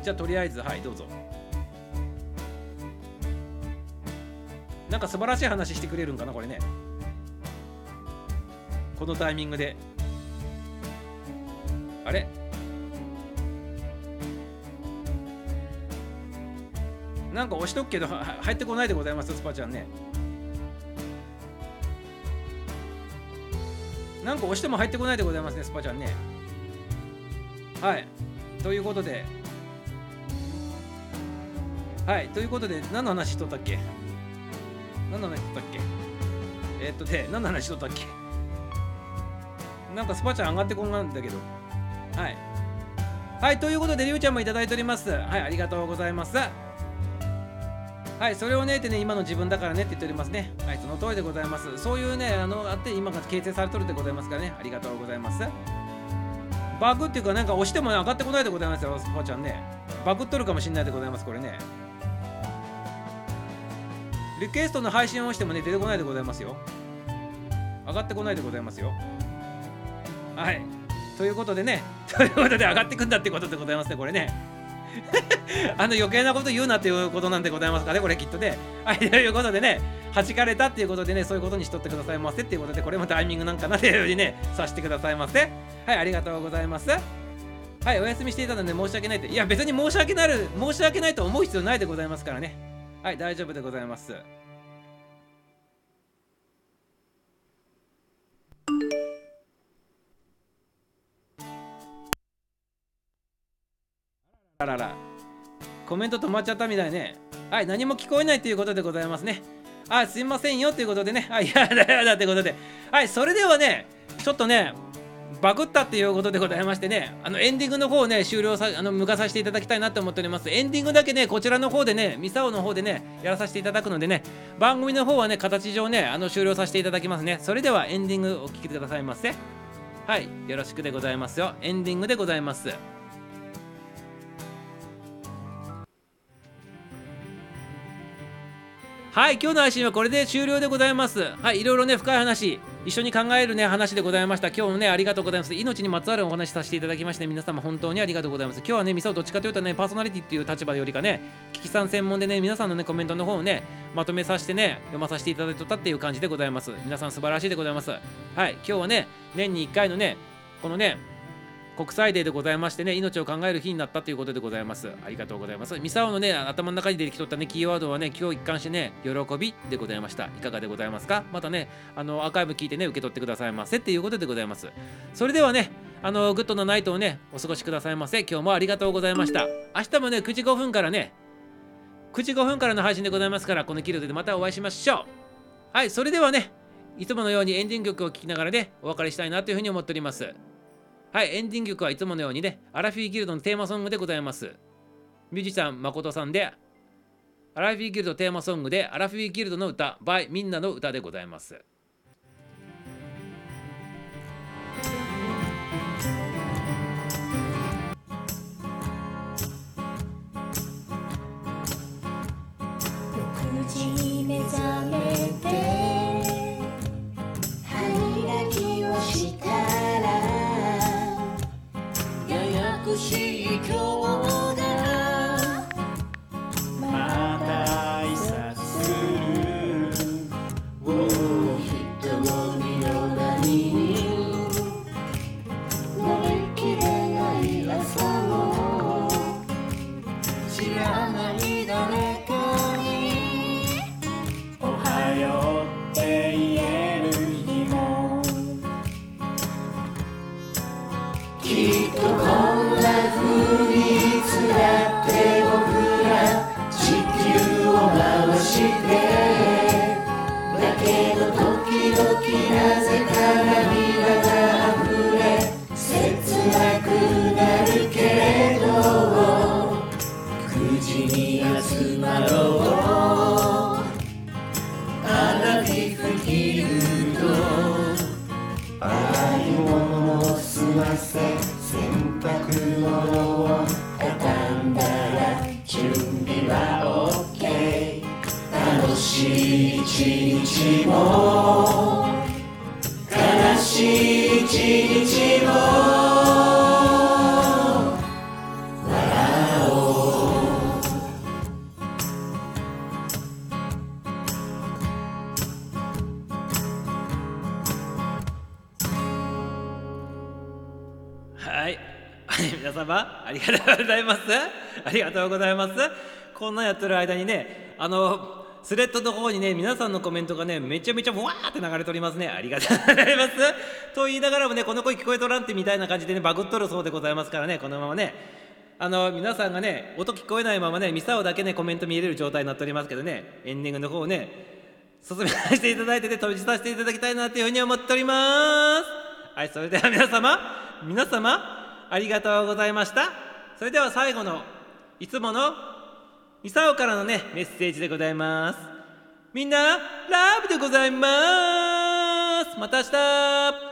じゃあとりあえずはいどうぞ。なんか素晴らしい話してくれるんかなこれね。このタイミングで。あれ？なんか押しとくけど入ってこないでございますスパちゃんね。なんか押しても入ってこないでございますね、スパちゃんね。はい。ということで、はい。ということで、何の話しとったっけ？何の話しとったっけ？え、っとで、何の話しとったっけ？なんかスパちゃん上がってこんなんだけど。はい。はい。ということで、りゅうちゃんもいただいております。はい。ありがとうございます。はい、それをねってね、今の自分だからねって言っておりますね。はい、その通りでございます。そういうね、あの、あって今が形成されとるでございますからね。ありがとうございます。バグっていうか、なんか押しても上がってこないでございますよ、スパちゃんね。バグっとるかもしんないでございます、これね。リクエストの配信を押してもね、出てこないでございますよ。上がってこないでございますよ。はい。ということでね、ということで上がってくんだってことでございますね、これね。あの余計なこと言うなということなんでございますかね、これきっとね。はい、ということでね、弾かれたっていうことでね、そういうことにしとってくださいませっていうことで、これもタイミングなんかなというふうにね、さしてくださいませ。はい、ありがとうございます。はい、お休みしていたので申し訳ないって。いや、別に申し訳なる、申し訳ないと思う必要ないでございますからね。はい、大丈夫でございます。あららコメント止まっちゃったみたいねはい何も聞こえないということでございますねあすいませんよということでねはいやだやだということではいそれではねちょっとねバグったっていうことでございましてね、あのエンディングの方をね、終了さ、あの、向かさせていただきたいなと思っております。エンディングだけね、こちらの方でね、ミサオの方でね、やらさせていただくのでね、番組の方はね、形上ね、あの、終了させていただきますね。それではエンディングお聴きくださいませ。はい、よろしくでございますよ。エンディングでございます。はい、今日の配信はこれで終了でございます。はい、いろいろね、深い話、一緒に考えるね、話でございました。今日もね、ありがとうございます。命にまつわるお話させていただきまして、皆様本当にありがとうございます。今日はね、ミサオどっちかというとね、パーソナリティっていう立場よりかね、危機さん専門でね、皆さんのね、コメントの方をね、まとめさせてね、読まさせていただいたっていう感じでございます。皆さん素晴らしいでございます。はい、今日はね、年に1回のね、このね、国際デーでございましてね、命を考える日になったということでございます。ありがとうございます。ミサオのね、頭の中に出てきとったね、キーワードはね、今日一貫してね、喜びでございました。いかがでございますか？またね、あの、アーカイブ聞いてね、受け取ってくださいませっていうことでございます。それではね、あの、グッドなナイトをね、お過ごしくださいませ。今日もありがとうございました。明日もね、9時5分からね、9時5分からの配信でございますから、このギルドでまたお会いしましょう。はい、それではね、いつものようにエンディング曲を聴きながらね、お別れしたいなというふうに思っております。はい、エンディング曲はいつものようにね、アラフィーギルドのテーマソングでございます。ミュージシャン誠さんで、アラフィーギルドテーマソングで、アラフィーギルドの歌、by みんなの歌でございます。一日も悲しい一日も笑おうはい。皆様ありがとうございます。ありがとうございます。こんなんやってる間にねあのスレッドの方にね皆さんのコメントがねめちゃめちゃわーって流れておりますね。ありがとうございます。と言いながらもねこの声聞こえとらんってみたいな感じでねバグっとるそうでございますからねこのままね。あの皆さんがね音聞こえないままねミサオだけねコメント見れる状態になっておりますけどねエンディングの方をね進めさせていただいてね閉じさせていただきたいなというふうに思っております。はいそれでは皆様皆様ありがとうございました。それでは最後のいつものミサオからのねメッセージでございます。みんなラブでございます。また明日。